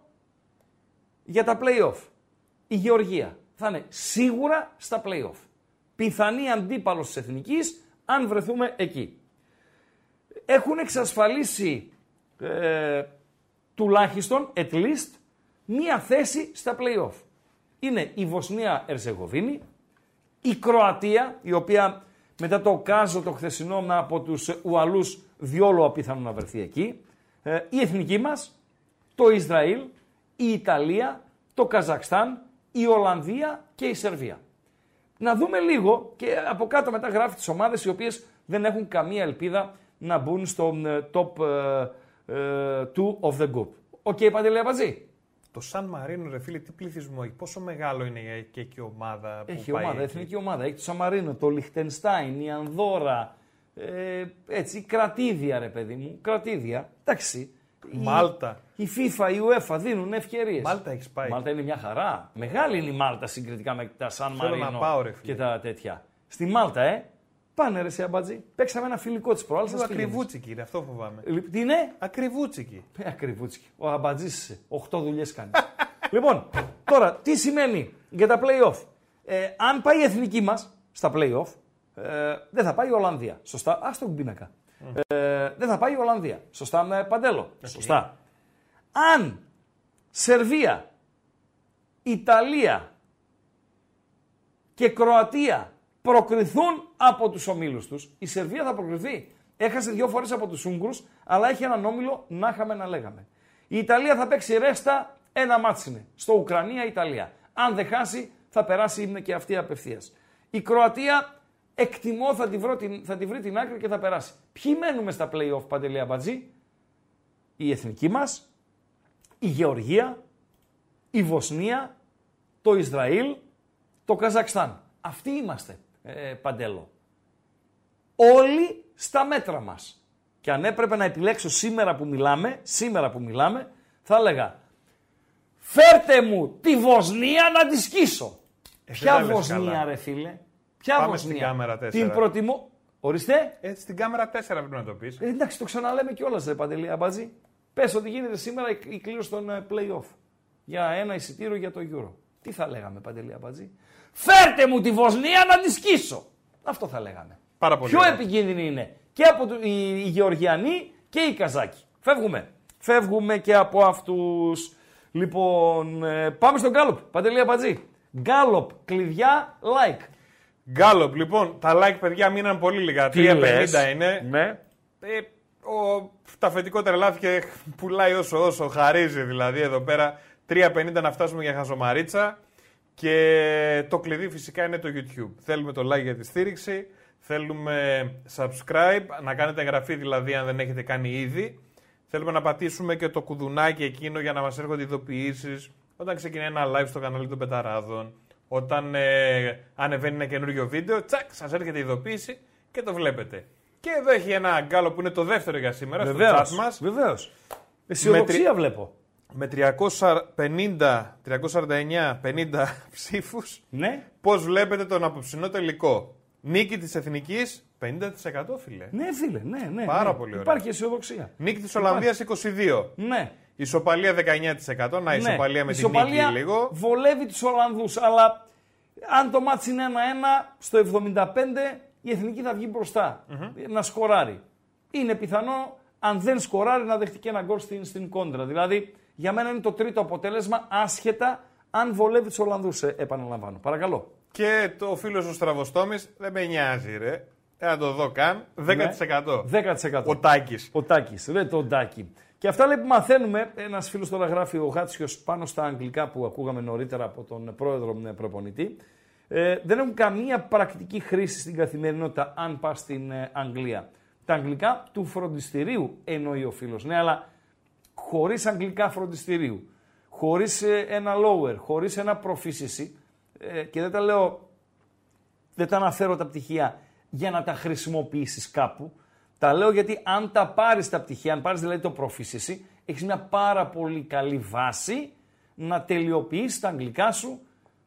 για τα playoff. η Γεωργία θα είναι σίγουρα στα play-off. Πιθανή αντίπαλος της Εθνικής αν βρεθούμε εκεί. Έχουν εξασφαλίσει ε, τουλάχιστον, at least, μία θέση στα play-off. Είναι η Βοσνία Ερζεγοβίνη, η Κροατία, η οποία μετά το κάζο το χθεσινό από τους Ουαλούς διόλου απίθανο να βρεθεί εκεί, ε, η εθνική μας, το Ισραήλ, η Ιταλία, το Καζακστάν, η Ολλανδία και η Σερβία. Να δούμε λίγο και από κάτω μετά γράφει τις ομάδες οι οποίες δεν έχουν καμία ελπίδα να μπουν στο ε, top ε, 2 of the group. OK, okay, Παντελή Αμπατζή. Το Σαν Μαρίνο, ρε φίλε, τι πληθυσμό έχει, πόσο μεγάλο είναι και εκεί η ομάδα που Έχει πάει ομάδα, εκεί; εθνική ομάδα. Έχει το Σαν Μαρίνο, το Λιχτενστάιν, η Ανδόρα, ε, έτσι, η κρατήδια ρε παιδί μου, κρατήδια. Εντάξει. Η- Μάλτα. Η FIFA, η UEFA δίνουν ευκαιρίες. Μάλτα έχεις πάει. Μάλτα είναι μια χαρά. Μεγάλη είναι η Μάλτα συγκριτικά με τα Σαν Θέλω Μαρίνο να πάω, ρε φίλε. και τα τέτοια. Στη Μάλτα, ε. Πάνε ρε σε αμπατζή. Παίξαμε ένα φιλικό της προάλλη. Λίγο ακριβούτσικη είναι, αυτό φοβάμαι. Τι είναι; Ακριβούτσικη. Ε, Ακριβούτσικη. Ο αμπατζής είσαι. Οχτώ δουλειές κάνει. λοιπόν, τώρα τι σημαίνει για τα playoff; Ε, αν πάει η εθνική μας στα playoff, ε, δεν θα πάει η Ολλανδία. Σωστά. Α τον πίνακα. Ε, δεν θα πάει η Ολλανδία. Σωστά με παντέλο. Σωστά. Αν Σερβία, Ιταλία και Κροατία προκριθούν από τους ομίλους τους, η Σερβία θα προκριθεί. Έχασε δύο φορές από τους Ούγγρους, αλλά έχει έναν όμιλο να είχαμε να λέγαμε. Η Ιταλία θα παίξει ρέστα, ένα μάτς είναι, στο Ουκρανία-Ιταλία. Αν δεν χάσει, θα περάσει είναι και αυτή απευθείας. Η Κροατία εκτιμώ θα τη, βρω την, θα τη βρει την άκρη και θα περάσει. Ποιοι μένουμε στα play-off, Παντελία Μπατζή, η εθνική μας, η Γεωργία, η Βοσνία, το Ισραήλ, το Καζακστάν. Αυτοί είμαστε, ε, Παντέλο. Όλοι στα μέτρα μας. Και αν έπρεπε να επιλέξω σήμερα που μιλάμε, σήμερα που μιλάμε, θα έλεγα φέρτε μου τη Βοσνία να τη σκίσω. Ε, Ποια δεν τα λες Βοσνία καλά. ρε φίλε; Ποια Πάμε Βοσνία; στην κάμερα Την τέσσερα. προτιμώ. Ορίστε. Έτσι στην κάμερα 4 πρέπει να το πεις. Ε, εντάξει, το ξαναλέμε κιόλας, ρε Παντελή Αμπατζή. Πες ότι γίνεται σήμερα η- η κλήρωση των ε, play-off. Για ένα εισιτήριο για το Euro. Τι θα λέγαμε, Παντελή Αμπατζή; Φέρτε μου τη Βοσνία να τη σκίσω. Αυτό θα λέγαμε. Πάρα πολύ Πιο ωραία. επικίνδυνη είναι και από του- οι, οι Γεωργιανοί και οι Καζάκοι. Φεύγουμε. Φεύγουμε και από αυτούς. Λοιπόν, ε, πάμε στον Γκάλοπ. Παντελή Αμπατζή. Γκάλοπ, κλειδιά, like. Γκάλοπ, λοιπόν, τα like παιδιά μείναν πολύ λίγα. 3,50 λες; είναι. Ναι. Ε, ο, τα αφεντικό τρελάθηκε, πουλάει όσο όσο, χαρίζει δηλαδή εδώ πέρα. 3,50 να φτάσουμε για χαζομαρίτσα. Και το κλειδί φυσικά είναι το YouTube. Θέλουμε το like για τη στήριξη. Θέλουμε subscribe, να κάνετε εγγραφή δηλαδή αν δεν έχετε κάνει ήδη. Θέλουμε να πατήσουμε και το κουδουνάκι εκείνο για να μας έρχονται ειδοποιήσεις όταν ξεκινάει ένα live στο κανάλι των Πεταράδων. Όταν ε, ανεβαίνει ένα καινούριο βίντεο, τσακ, σας έρχεται ειδοποίηση και το βλέπετε. Και εδώ έχει ένα γκάλο που είναι το δεύτερο για σήμερα στο chat μας. Βεβαίως. Αισιοδοξία βλέπω. Με 350, 349, 50 ψήφους Ναι. Πώς βλέπετε τον απόψινό τελικό; Νίκη της Εθνικής 50% φίλε. Ναι, φίλε, ναι, ναι. Πάρα ναι. πολύ ωραία. Υπάρχει αισιοδοξία. Νίκη της Ολλανδίας 22. Ναι. Ισοπαλία 19%. Να, ισοπαλία με Η την νίκη ισοπαλία λίγο. Βολεύει τους Ολλανδούς, αλλά αν το μάτς είναι 1-1, στο 75 η Εθνική θα βγει μπροστά, να σκοράρει. Είναι πιθανό, αν δεν σκοράρει, να δεχτεί και ένα γκολ στην, στην κόντρα. Δηλαδή, για μένα είναι το τρίτο αποτέλεσμα, άσχετα αν βολεύει τους Ολλανδούς, ε, επαναλαμβάνω. Παρακαλώ. Και το φίλος ο Στραβοστόμης δεν με νοιάζει, ρε. Δεν θα το δω καν. 10%. 10%. Ο Τάκης. Ο Τάκης, ρε το Τάκη. Και αυτά λέει που μαθαίνουμε, ένας φίλος τώρα γράφει ο Γάτσιος πάνω στα αγγλικά που ακούγαμε νωρίτερα από τον πρόεδρο ε, προπονητή. Ε, δεν έχουν καμία πρακτική χρήση στην καθημερινότητα αν πας στην ε, Αγγλία. Τα αγγλικά του φροντιστηρίου εννοεί ο φίλος. Ναι, αλλά χωρίς αγγλικά φροντιστηρίου, χωρίς ένα lower, χωρίς ένα proficiency. Ε, και δεν τα λέω δεν τα αναφέρω τα πτυχία για να τα χρησιμοποιήσεις κάπου. Τα λέω γιατί αν τα πάρεις τα πτυχία, αν πάρεις δηλαδή το proficiency, έχεις μια πάρα πολύ καλή βάση να τελειοποιήσεις τα αγγλικά σου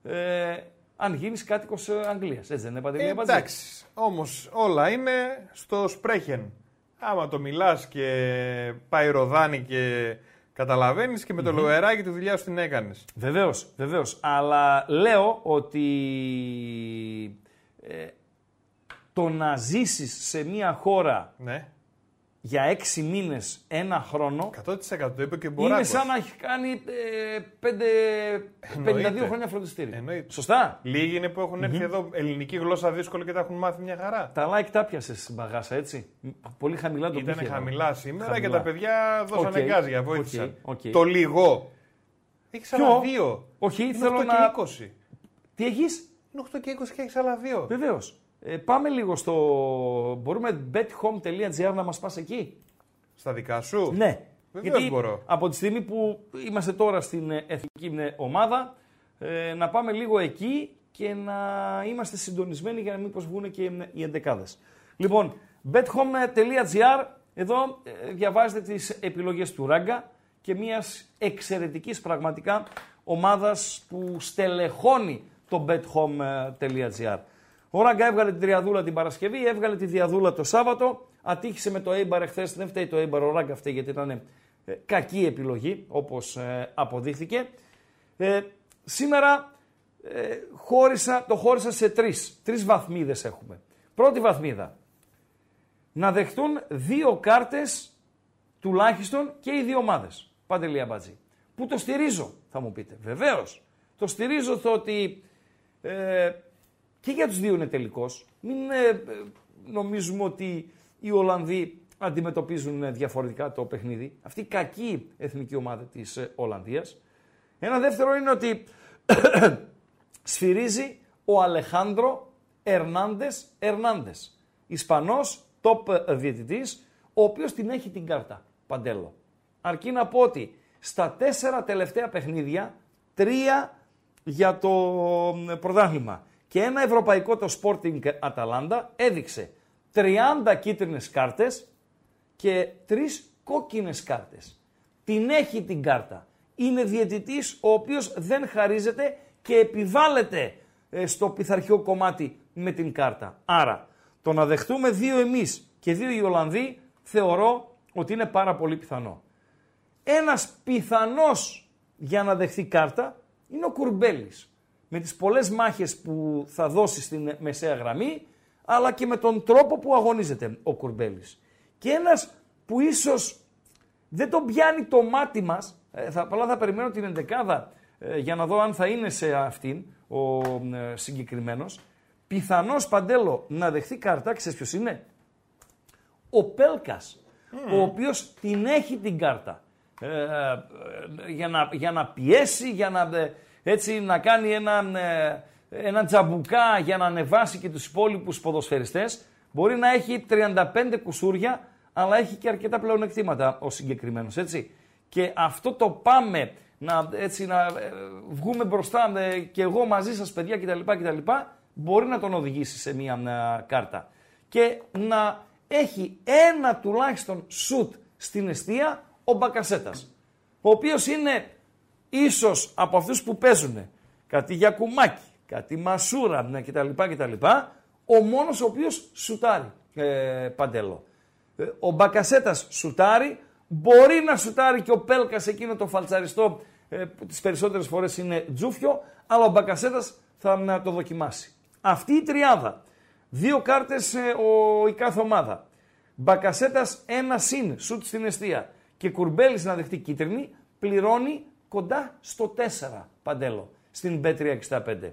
ε, αν γίνεις κάτοικος ε, Αγγλίας. Έτσι δεν είναι Παντελή Ε, Αμπατζή; εντάξει. Όμως όλα είναι στο σπρέχεν. Άμα το μιλάς και πάει ροδάνι και Καταλαβαίνεις και με το λοεράκι τη δουλειά σου την έκανες. Βεβαίως, βεβαίως. Αλλά λέω ότι ε, το να ζήσεις σε μια χώρα Ναι. Για έξι μήνες, ένα χρόνο, 100% το είπε και ο είναι Μποράκος. σαν να έχει κάνει ε, πέντε, 52 Εννοείται. χρόνια φροντιστήριο. Εννοείται. Σωστά. Λίγοι είναι που έχουν έρθει εδώ ελληνική γλώσσα δύσκολη και τα έχουν μάθει μια χαρά. Τα like τα πιάσες μπαγάσα, έτσι. Πολύ χαμηλά το Ήταν πήγε. χαμηλά σήμερα Χαμηλά. και τα παιδιά δώσανε Οκ, γκάζια, βοήθησαν. οκ, οκ. Το λίγο. Έχεις Ποιο; άλλα δύο. Όχι, Είναι θέλω 8 να. και 20. Τι έχεις, Είναι 8 και 20 και έχεις άλλα δύο. Βεβαίως. Ε, πάμε λίγο στο. Μπορούμε bethome.gr να μας πας εκεί; Στα δικά σου; Ναι. Βεβαίως μπορώ. από τη στιγμή που είμαστε τώρα στην ε, εθνική ε, ομάδα, ε, να πάμε λίγο εκεί και να είμαστε συντονισμένοι για να μην προσβούν και ε, οι εντεκάδες. Λοιπόν, bethome.gr, εδώ ε, διαβάζετε τις επιλογές του Ράγκα και μιας εξαιρετικής πραγματικά ομάδας που στελεχώνει το bethome.gr. Ο Ράγκα έβγαλε την τριαδούλα την Παρασκευή, έβγαλε τη διαδούλα το Σάββατο, ατύχησε με το Eibar εχθές. Δεν φταίει το Eibar, ο Ράγκα φταίει γιατί ήταν ε, κακή επιλογή όπως ε, αποδείχθηκε. Ε, σήμερα ε, χώρισα, το χώρισα σε τρεις. Τρεις βαθμίδες έχουμε. Πρώτη βαθμίδα. Να δεχτούν δύο κάρτες τουλάχιστον και οι δύο ομάδες. Παντελή Αμπατζή. Που το στηρίζω, θα μου πείτε. Βεβαίως. Το στηρίζω το ότι ε, και για τους δύο είναι τελικός. Μην ε, ε, νομίζουμε ότι οι Ολλανδοί αντιμετωπίζουν ε, διαφορετικά το παιχνίδι. Αυτή η κακή εθνική ομάδα της ε, Ολλανδίας. Ένα δεύτερο είναι ότι σφυρίζει ο Αλεχάνδρο Ερνάντες Ερνάντες. Ισπανός top διαιτητής, ο οποίος την έχει την κάρτα. Παντέλο. Αρκεί να πω ότι στα τέσσερα τελευταία παιχνίδια, τρία για το μ, πρωτάθλημα και ένα ευρωπαϊκό το Sporting Atalanta έδειξε 30 κίτρινες κάρτες και τρεις κόκκινες κάρτες. Την έχει την κάρτα. Είναι διαιτητής ο οποίος δεν χαρίζεται και επιβάλλεται ε, στο πειθαρχικό κομμάτι με την κάρτα. Άρα, το να δεχτούμε δύο εμείς και δύο οι Ολλανδοί θεωρώ ότι είναι πάρα πολύ πιθανό. Ένας πιθανός για να δεχθεί κάρτα είναι ο Κουρμπέλης. Με τις πολλές μάχες που θα δώσει στην μεσαία γραμμή, αλλά και με τον τρόπο που αγωνίζεται ο Κουρμπέλης. Και ένας που ίσως δεν τον πιάνει το μάτι μας, ε, θα, απλά θα περιμένω την εντεκάδα ε, για να δω αν θα είναι σε αυτήν ο ε, συγκεκριμένος, πιθανώς Παντέλο να δεχθεί κάρτα, ξέρεις ποιος είναι, ο Πέλκας, ο οποίος την έχει την κάρτα. Ε, ε, για, να, για να πιέσει, για να, ε, έτσι, να κάνει ένα, ε, ένα τζαμπουκά για να ανεβάσει και τους υπόλοιπους ποδοσφαιριστές. Μπορεί να έχει 35 κουσούρια, αλλά έχει και αρκετά πλεονεκτήματα ο συγκεκριμένος, έτσι. Και αυτό το πάμε να, έτσι, να ε, βγούμε μπροστά ε, και εγώ μαζί σας παιδιά κτλ, κτλ μπορεί να τον οδηγήσει σε μια ε, κάρτα. Και να έχει ένα τουλάχιστον σουτ στην αιστεία ο Μπακασέτας. Ο οποίος είναι ίσως από αυτούς που παίζουν κάτι για κουμάκι, κάτι μασούρα ναι, κτλ, κτλ. Ο μόνος ο οποίος σουτάρει ε, παντέλο. Ε, Ο Μπακασέτας σουτάρει, μπορεί να σουτάρει και ο Πέλκας εκείνο το φαλτσαριστό ε, που τις περισσότερες φορές είναι τζούφιο, αλλά ο Μπακασέτας θα να το δοκιμάσει. Αυτή η τριάδα, δύο κάρτες ε, ο, η κάθε ομάδα, Μπακασέτας ένα συν, σουτ στην αιστεία και Κουρμπέλης να δεχτεί κίτρινη, πληρώνει κοντά στο 4 παντέλο στην B365.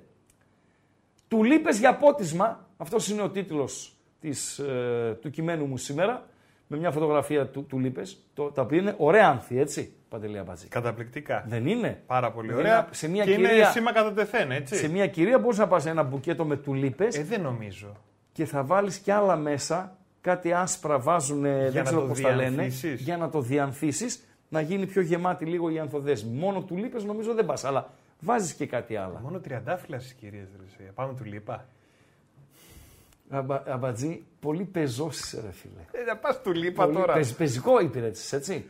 Του λείπες για πότισμα, αυτός είναι ο τίτλος της, ε, του κειμένου μου σήμερα, με μια φωτογραφία του, του λείπες, το, τα οποία είναι ωραία άνθη, έτσι, Παντελή Αμπατζή. Καταπληκτικά. Δεν είναι. Πάρα πολύ Είναι ωραία. ένα- σε μια και είναι κυρία- σήμα κατά τεθέν, έτσι. Σε μια κυρία μπορείς να πας ένα μπουκέτο με τουλίπες Ε, δεν νομίζω. και θα βάλεις κι άλλα μέσα, κάτι άσπρα βάζουν, δεν να ξέρω το πώς τα λένε, διανθίσεις. για να το διανθίσεις, να γίνει πιο γεμάτη λίγο η ανθοδέσμη. Μόνο τουλίπες νομίζω δεν πας, αλλά βάζεις και κάτι άλλο. Μόνο τριαντάφυλλα στις κυρίες. Πάμε του λίπα. Αμπα, αμπατζή, πολύ πεζός είσαι ρε φίλε. Ε, να πας του λίπα Πολύ τώρα. πεζ- πεζικό υπηρέτησες, έτσι.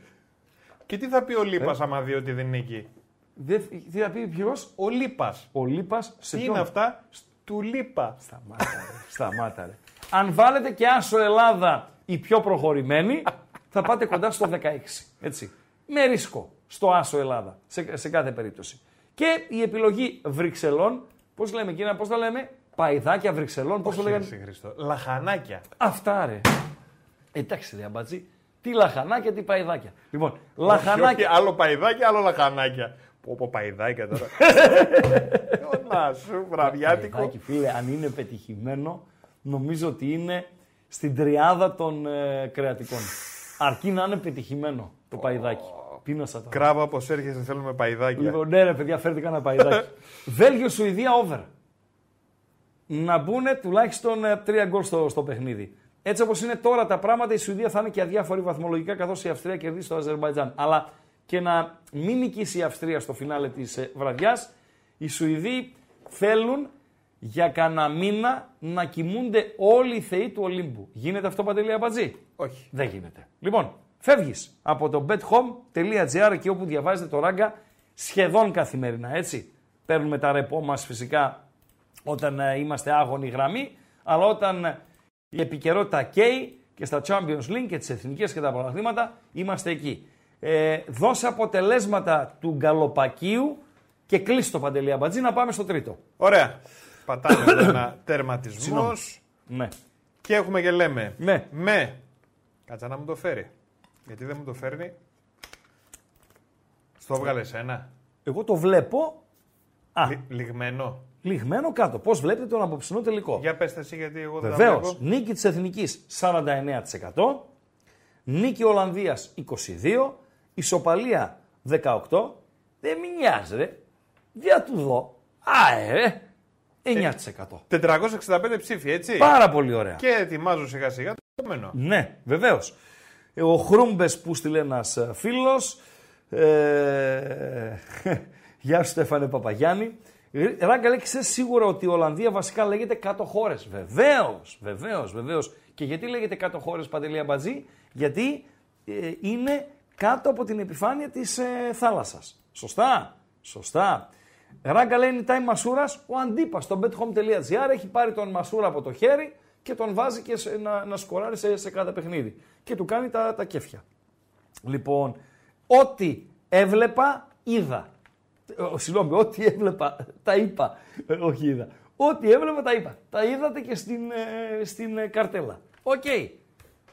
Και τι θα πει ο Λίπας Ε. άμα δει ότι δεν είναι εκεί. Δεν, τι θα πει ποιος, Ο Λίπας. ο Λίπας σε Τι ποιον; είναι αυτά; Του Λίπα. Σταμάτα ρε, σταμάτα ρε. Αν βάλετε και άσο Ελλάδα η πιο προχωρημένη, θα πάτε κοντά στο 16. Έτσι. Με ρίσκο στο Άσο Ελλάδα σε, σε κάθε περίπτωση. Και η επιλογή Βρυξελών, πώς λέμε εκείνα, πώς τα λέμε, Παϊδάκια Βρυξελών, πώς το λέγανε; Χριστέ Χριστό. Λαχανάκια. Αυτά ρε. Εντάξει ρε αμπατζή, τι λαχανάκια, τι παϊδάκια. Λοιπόν, Όχι, λαχανάκια. όχι, άλλο παϊδάκια, άλλο λαχανάκια. Πω πω παϊδάκια τώρα. Να σου, βραδιάτικο. Παϊδάκι, φίλε, αν είναι πετυχημένο, νομίζω ότι είναι στην τριάδα των ε, κρεατικών. Αρκεί να είναι πετυχημένο το παϊδάκι. Πίνασα τώρα. Κράβα όπως έρχεσαι, θέλουμε παϊδάκια. Λοιπόν, ναι, ρε παιδιά, φέρτε κανένα παϊδάκι. Βέλγιο-Σουηδία over. Να μπουν τουλάχιστον ε, τρία γκολ στο, στο παιχνίδι. Έτσι όπως είναι τώρα τα πράγματα, η Σουηδία θα είναι και αδιάφορη βαθμολογικά καθώς η Αυστρία κερδίσει το Αζερβαϊτζάν. Αλλά και να μην νικήσει η Αυστρία στο φινάλε της βραδιάς, οι Σουηδοί θέλουν για κανένα μήνα να κοιμούνται όλοι οι θεοί του Ολύμπου. Γίνεται αυτό παντελή αμπατζή. Όχι. Δεν γίνεται. Λοιπόν, φεύγεις από το bethome.gr και όπου διαβάζετε το ράγκα σχεδόν καθημερινά, έτσι. Παίρνουμε τα ρεπό μας φυσικά όταν ε, είμαστε άγωνοι γραμμή, αλλά όταν ε, η επικαιρότητα καίει και στα Champions League και τις εθνικές και τα πρωταθλήματα είμαστε εκεί. Ε, δώσε αποτελέσματα του Γκαλοπακίου και κλείσει το Παντελή Αμπατζή να πάμε στο τρίτο. Ωραία. Πατάμε εδώ ένα τερματισμός. Συγγνώμη. Ναι. Και έχουμε και λέμε. Ναι. Με. Κάτσα να μου το φέρει. Γιατί δεν μου το φέρνει. Στο έβγαλε ένα. Εγώ το βλέπω α, Λι- λιγμένο. λιγμένο κάτω. Πώς βλέπετε τον απόψινό τελικό; Για πέστε εσύ γιατί εγώ δεν τα Βεβαίως. βλέπω. Νίκη της Εθνικής 49%. Νίκη Ολλανδίας 22%. Ισοπαλία 18%. Δεν με νοιάζει, ρε. Για του δω. Α, ρε. 9%. 465 ψήφοι, έτσι. Πάρα πολύ ωραία. Και ετοιμάζω σιγά σιγά το επόμενο. Ναι, βεβαίως. Ο Χρούμπες που στείλε ένας φίλος. Ε, γεια σου Στέφανε Παπαγιάννη. Ράγκα λέει, ξέρεις σίγουρα ότι η Ολλανδία βασικά λέγεται κάτω χώρες. Βεβαίως, βεβαίως, βεβαίως. Και γιατί λέγεται κάτω χώρες Παντελία Μπατζή, Γιατί ε, είναι κάτω από την επιφάνεια της ε, θάλασσας. Σωστά, σωστά. Ράγκα λέει anytime Μασούρας, ο αντίπας στο bethome.gr έχει πάρει τον Μασούρα από το χέρι και τον βάζει και σε- να, να σκοράρει σε, σε κάθε παιχνίδι. Και του κάνει τα, τα κέφια. Λοιπόν, ό,τι έβλεπα, είδα. Ε, Συγγνώμη, ό,τι έβλεπα, τα είπα. Ε, όχι είδα. Ό,τι έβλεπα, τα είπα. Τα είδατε και στην, ε, στην ε, καρτέλα. Οκ.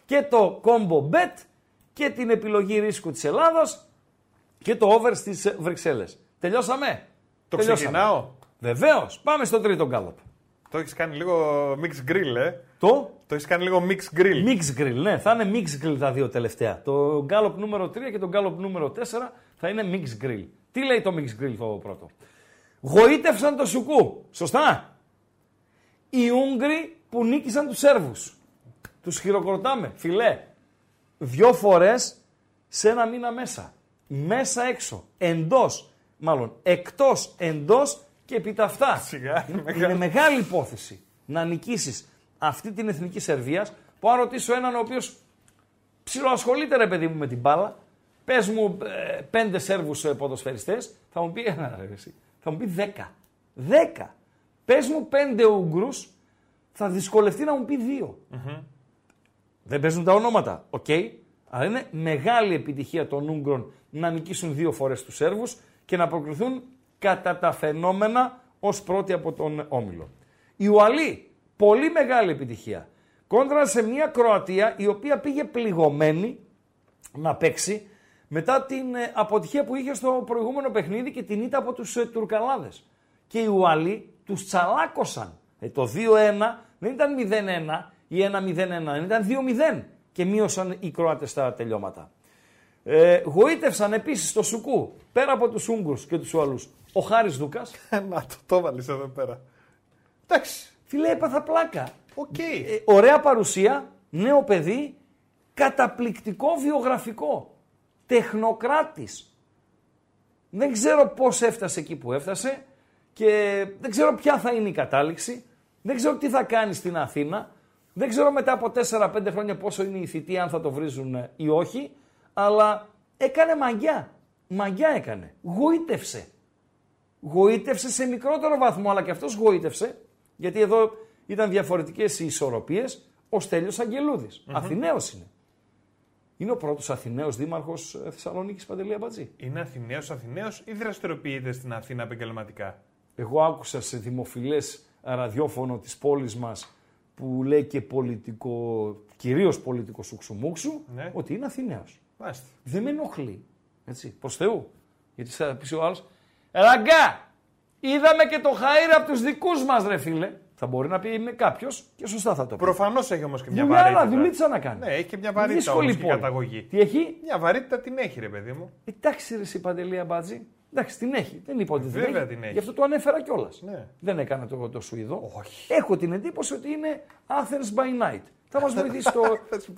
Και το combo bet και την επιλογή ρίσκου της Ελλάδας και το over στις ε, Βρυξέλλες. Τελειώσαμε. Το Τελειώσαμε. ξεκινάω. Βεβαίως. Πάμε στο τρίτο γκάλωπ. Το έχεις κάνει λίγο mix grill, ε. Το; Το έχεις κάνει λίγο mix grill. Mix Grill, ναι, θα είναι Mix Grill τα δύο τελευταία. Το Gallop νούμερο 3 και το Gallop νούμερο 4 θα είναι Mix Grill. Τι λέει το Mix Grill το πρώτο. Γοήτευσαν το Σουκού. Σωστά; Οι Ούγγροι που νίκησαν τους Σέρβους. Τους χειροκροτάμε. Φιλέ. Δυο φορές σε ένα μήνα μέσα. Μέσα έξω. Εντός. Μάλλον εκτός εντός και επί τα αυτά. Σιγά, Είναι, μεγάλο. είναι μεγάλη υπόθεση να νικήσεις αυτή την εθνική Σερβίας που αν ρωτήσω έναν ο οποίος ψιλοασχολείται ρε παιδί μου με την μπάλα, πες μου ε, πέντε Σέρβους ε, ποδοσφαιριστές, θα μου πει ένα ρε εσύ, θα μου πει δέκα. Δέκα. Πες μου πέντε Ούγγρους, θα δυσκολευτεί να μου πει δύο. Δεν παίζουν τα ονόματα, οκ. Αλλά είναι μεγάλη επιτυχία των Ούγγρων να νικήσουν δύο φορές τους Σέρβους και να προκριθούν κατά τα φαινόμενα ως πρώτοι από τον Όμιλο. Οι Ουαλοί, πολύ μεγάλη επιτυχία. Κόντρα σε μια Κροατία η οποία πήγε πληγωμένη να παίξει μετά την ε, αποτυχία που είχε στο προηγούμενο παιχνίδι και την ήττα από τους ε, Τουρκαλάδες. Και οι Ουαλοί τους τσαλάκωσαν. Ε, το 2-1 δεν ήταν 0-1 ή 1-0-1, ήταν 2-0 και μείωσαν οι Κροάτες τα τελειώματα. Ε, γοήτευσαν επίσης στο Σουκού, πέρα από τους Ούγγρους και τους Ουαλούς, ο Χάρης Δούκας. Να το, το βάλεις εδώ πέρα. Εντάξει. Φίλε, έπαθα πλάκα. Οκ. Ε, ωραία παρουσία, νέο παιδί, καταπληκτικό βιογραφικό, τεχνοκράτης. Δεν ξέρω πώς έφτασε εκεί που έφτασε και δεν ξέρω ποια θα είναι η κατάληξη. Δεν ξέρω τι θα κάνει στην Αθήνα. Δεν ξέρω μετά από 4-5 χρόνια πόσο είναι η θητεία, αν θα το βρίζουν ε, ή όχι. Αλλά έκανε μαγιά. Μαγιά έκανε. Γοήτευσε. Γοήτευσε σε μικρότερο βαθμό, αλλά και αυτός γοήτευσε, γιατί εδώ ήταν διαφορετικές οι ισορροπίες, ο Στέλιος Αγγελούδης. Αθηναίος είναι. Είναι ο πρώτος Αθηναίος δήμαρχος Θεσσαλονίκης Παντελή Αμπατζή. Είναι Αθηναίος Αθηναίος ή δραστηριοποιείται στην Αθήνα επαγγελματικά; Εγώ άκουσα σε δημοφιλές ραδιόφωνο της πόλης μας που λέει και πολιτικό, κυρίως πολιτικό σουξουμούξου, Ναι. ότι είναι Αθηναίος. Μάλιστα. Δεν με ενοχλεί. Έτσι, προς Θεού. Γιατί θα πεις ο άλλος, Ραγκά, είδαμε και το χαΐρι από τους δικούς μας, ρε φίλε. Θα μπορεί να πει είναι κάποιος και σωστά θα το πει. Προφανώς έχει όμως και μια Δουλειά, βαρύτητα. αλλά δουλίτσα να κάνει. Ναι, έχει και μια βαρύτητα Δύσκολη όμως και η πόλη. καταγωγή. Τι έχει, Μια βαρύτητα την έχει, ρε παιδί μου. Εντάξει, ρε εσύ Παντελή Αμπάτζη. Εντάξει, την έχει. Δεν είπα ότι δεν Βέβαια έχει. την έχει. Γι' αυτό το ανέφερα κιόλας. Ναι. Δεν έκανα το, το Σουηδό. Όχι. Έχω την εντύπωση ότι είναι Athens by night. Θα μας βοηθήσει το,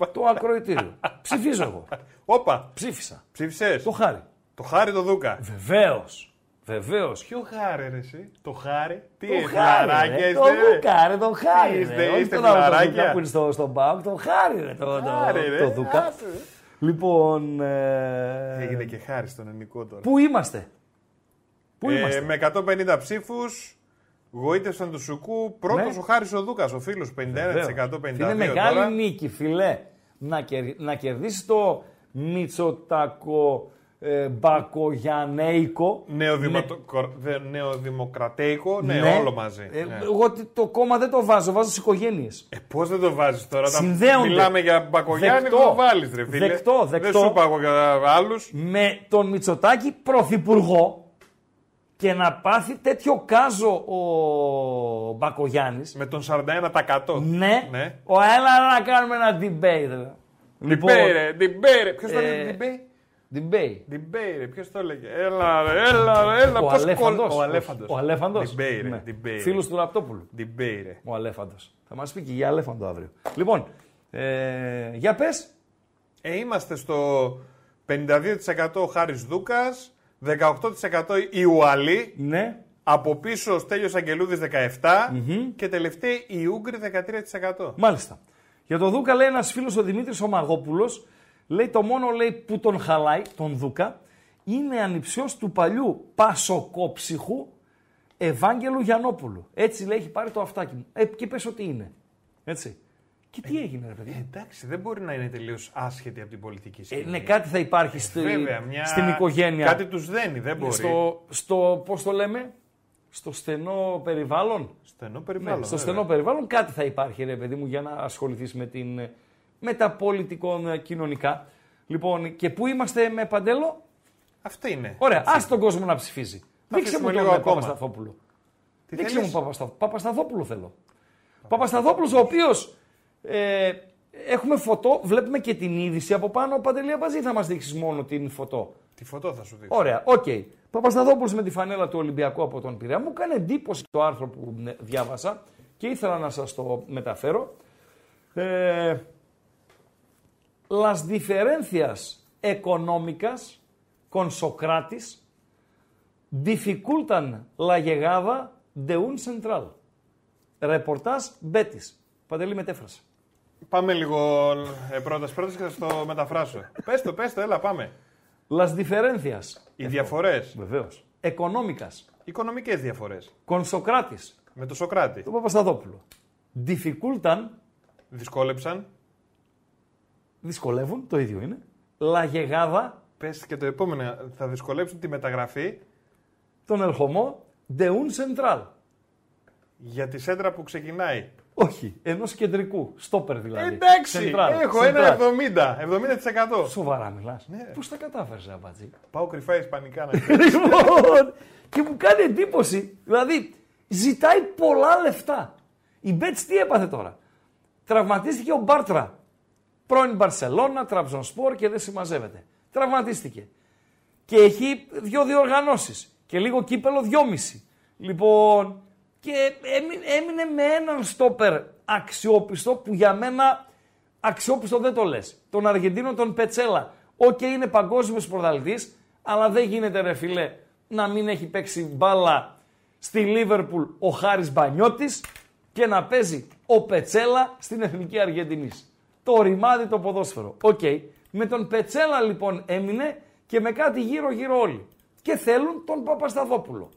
το ακροητήριο. Ψηφίζω εγώ. Όπα, Ψήφισα. ψήφισες; Το χάρη. Το χάρη το Δούκα. Βεβαίως. Βεβαίως. Ποιο χάρη, ρε, εσύ; Το χάρη; Τι Το είναι, χάρη, φιλαράκια ρε, είστε. το ρε; Δούκα, ρε, το χάρη. Είστε, ρε. Όχι είστε τον άλλο το φιλαράκια. Δούκα που είναι στο, στο Μπάουκ, το χάρη, ρε, το, το, Χάρη, ρε. το Δούκα. Άσε, ρε. Λοιπόν, ε, Έγινε και χάρη στον ελληνικό τώρα. πού είμαστε; Πού Ε, είμαστε; με 150 ψήφους, γοήτευσαν του Σουκού. Πρώτος Ναι. ο Χάρης ο Δούκας, ο φίλος 51% 52%. Είναι μεγάλη τώρα. νίκη, φιλέ. Να, κερ, να κερδίσει το Μητσοτακο ε, Μπακογιανέικο. Νεοδημοτο- δε- Νεοδημοκρατέικο, ναι, Ναι. όλο μαζί. Ε, ναι. Εγώ τι- το κόμμα δεν το βάζω, βάζω στις οικογένειες. Ε, Πώς δεν το βάζεις τώρα, όταν Συνδέονται. μιλάμε για Μπακογιάννη, Δεκτό. δεν το βάλεις, ρε φίλε. Δεκτό, Δεν δεκτό. σου είπα εγώ για άλλους. Με τον Μητσοτάκη πρωθυπουργό και να πάθει τέτοιο κάζο ο Μπακογιάννης. Με τον 41%. Ναι, ναι. ο έλα να κάνουμε ένα debate. Λοιπόν, Διμπέιρε, Διμπέιρε. Ποιος το ε, λέει Διμπέι. debate. Διμπέιρε, ποιος το έλεγε. Έλα, ρε, έλα, ρε, έλα. Ο πώς Αλέφαντος. κολλ- Ο Αλέφαντος. Ο Αλέφαντος. Διμπέιρε, Ναι. Διμπέιρε. Φίλος του Ραπτόπουλου. Διμπέιρε. Ο Αλέφαντος. Θα μας πει και για Αλέφαντο αύριο. Λοιπόν, ε, για πες. Ε, είμαστε στο 52% ο Χάρης Δούκας, 18% η Ουαλή, Ναι. από πίσω ο Στέλιος Αγγελούδης 17% και τελευταία η Ούγκρη 13%. Μάλιστα. Για τον Δούκα λέει ένας φίλος ο Δημήτρης ο Μαγόπουλος, λέει το μόνο λέει που τον χαλάει, τον Δούκα, είναι ανιψιός του παλιού Πασοκόψυχου Ευάγγελου Γιαννόπουλου. Έτσι λέει έχει πάρει το αυτάκι μου. Ε, και πες ότι είναι. Έτσι. Και τι έγινε ρε παιδί. Ε, εντάξει, δεν μπορεί να είναι τελείως άσχετη από την πολιτική Ε, σκηνή. ναι, κάτι θα υπάρχει στη, Βέβαια, μια... στην οικογένεια. Κάτι τους δένει, δεν μπορεί. στο, στο, πώς το λέμε, στο στενό περιβάλλον; Στενό περιβάλλον. Ναι, στο βέβαια. στενό περιβάλλον κάτι θα υπάρχει, ρε παιδί μου, για να ασχοληθείς με, την, με τα πολιτικό ε, κοινωνικά. Λοιπόν, και πού είμαστε ρε Παντέλο; Αυτή είναι. Ωραία, ας τον κόσμο να ψηφίζει. Δείξε μου αφήσουμε τον λίγο ε, ακόμα. Παπασταθόπουλο. Τι Δείξε θέλεις; μου Παπαστα... Παπασταθόπουλο θέλω. Παπασταθόπουλος ο οποίος ε, έχουμε φωτό, βλέπουμε και την είδηση από πάνω. Παντελή Αμπατζή θα μας δείξεις μόνο την φωτό. Τη φωτό θα σου δείξω. Ωραία, οκ. Παπασταθόπουλος με τη φανέλα του Ολυμπιακού από τον Πειραιά. Μου έκανε εντύπωση το άρθρο που ναι, διάβασα και ήθελα να σας το μεταφέρω. Ε, las diferencias económicas con Socrates dificultan la llegada de un central. Ρεπορτάζ Μπέτης. Παντελή μετέφραση. Πάμε λίγο ε, πρώτα πρώτα και θα στο μεταφράσω. πες το, πες το, έλα πάμε. Las diferencias. Οι διαφορές, Βεβαίως. Económicas. οικονομικές διαφορές. Con Socrates. Με το Σοκράτη. Το Παπασταθόπουλο. Dificultan, Δυσκόλεψαν. Δυσκολεύουν, το ίδιο είναι. La llegada, Πες και το επόμενο, θα δυσκολέψουν τη μεταγραφή τον ερχομό de un central. για τη σέντρα που ξεκινάει. Όχι, ενός κεντρικού. Στόπερ δηλαδή. Εντάξει, Central, έχω central. ένα 70, 70%. Σοβαρά μιλάς. Ναι. Πώς τα κατάφερες, Αμπατζή; Πάω κρυφά ισπανικά να λοιπόν, και μου κάνει εντύπωση. Δηλαδή, ζητάει πολλά λεφτά. Η Μπέτις τι έπαθε τώρα; Τραυματίστηκε ο Μπάρτρα. Πρώην Μπαρσελώνα, Τραμπζονσπορ και δεν συμμαζεύεται. Τραυματίστηκε. Και έχει δύο διοργανώσεις. Και λίγο κύπελλο δυόμιση. Λοιπόν, και έμεινε, έμεινε με έναν στόπερ αξιόπιστο που για μένα αξιόπιστο δεν το λες. Τον Αργεντίνο τον Πετσέλα. Οκ, είναι παγκόσμιος πρωταθλητής, αλλά δεν γίνεται ρε φίλε να μην έχει παίξει μπάλα στη Λίβερπουλ ο Χάρης Μπανιώτης και να παίζει ο Πετσέλα στην Εθνική Αργεντινής. Το ρημάδι το ποδόσφαιρο. Οκ. Με τον Πετσέλα λοιπόν έμεινε και με κάτι γύρω-γύρω όλοι. Και θέλουν τον Παπασταθόπουλο.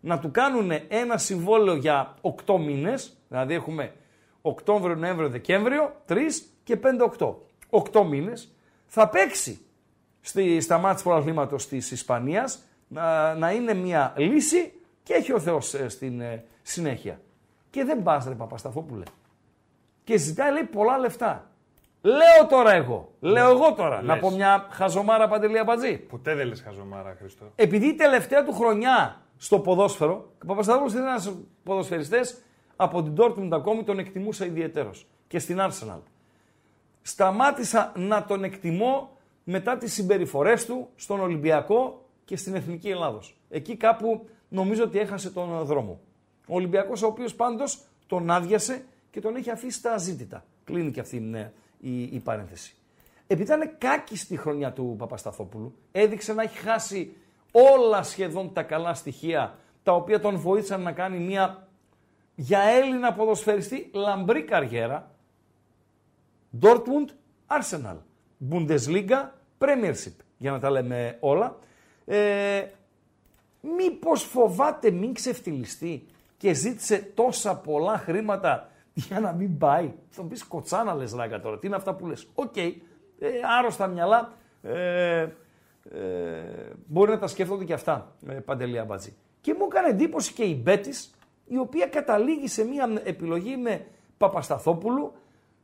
Να του κάνουν ένα συμβόλαιο για 8 μήνες, δηλαδή έχουμε Οκτώβριο, Νοέμβριο, Δεκέμβριο, 3 και 5-8. 8 μήνες, θα παίξει στη, στα μάτια του πρωταθλήματος της Ισπανίας να, να είναι μια λύση και έχει ο Θεός ε, στην ε, συνέχεια. Και δεν πας ρε Παπασταθόπουλε. Και ζητάει λέει πολλά λεφτά. Λέω τώρα εγώ, λέω εγώ τώρα, να Λες. πω μια χαζομάρα παντελή αμπατζή. Ποτέ δεν λες χαζομάρα, Χριστό. Επειδή η τελευταία του χρονιά στο ποδόσφαιρο, ο Παπασταθόπουλος είναι ένας ποδοσφαιριστές από την Dortmund ακόμη τον εκτιμούσα ιδιαιτέρως και στην Arsenal. Σταμάτησα να τον εκτιμώ μετά τις συμπεριφορές του στον Ολυμπιακό και στην Εθνική Ελλάδος. Εκεί κάπου νομίζω ότι έχασε τον δρόμο. Ο Ολυμπιακός ο οποίος πάντως τον άδειασε και τον έχει αφήσει στα αζήτητα. Κλείνει και αυτή ναι, η, η παρένθεση. Επειδή ήταν κάκιστη η χρονιά του Παπασταθόπουλου, έδειξε να έχει χάσει όλα σχεδόν τα καλά στοιχεία τα οποία τον βοήθησαν να κάνει μια για Έλληνα ποδοσφαιριστή λαμπρή καριέρα. Dortmund, Arsenal, Bundesliga, Premiership, για να τα λέμε όλα. Ε, μήπως φοβάται μην ξεφτιλιστεί και ζήτησε τόσα πολλά χρήματα για να μην πάει. Θα μου πεις κοτσάνα λες ράγκα τώρα, τι είναι αυτά που λες. Οκ, ε, άρρωστα μυαλά, ε, ε, μπορεί να τα σκέφτονται και αυτά, ε, Παντελή Αμπατζή. Και μου έκανε εντύπωση και η Μπέτις, η οποία καταλήγει σε μια επιλογή με Παπασταθόπουλου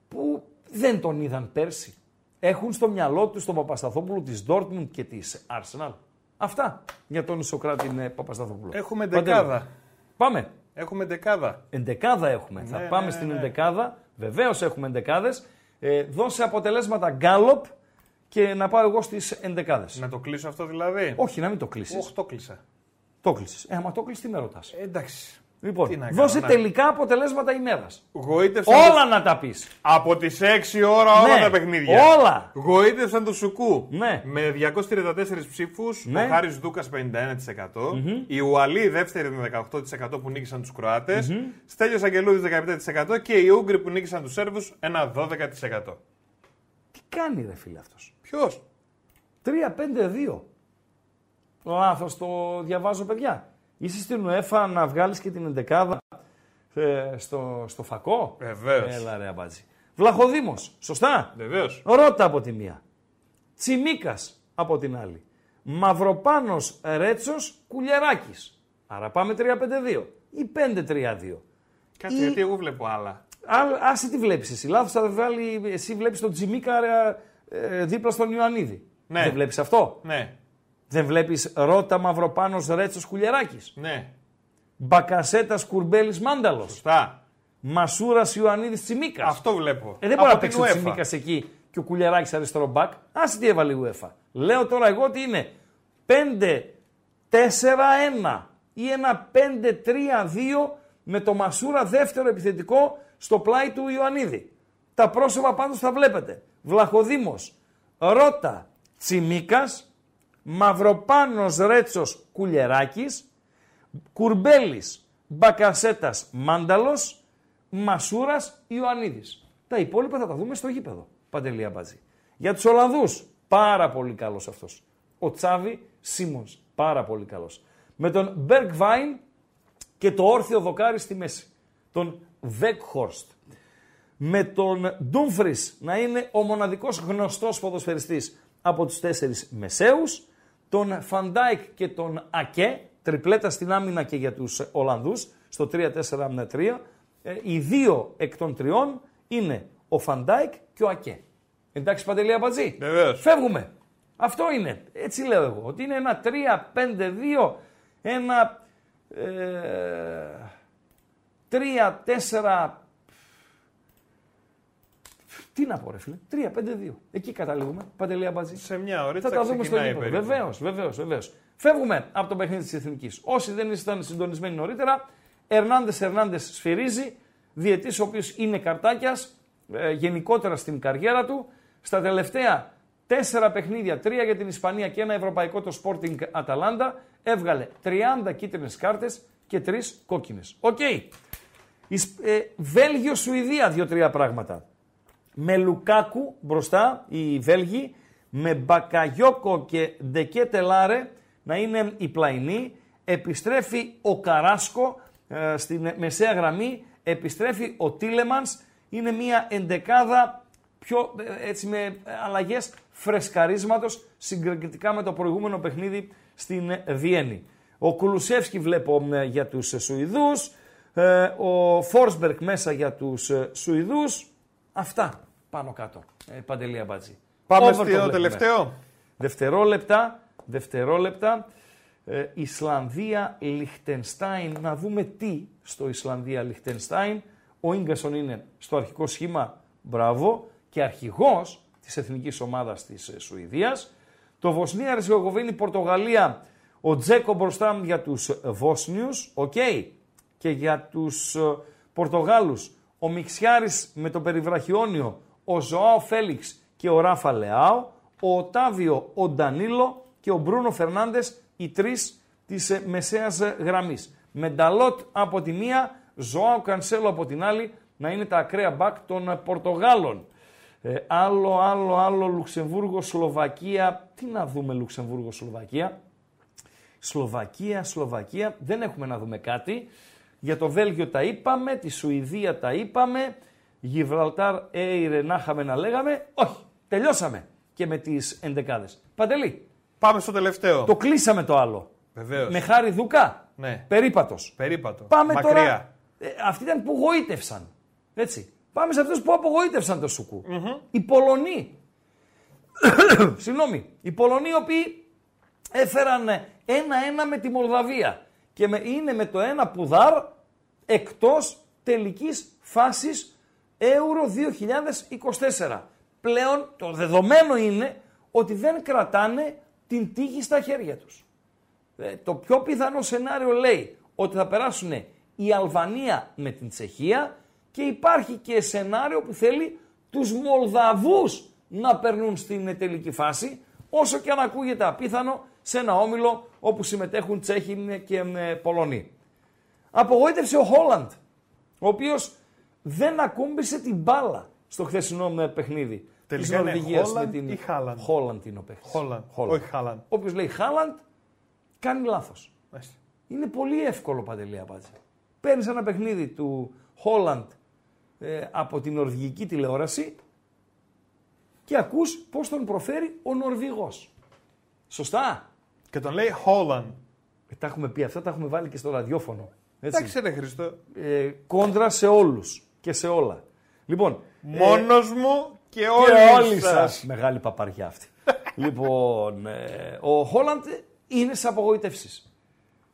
που δεν τον είδαν πέρσι. Έχουν στο μυαλό τους τον Παπασταθόπουλο της Dortmund και της Arsenal. Αυτά για τον Ισοκράτη ε, Παπασταθόπουλο. Έχουμε Παντέλο. δεκάδα. Πάμε. Έχουμε δεκάδα. Εντεκάδα έχουμε. Θα Ναι, πάμε ναι, στην ναι. εντεκάδα. Βεβαίως έχουμε εντεκάδες. Ε, δώσε αποτελέσματα γκάλοπ και να πάω εγώ στις εντεκάδες. Να το κλείσω αυτό δηλαδή; Όχι, να μην το κλείσεις. Όχι, το κλείσα. Το κλείσεις. Ε, άμα το κλείσεις, τι με ρωτάς; Ε, εντάξει. Λοιπόν, τι να κάνω, δώσε να- τελικά αποτελέσματα ημέρα. Γοήτευσαν Όλα το- να τα πεις. Από τις 6 ώρα όλα Ναι, τα παιχνίδια. όλα. Γοήτευσαν το Σουκού. Ναι. Με 234 ψήφους, Ναι. ο Χάρης Δούκας 51%, η Ουαλή δεύτερη με 18% που νίκησαν τους Κροάτες, Στέλιος Αγγελούδης 17% και οι Ούγγροι που νίκησαν τους Σέρβους ένα 12%. Τι κάνει ρε φίλε αυτός; Ποιος; 3-5-2. Λάθος το διαβάζω παιδιά. Είσαι στην UEFA να βγάλεις και την εντεκάδα ε, στο, στο φακό; Βεβαίως. Έλα ρε αμπάτζη. Βλαχοδήμος. Σωστά; Βεβαίως. Ρώτα από τη μία. Τσιμίκας από την άλλη. Μαυροπάνος Ρέτσος Κουλιαράκης. Άρα πάμε 3-5-2 ή 5-3-2. Κάτσε, Ή- γιατί εγώ βλέπω άλλα. Άλλο- Άσε τι βλέπεις εσύ. Λάθος θα βάλει, εσύ βλέπεις τον Τσιμίκα ε, ε, δίπλα στον Ιωαννίδη. Ναι. Δεν βλέπεις αυτό; Ναι, Δεν βλέπεις Ρώτα Μαυροπάνος Ρέτσος Κουλιαράκης. ναι. Μπακασέτας Κουρμπέλης Μάνταλος. Σωστά. Μασούρας Ιωαννίδης Τσιμίκας. Αυτό βλέπω. Ε, δεν μπορεί να Από την παίξει ο UEFA. Τσιμίκας εκεί και ο Κουλιαράκης αριστερό μπακ. Άσε τι έβαλε η UEFA. Λέω τώρα εγώ ότι είναι 5-4-1 ή ένα 5-3-2 με το Μασούρα δεύτερο επιθετικό στο πλάι του Ιωαννίδη. Τα πρόσωπα πάντως τα βλέπετε. Βλαχοδήμος, Ρώτα, Τσιμίκας, Μαυροπάνος Ρέτσος Κουλιεράκης, Κουρμπέλης, Μπακασέτας Μάνταλος, Μασούρας Ιωαννίδης. Τα υπόλοιπα θα τα δούμε στο γήπεδο. Παντελή Αμπατζή. Για τους Ολλανδούς, πάρα πολύ καλός αυτός. Ο Τσάβι Σίμονς, πάρα πολύ καλός. Με τον Μπεργκβάιν και το όρθιο δοκάρι στη μέση. Τον Βεκχόρστ. Με τον Ντούμφρις να είναι ο μοναδικός γνωστός ποδοσφαιριστής από τους τέσσερις μεσαίους. Τον Φαν Ντάικ και τον Ακέ, τριπλέτα στην άμυνα και για τους Ολλανδούς, στο 3-4-3. Ε, οι δύο εκ των τριών είναι ο Φαν Ντάικ και ο Ακέ. Εντάξει Παντελή Αμπατζή; Βεβαίως. Φεύγουμε. Αυτό είναι. Έτσι λέω εγώ. Ότι είναι ένα 3-5-2, ένα ε, 3-4... Τι να πω ρε φίλε, 3-5-2. Εκεί καταλήγουμε. Παντελή Αμπατζή. Σε μια ώρα Θα τα δούμε στο γήπεδο. Βεβαίως, βεβαίως, βεβαίως. Φεύγουμε από το παιχνίδι της Εθνικής. Όσοι δεν ήσταν συντονισμένοι νωρίτερα, Ερνάντες Ερνάντες σφυρίζει, διαιτής ο οποίος είναι καρτάκιας ε, γενικότερα στην καριέρα του. Στα τελευταία τέσσερα παιχνίδια, τρία για την Ισπανία και ένα ευρωπαϊκό το Sporting Αταλάντα, έβγαλε 30 κίτρινες κάρτες και τρεις κόκκινες. Οκ. Ισ- ε, Βέλγιο-Σουηδία, δύο-τρία πράγματα. Με Λουκάκου μπροστά οι Βέλγοι, με Μπακαγιόκο και Ντεκέτελάρε να είναι οι πλαϊνοί. Επιστρέφει ο Καράσκο ε, στην μεσαία γραμμή, επιστρέφει ο Τίλεμανς. Είναι μια εντεκάδα πιο, ε, έτσι με αλλαγές φρεσκαρίσματος συγκριτικά με το προηγούμενο παιχνίδι στην Βιέννη. Ο Κουλουσεύσκι βλέπω ε, για τους Σουηδούς, ε, ο Φόρσμπερκ μέσα για τους ε, Σουηδούς. Αυτά πάνω κάτω. Ε, Παντελή Αμπάτζη. Πάμε Over το στο βλέπουμε. τελευταίο. Δευτερόλεπτα, δευτερόλεπτα. Ε, Ισλανδία, Λιχτενστάιν. Να δούμε τι στο Ισλανδία, Λιχτενστάιν. Ο Ίγκασον είναι στο αρχικό σχήμα, μπράβο, και αρχηγός της εθνικής ομάδας της ε, Σουηδίας. Το Βοσνία, Ερζεγοβίνη, Πορτογαλία, ο Τζέκο μπροστά για τους Βόσνιους, οκ. Και για τους ε, Πορτογάλους, ο Μυξιάρης με το Περιβραχιόνιο, ο Ζωάο Φέλιξ και ο Ράφα Λεάο, ο Οτάβιο, ο Ντανίλο και ο Μπρούνο Φερνάντες, οι τρεις της ε, μεσαίας ε, γραμμής. Με Νταλότ από τη μία, Ζωάο Κανσέλο από την άλλη, να είναι τα ακραία μπακ των ε, Πορτογάλων. Ε, άλλο, άλλο, άλλο, Λουξεμβούργο, Σλοβακία. Τι να δούμε Λουξεμβούργο, Σλοβακία; Σλοβακία, Σλοβακία, δεν έχουμε να δούμε κάτι. Για το Βέλγιο τα είπαμε, τη Σουηδία τα είπαμε, Γιβραλτάρ, Έιρε, να είχαμε να λέγαμε. Όχι, τελειώσαμε και με τις ενδεκάδες. Παντελή, Πάμε στο τελευταίο. το κλείσαμε το άλλο. Βεβαίως. Με χάρη Δουκά, Ναι. περίπατος. Περίπατο. Πάμε Μακριά. τώρα, ε, αυτοί ήταν που γοήτευσαν. Έτσι. Πάμε σε αυτούς που απογοήτευσαν το σουκου Οι Πολωνοί. Συγγνώμη. Οι Πολωνοί οι οποίοι έφεραν ένα-ένα με τη Μολδαβία και με, είναι με το ένα πουδάρ εκτός τελικής φάσης Euro 2024. Πλέον το δεδομένο είναι ότι δεν κρατάνε την τύχη στα χέρια τους. Ε, το πιο πιθανό σενάριο λέει ότι θα περάσουν η Αλβανία με την Τσεχία και υπάρχει και σενάριο που θέλει τους Μολδαβούς να περνούν στην ε, τελική φάση, όσο και αν ακούγεται απίθανο σε ένα όμιλο όπου συμμετέχουν Τσέχοι ε, και ε, Πολωνοί. Απογοήτευσε ο Χόλαντ, ο οποίος δεν ακούμπησε την μπάλα στο χθεσινό ε, παιχνίδι. Τελικά της είναι Νορβηγίας Χόλαντ με την... ή Χάλαντ; Χόλαντ είναι ο παίχτης. Χόλαντ, όχι Χάλαντ. Όποιος λέει Χάλαντ, κάνει λάθος. Μάλιστα. Είναι πολύ εύκολο παντελή απάντηση. Παίρνεις ένα παιχνίδι του Holland ε, από την νορβηγική τηλεόραση και ακούς πώς τον προφέρει ο Νορβηγός. Σωστά; Και τον λέει Χόλαντ. Ε, τα έχουμε πει αυτά, τα έχουμε βάλει και στο ραδιόφωνο. Έτσι. Εντάξει ρε Χριστό. Ε, κόντρα σε όλους και σε όλα. Λοιπόν, Μόνος μου και και όλοι, όλοι σας. σας. Μεγάλη παπαριά αυτή. λοιπόν, ε, ο Χόλαντ είναι σε απογοητεύσεις.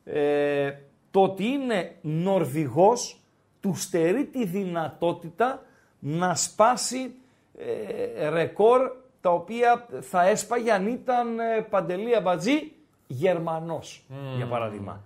Ε, το ότι είναι Νορβηγός του στερεί τη δυνατότητα να σπάσει ε, ρεκόρ τα οποία θα έσπαγε αν ήταν ε, Παντελή Αμπατζή Γερμανός, για παράδειγμα.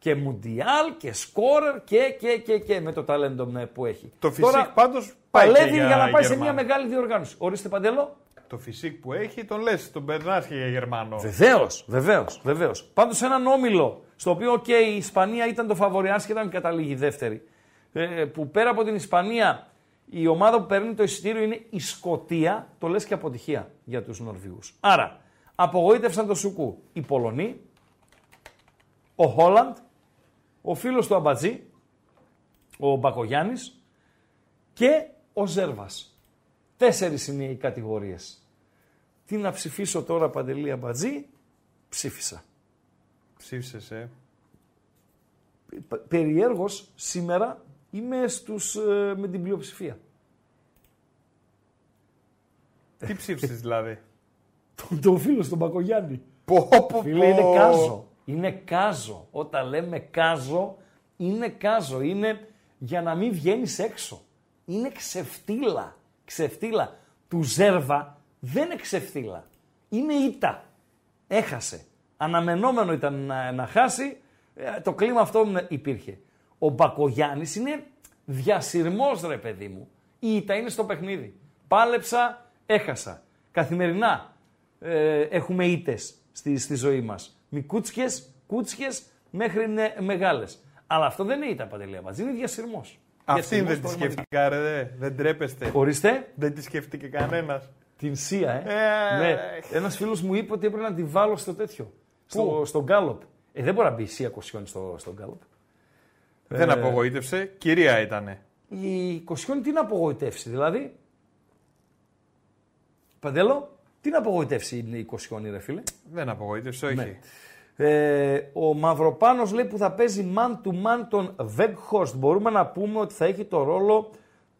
Και Μουντιάλ και σκόρερ και, και, και, και με το ταλέντο ε, που έχει. Το φυσικ Τώρα, πάντως πάει και παλεύει για για, να πάει σε Γερμανό. μια μεγάλη διοργάνωση. Ορίστε Παντέλο. Το φυσικ που έχει τον λες, τον περνάς και για Γερμανό. Βεβαίως, βεβαίως, βεβαίως. Πάντως σε έναν όμιλο, στο οποίο και η Ισπανία ήταν το φαβοριά και ήταν καταλήγει δεύτερη. Ε, που πέρα από την Ισπανία, η ομάδα που παίρνει το εισιτήριο είναι η Σκοτία, το λες και αποτυχία για τους Νορβηγούς. Άρα, απογοήτευσαν το Σουκού οι Πολωνοί, ο Χόλαντ, ο φίλος του Αμπατζή, ο Μπακογιάννης και ο Ζέρβας. Τέσσερις είναι οι κατηγορίες. Τι να ψηφίσω τώρα Παντελή Αμπατζή, ψήφισα. Ψήφισες, ε. Π- Περιέργως σήμερα είμαι στους, ε, με την πλειοψηφία. Τι ψήφισες δηλαδή; Τον, τον φίλο στον Μπακογιάννη. πω, πω, Φίλε, είναι πω. κάζο. Είναι κάζο. Όταν λέμε κάζο, είναι κάζο. Είναι για να μην βγαίνεις έξω. Είναι ξεφτύλα. Ξεφτύλα. Του Ζέρβα δεν είναι ξεφτύλα. Είναι ήττα. Έχασε. Αναμενόμενο ήταν να, να χάσει. Ε, Το κλίμα αυτό υπήρχε. Ο Μπακογιάννης είναι διασυρμός ρε παιδί μου. Η ήττα είναι στο παιχνίδι. Πάλεψα, έχασα. Καθημερινά ε, έχουμε ήττες στη, στη ζωή μας. Μικούτσιες, κούτσιες μέχρι νε, μεγάλες. Αλλά αυτό δεν είναι ήττα παντελεία μας, είναι διασυρμός. Αυτήν δεν τη Διασυρμός σκέφτηκα, ρε. δε. Δεν τρέπεστε. πραγματικά. Ορίστε, Δεν τη σκέφτηκε κανένας. την Σία, ε. Ε, ναι. Ένας φίλος μου είπε ότι έπρεπε να τη βάλω στο τέτοιο. Στο, στο γκάλοπ. Ε, δεν μπορεί να μπει η Σία Κοσιόνη στο, στο γκάλοπ. Δεν Ε, απογοήτευσε. Κυρία ήτανε. Η Κοσιόνη τι να απογοητεύσει, δηλαδή. Παντέλο, Τι να απογοητεύσει είναι η Κοσιόνη, ρε φίλε. Δεν απογοήτευσε, όχι. Ναι. Ε, ο Μαυροπάνος λέει που θα παίζει man to man τον Weghorst. Μπορούμε να πούμε ότι θα έχει το ρόλο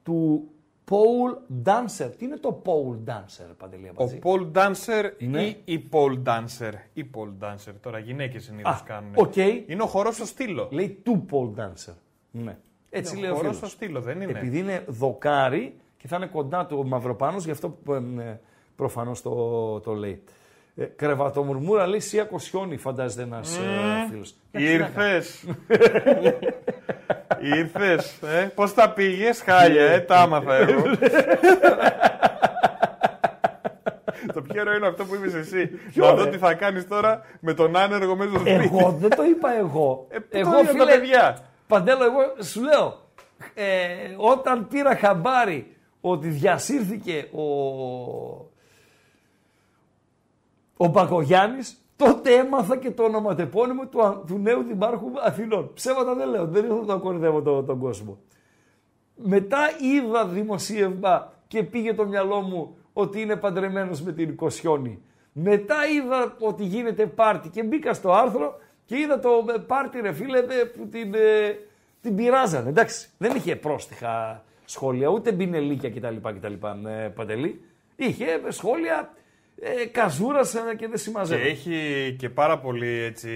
του pole dancer. Τι είναι το pole dancer, Παντελή Ο Αμπατζή; pole dancer Είναι. ή η pole dancer; Η pole dancer. Τώρα γυναίκες συνήθως Α, κάνουν. οκ. Είναι ο χορός στο στύλο. Λέει του pole dancer. Ναι. Έτσι λέει ο χορός φίλος. στο στύλο, δεν είναι. Επειδή είναι δοκάρι και θα είναι κοντά του ο Μαυροπάνος, γι' αυτό ε, προφανώς το, το λέει. Ε, κρεβατομουρμούρα λέει Σία Κοσιόνη, φαντάζεται ένας ε, φίλος. Ήρθες. Ήρθες. Ε, Πώς τα πήγες, χάλια, ε, τα άμαθα εγώ. Το πιο ωραίο είναι αυτό που είπες εσύ. Να δω τι θα κάνεις τώρα με τον άνεργο μέσα στο σπίτι. Εγώ δεν το είπα εγώ. Ε, εγώ το είδαν τα παιδιά; Παντέλο, εγώ σου λέω, ε, όταν πήρα χαμπάρι ότι διασύρθηκε ο, ο Μπακογιάννης, τότε έμαθα και το ονοματεπώνυμο του, α- του νέου Δημάρχου Αθηνών. Ψέματα δεν λέω, δεν ήθελα να το κορυδεύω το- τον κόσμο. Μετά είδα δημοσίευμα και πήγε το μυαλό μου ότι είναι παντρεμένος με την Κοσιόνη. Μετά είδα ότι γίνεται πάρτι και μπήκα στο άρθρο και είδα το ε, πάρτι ρε φίλε ε, που την, ε, την πειράζανε. Εντάξει, δεν είχε πρόστιχα σχόλια, ούτε μπινελίκια κτλ. κτλ ε, Παντελή. Είχε ε, σχόλια ε, καζούρας ε, και δεν Και συμμαζεύει. έχει και πάρα πολύ έτσι.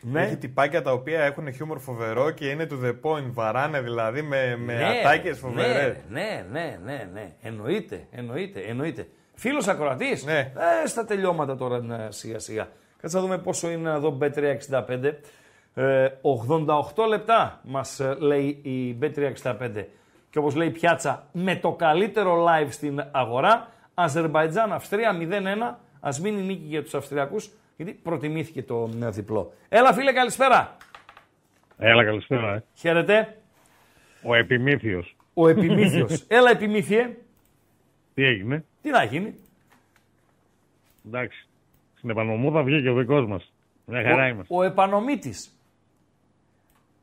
Ναι. Έχει τυπάκια τα οποία έχουν χιούμορ φοβερό και είναι to the point. Βαράνε δηλαδή με, με Ναι, ατάκες ναι, φοβερές. Ναι, ναι, ναι, ναι. Εννοείται, εννοείται, εννοείται. Φίλος ακροατής; Ναι. Ε, στα τελειώματα τώρα ναι, σιγά σιγά. Κάτσε να δούμε πόσο είναι εδώ Bet365. Ε, 88 λεπτά μας ε, λέει η Bet365. Και όπως λέει η Πιάτσα, με το καλύτερο live στην αγορά. Αζερβαϊτζάν, Αυστρία 0-1. Ας μείνει νίκη για τους Αυστριακούς, γιατί προτιμήθηκε το ε, διπλό. Έλα φίλε, καλησπέρα. Έλα, καλησπέρα. Ε. Χαίρετε. Ο Επιμήθιος. Ο Επιμήθιος. Έλα Επιμήθιε. Τι έγινε; Τι να γίνει; Εντάξει. Στην επανομούδα βγήκε ο δικός μας. Μια χαρά ο, είμαστε. ο επανομήτης.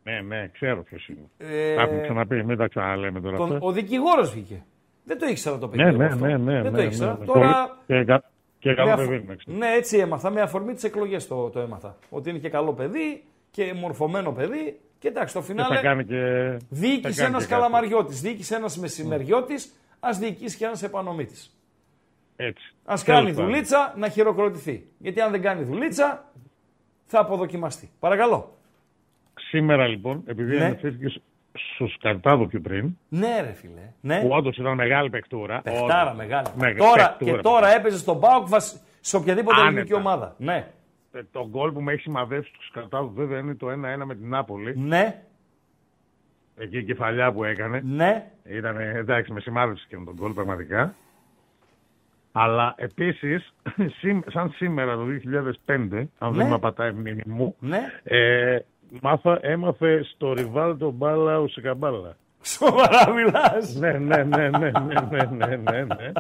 Ναι, ναι, ξέρω ποιος είναι. Ε, Τα έχουμε ξαναπεί, μην τα ξαναλέμε τώρα τον, αυτά. ο δικηγόρος βγήκε. Δεν το ήξερα το παιδί. Ναι, εγώ ναι, αυτό. ναι, ναι. Δεν ναι, το ήξερα. ναι, ναι. Τώρα. Και, κα- και με καλό αφο- παιδί είναι. ξέρω. Ναι, έτσι έμαθα. Με αφορμή τις εκλογές το, το έμαθα. Ότι είναι και καλό παιδί και μορφωμένο παιδί. Και εντάξει, το Και φινάλε θα κάνει και... διοίκησε θα κάνει ένας και κάτι. καλαμαριώτης, διοίκησε ένας μεσημεριώτης, ας διοικήσει και ένας επανομήτης. Έτσι. Α Τέλος κάνει πάντων. δουλίτσα να χειροκροτηθεί. Γιατί αν δεν κάνει δουλίτσα, θα αποδοκιμαστεί. Παρακαλώ. Σήμερα λοιπόν, επειδή Ναι. αναφέρθηκες στο Σκαρτάδο πιο πριν, Ναι, ρε φιλέ. Ναι. που όντως ήταν μεγάλη παικτούρα. Παιχτάρα όντως. μεγάλη. Μεγα- τώρα, παικτούρα, και τώρα έπαιζε στον Πάοκ βασ- σε οποιαδήποτε Άνετα. ελληνική ομάδα. Ναι. Ε, Το γκολ που με έχει σημαδέψει του Σκαρτάδου βέβαια είναι το 1-1 με την Νάπολη. Ναι. Εκεί η κεφαλιά που έκανε. Ναι. Ήταν εντάξει, με σημάδευσε και με τον γκολ πραγματικά. Αλλά επίσης, σαν σήμερα το 2005, αν Ναι. δεν με απατάει η μνήμη μου, Ναι. ε, μάθα, έμαθε στο Ριβάλτο μπάλα ουσικαμπάλα. Σοβαρά μιλάς. Ναι ναι, ναι, ναι, ναι, ναι, ναι, ναι, ναι, ναι.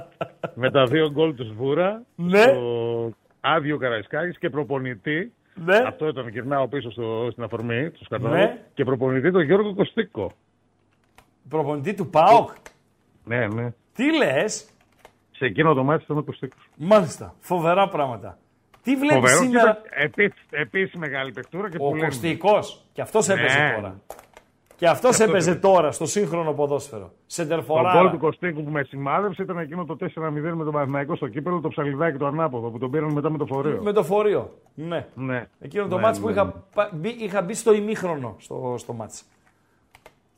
Με τα δύο γκολ του Σβούρα, ναι. το άδειο Καραϊσκάκης και προπονητή. Ναι. Αυτό ήταν γυρνάω πίσω στο, στην αφορμή, του κατάλαβα. Ναι. Και προπονητή τον Γιώργο Κωστίκο. Προπονητή του ΠΑΟΚ. Ναι, ναι. Τι λες; Σε εκείνο το μάτι ήταν ο Κωστίκος. Μάλιστα. Φοβερά πράγματα. Τι βλέπεις Φοβερός και σήμερα; ήταν επίσης, επίσης μεγάλη παιχτούρα και Ο που λέμε. Κωστικός. Και αυτός έπαιζε Ναι. τώρα. Και αυτός έπαιζε τώρα στο σύγχρονο ποδόσφαιρο. Το γκολ Σεντερφοράρα. του Κωστίκου που με σημάδεψε ήταν εκείνο το 4-0 με τον Παναθηναϊκό στο κύπελο, το ψαλιδάκι το ανάποδο που τον πήραν μετά με το φορείο. Με το φορείο. Ναι. Ναι. Εκείνο το Ναι, μάτς ναι, που ναι. είχα, πα- μπει, είχα μπει στο ημίχρονο στο, στο μάτς.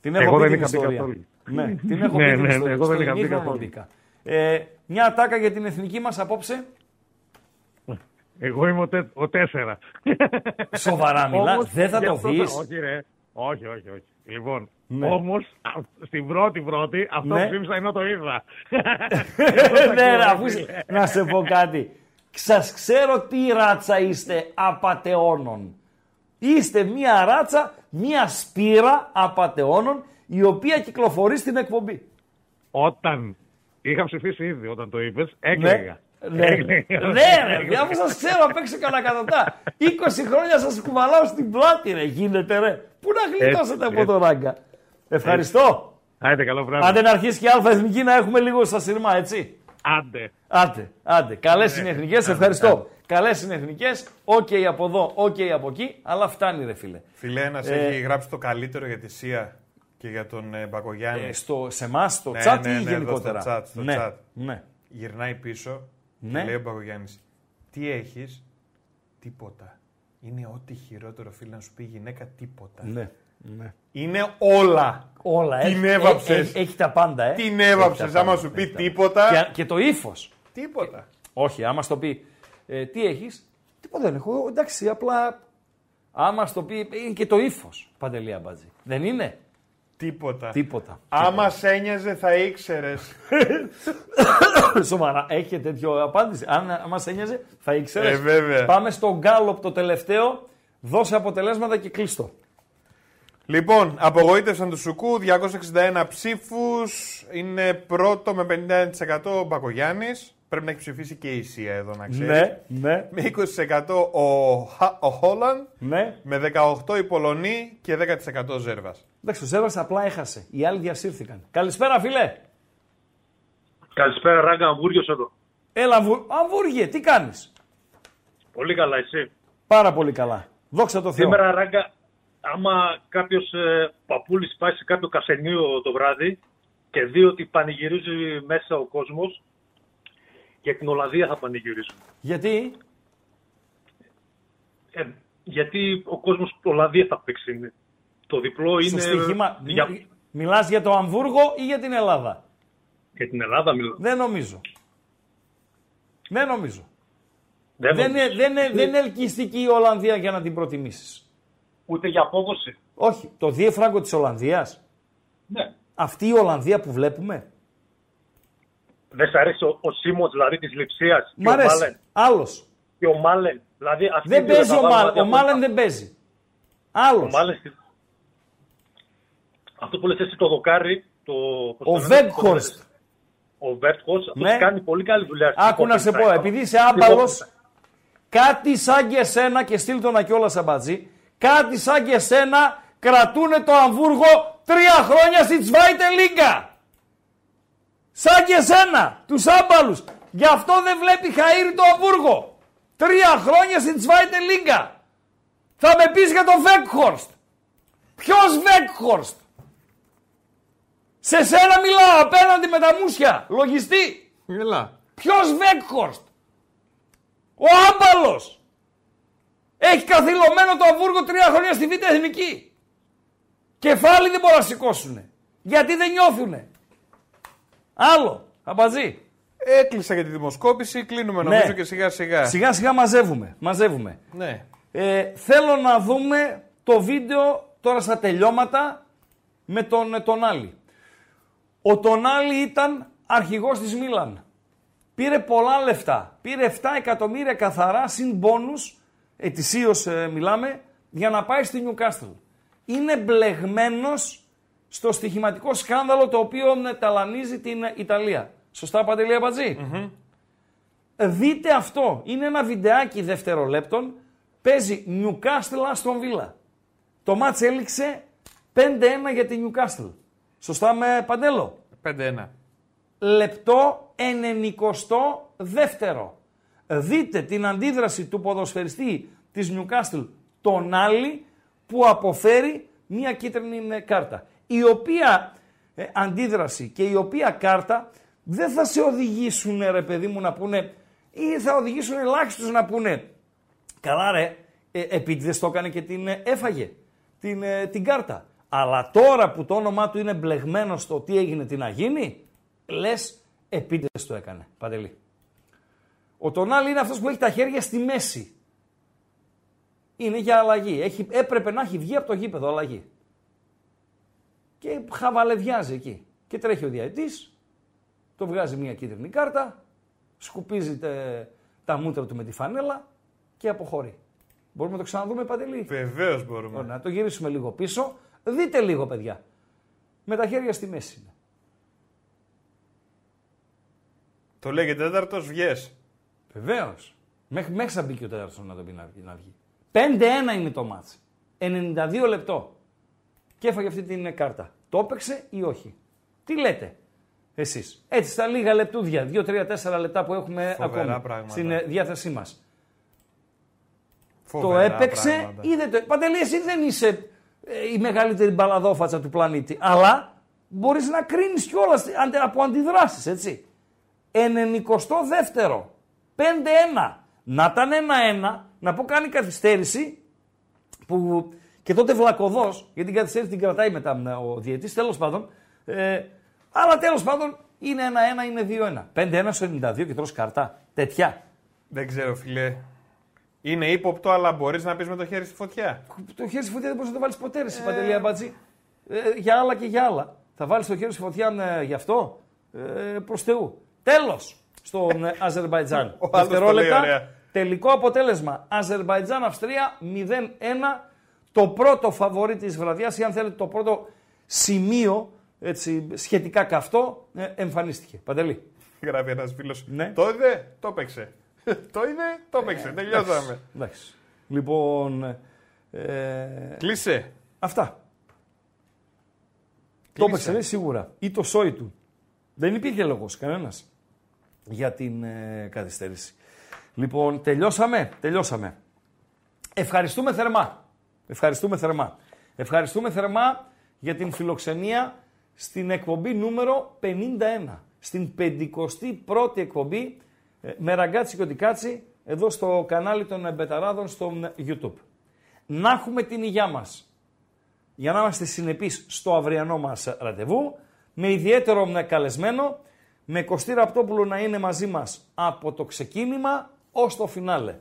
Την έχω Εγώ πει δεν την είχα μπει ιστορία. καθόλου. Ναι, την έχω Ναι, πει την ναι, ναι, ιστορία. εγώ δεν Στο είχα μπει ημίχρονο καθόλου. μπήκα. Ε, μια ατάκα για την εθνική μας απόψε. Εγώ είμαι ο, τε, ο τέσσερα. Σοβαρά μιλάς, Όμως, δεν θα γι' το αυτό δεις. Όχι, ρε. Όχι, όχι, όχι. Λοιπόν, Ναι. όμως α, στην πρώτη πρώτη αυτό Ναι. που ψήφισα ενώ το είδα. ναι, ρε, αφού είσαι- να σε πω κάτι. Σας ξέρω τι ράτσα είστε απατεώνων. Είστε μία ράτσα, μία σπήρα απατεώνων η οποία κυκλοφορεί στην εκπομπή. Όταν είχα ψηφίσει ήδη όταν το είπες, έκλαιγα. Ναι, Έκλαιγα. ναι, ρε, αφού σας ξέρω απ' έξω καλά κατατά. 20 χρόνια σας κουβαλάω στην πλάτη, ρε, γίνεται, ρε. Πού να γλιτώσετε από έτσι. το ράγκα. Ευχαριστώ. Άιτε, καλό βράδυ. Άντε να αρχίσει και η αλφα εθνική να έχουμε λίγο στα σειρμά, έτσι. Άντε. Άντε, άντε. Καλές Ναι, είναι εθνικέ, ευχαριστώ. Καλές είναι εθνικέ, οκ από εδώ, οκ από εκεί, αλλά φτάνει ρε φίλε. Φίλε, ένας Ε, έχει γράψει το καλύτερο για τη ΣΥΑ και για τον ε, Μπακογιάννη. Ε, στο, σε εμάς, στο Ναι, chat ναι, ή ναι, εδώ γενικότερα; Στο chat, στο ναι, chat. ναι. Γυρνάει πίσω Ναι. και λέει ο Μπακογιάννη, Τι έχεις, τίποτα. Είναι ό,τι χειρότερο φίλε να σου πει η γυναίκα τίποτα. ναι, ναι. Είναι όλα. Όλα. Την έχει, έβαψες. Έχει, έχει τα πάντα, ε. Την Έχει έβαψες, τα άμα πάντα, σου πει έχει τα τίποτα. πάντα. Και, και το ύφος. Τίποτα. Όχι, άμα στο πει ε, τι έχεις, τίποτα δεν έχω. Εντάξει, απλά. Άμα στο πει. Είναι και το ύφος. Παντελή Αμπατζή. Δεν είναι; Τίποτα. Τίποτα. Άμα σε ένοιαζε θα ήξερες. Σοβαρά, έχει τέτοιο απάντηση. Αν μα ένοιαζε, θα ήξερες. Ε, βέβαια. Πάμε στο γκάλωπ το τελευταίο. Δώσε αποτελέσματα και κλείστο. Λοιπόν, απογοήτευσαν τους Σουκού, 261 ψήφους. Είναι πρώτο με 51% ο Μπακογιάννης. Πρέπει να έχει ψηφίσει και η Ισία εδώ, να ξέρεις. Ναι, ναι, Με 20% ο, Χα- ο Χόλαν, ναι. με 18 οι Πολωνοί και 10% ο Ζέρβας. Εντάξει, ο Ζέρβας απλά έχασε. Οι άλλοι διασύρθηκαν. Καλησπέρα, φίλε. Καλησπέρα, Ράγκα Αμβούργιος εδώ. Έλα, Βου... Αμβούργε, τι κάνεις; Πολύ καλά, εσύ; Πάρα πολύ καλά. Δόξα τω Θεώ. Σήμερα, Ράγκα, άμα κάποιος ε, παππούλης πάει σε κάποιο καφενείο το βράδυ και δει ότι πανηγυρίζει μέσα ο κόσμος, για την Ολλανδία θα πανηγυρίζουν. Γιατί; Ε, γιατί ο κόσμος στην Ολλανδία θα παίξει. Το διπλό Στο είναι. στοίχημα. Για, Μιλάς για το Αμβούργο ή για την Ελλάδα; για την Ελλάδα μιλάω. Δεν νομίζω. Δεν νομίζω. Δεν Δεν, νομίζω. είναι, δεν, είναι, δεν είναι ελκυστική η Ολλανδία για να την προτιμήσεις. Ούτε για απόδοση. Όχι. Το διεφράγκο της Ολλανδίας. Ναι. Αυτή η Ολλανδία που βλέπουμε. Δεν σ' αρέσει ο, ο Σίμον δηλαδή της Λιψία Μ' και ο αρέσει. Μάλεν. Άλλος. Και ο Μάλεν. Δηλαδή, αυτοί Δεν οι δύο παίζει θα ο βάλουν Μάλεν. δηλαδή Ο από- Μάλεν δεν παίζει. Ο Άλλος. Μάλεν στη- Αυτό που λες εσύ το δοκάρι, το... πώς Ο το λένε, Βέγκχορστ. Ο Βέρτχορστ, αυτός Ναι. κάνει πολύ καλή δουλειά. στην Άκου να σε υπόθεση. πω, επειδή είσαι άμπαλος, κάτι σαν και εσένα και στείλ το να κιόλας αμπατζή, κάτι σαν και εσένα κρατούνε το Αμβούργο τρία χρόνια στη Τσβάιτε Λίγκα. Σαν και εσένα, τους άμπαλους. Γι' αυτό δεν βλέπει χαΐρι το Αμβούργο. Τρία χρόνια στη Τσβάιτε Λίγκα. Θα με πεις για τον Βέκχορστ. Ποιος Βέκχορστ; Σε σένα μιλάω απέναντι με τα μουσια. Λογιστή. Έλα. Ποιος Βέκχορστ; Ο άμπαλος. Έχει καθυλωμένο το Αμβούργο τρία χρόνια στη Β' Εθνική. Κεφάλι δεν μπορούν να σηκώσουνε. Γιατί δεν νιώθουνε. Άλλο. Αμπατζή. Έκλεισα για τη δημοσκόπηση, κλείνουμε Ναι. νομίζω και σιγά σιγά. Σιγά σιγά μαζεύουμε. Μαζεύουμε. Ναι. Ε, θέλω να δούμε το βίντεο τώρα στα τελειώματα με τον ε, Τονάλι. Ο Τονάλι ήταν αρχηγός της Μίλαν. Πήρε πολλά λεφτά. Πήρε 7 εκατομμύρια καθαρά συν μπόνους, ετησίως ε, μιλάμε, για να πάει στη Νιουκάστλ. Είναι μπλεγμένος στο στοιχηματικό σκάνδαλο το οποίο ε, ταλανίζει την ε, Ιταλία. Σωστά Παντελή Αμπατζή; Δείτε αυτό. Είναι ένα βιντεάκι δευτερολέπτων. Παίζει Νιουκάστλ στον Βίλα. Το μάτς έληξε 5-1 για τη Νιουκάστλ. Σωστά με Παντέλο; 5-1. Λεπτό 92 Δείτε την αντίδραση του ποδοσφαιριστή της Νιουκάστλ τον άλλη που αποφέρει μια κίτρινη κάρτα. Η οποία ε, αντίδραση και η οποία κάρτα δεν θα σε οδηγήσουν ρε παιδί μου να πούνε ή θα οδηγήσουν ελάχιστος να πούνε καλά ρε ε, επίτηδες το έκανε και την ε, έφαγε την, ε, την κάρτα. Αλλά τώρα που το όνομά του είναι μπλεγμένο στο τι έγινε τι να γίνει λες επίτηδες το έκανε. Παντελή. Ο Τονάλι είναι αυτός που έχει τα χέρια στη μέση. Είναι για αλλαγή. Έχει, έπρεπε να έχει βγει από το γήπεδο αλλαγή. Και χαβαλεδιάζει εκεί. Και τρέχει ο διαετής, το βγάζει μια κίτρινη κάρτα, σκουπίζει τε- τα μούτρα του με τη φανέλα και αποχωρεί. Μπορούμε να το ξαναδούμε παντελή; Βεβαίως μπορούμε. Ωραία, να το γυρίσουμε λίγο πίσω. Δείτε λίγο παιδιά. Με τα χέρια στη μέση είναι. Το λέγεται τέταρτος, βγες. Βεβαίως. Μέχρι μέσα μπήκε ο τέταρτος να το πει να βγει- να βγει. 5-1 είναι το μάτς. 92 λεπτό. Και έφαγε αυτή την κάρτα. Το έπαιξε ή όχι; Τι λέτε. Εσείς; Έτσι, στα λίγα λεπτούδια, 2-3-4 λεπτά που έχουμε Φοβερά ακόμα πράγματα. στην ε, διάθεσή μας. Το Φοβερά έπαιξε πράγματα. ή δεν το Παντελή, εσύ δεν είσαι ε, η μεγαλύτερη μπαλαδόφατσα του πλανήτη. Αλλά μπορείς να κρίνεις κιόλας αντε- από αντιδράσεις, έτσι. 92ο. 5-1. Να ήταν 1-1, να πω κάνει καθυστέρηση που και τότε βλακοδό, γιατί την καθυστέρηση την κρατάει μετά μ, ο διαιτή, τέλος πάντων. Ε, αλλά τέλος πάντων είναι 1-1, είναι 2-1. 5-1 στο 92 και τρως καρτά. Τέτοια. Δεν ξέρω, φιλέ. Είναι ύποπτο, αλλά μπορείς να πεις με το χέρι στη φωτιά. Το χέρι στη φωτιά δεν μπορείς να το βάλεις ποτέ, ρε, ε... Παντελή Αμπατζή. Ε, για άλλα και για άλλα. Θα βάλεις το χέρι στη φωτιά ε, γι' αυτό; Ε, Προς Θεού. Τέλος στον ε, Αζερβαϊτζάν. Ο άλλος το λέει ωραία. Τελικό αποτέλεσμα. Αζερβαϊτζάν-Αυστρία 0-1. Το πρώτο φαβορή της βραδιάς, ή αν θέλετε το πρώτο σημείο έτσι, σχετικά καυτό, ε, εμφανίστηκε. Παντελή. Γράφει ένας φίλος. Ναι. Το είδε, το έπαιξε. το είδε, το έπαιξε. Τελειώσαμε. Εντάξει. Λοιπόν. Ε, Κλείσε. αυτά. Το έπαιξε, λέει, σίγουρα. Ή το σόι του. Δεν υπήρχε λόγος κανένας για την ε, καθυστέρηση. Λοιπόν, τελειώσαμε. Τελειώσαμε. Ευχαριστούμε θερμά. Ευχαριστούμε θερμά. Ευχαριστούμε θερμά για την φιλοξενία στην εκπομπή νούμερο 51. Στην 51η εκπομπή ε, με ραγκάτσι και οτικάτσι εδώ στο κανάλι των Μπεταράδων στο YouTube. Να έχουμε την υγειά μας για να είμαστε συνεπείς στο αυριανό μας ραντεβού, με ιδιαίτερο με καλεσμένο, με Κωστή Ραπτόπουλο να είναι μαζί μας από το ξεκίνημα ως το φινάλε.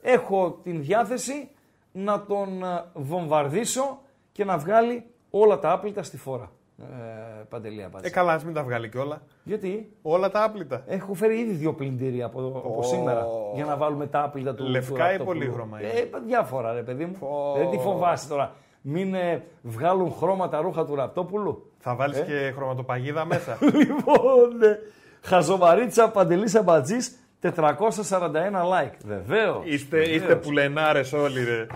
Έχω την διάθεση να τον ε, βομβαρδίσω και να βγάλει όλα τα άπλυτα στη φόρα. Ε, Παντελή Αμπάτση. Ε, καλά, ας μην τα βγάλει κιόλα. Γιατί; Όλα τα άπλυτα. έχω φέρει ήδη δύο πλυντήρια από, από σήμερα για να βάλουμε τα άπλυτα του Λευκά του ή Ραπτόπουλου. πολύχρωμα είναι; Ε, διάφορα ρε παιδί μου. Δεν τη φοβάσαι τώρα. Μην ε, βγάλουν χρώμα τα ρούχα του Ραπτόπουλου. Θα βάλεις Ε; και χρωματοπαγίδα μέσα. λοιπόν, ε, Χαζομαρίτσα Παντελής Αμπατζής 441 like. Βεβαίως. είστε, είστε πουλενάρες όλοι, ρε.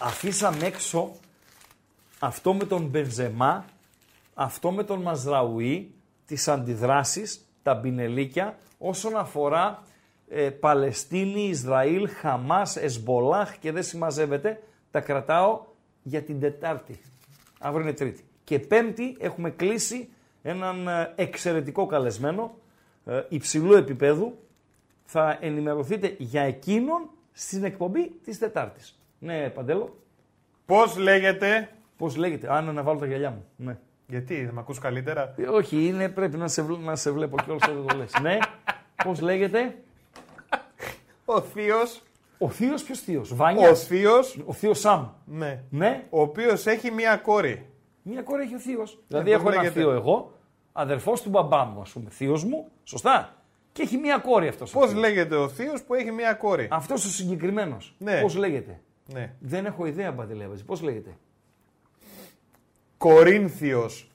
Αφήσαμε έξω αυτό με τον Μπενζεμά, αυτό με τον Μαζραουί, τις αντιδράσεις, τα μπινελίκια, όσον αφορά ε, Παλαιστίνη, Ισραήλ, Χαμάς, Εσμπολάχ και δεν συμμαζεύεται, τα κρατάω για την Τετάρτη. Αύριο είναι Τρίτη. Και Πέμπτη έχουμε κλείσει έναν ε, εξαιρετικό καλεσμένο, ε, υψηλού επίπεδου. Θα ενημερωθείτε για εκείνον στην εκπομπή της Τετάρτης. Ναι, Παντέλο. Πώς λέγεται; Πώς λέγεται, αν να βάλω τα γυαλιά μου. Ναι. Γιατί, δεν με ακούς καλύτερα; Ε, Όχι, είναι, πρέπει να σε, βλέ- να σε βλέπω κιόλα όταν το λες. ναι, πώς λέγεται; Ο Θείος. Ο θείος, ποιος θείος; Βάνιας; Ο Θείος. Ο θείος Σαμ. Ναι. Ναι, Ο οποίος έχει μία κόρη. μία κόρη έχει ο θείος. Δηλαδή πώς έχω ένα λέγεται; θείο εγώ, αδερφός του μπαμπά μου, ας πούμε, θείος μου, σωστά; Και έχει μία κόρη αυτός. Πώς λέγεται ο Θείος που έχει μία κόρη; Αυτός ο συγκεκριμένος. Ναι. Πώς λέγεται; Ναι. Δεν έχω ιδέα, Παντελέβαζη. Πώς λέγεται; Κορίνθιος. Πάτε, ρε, πάτσε,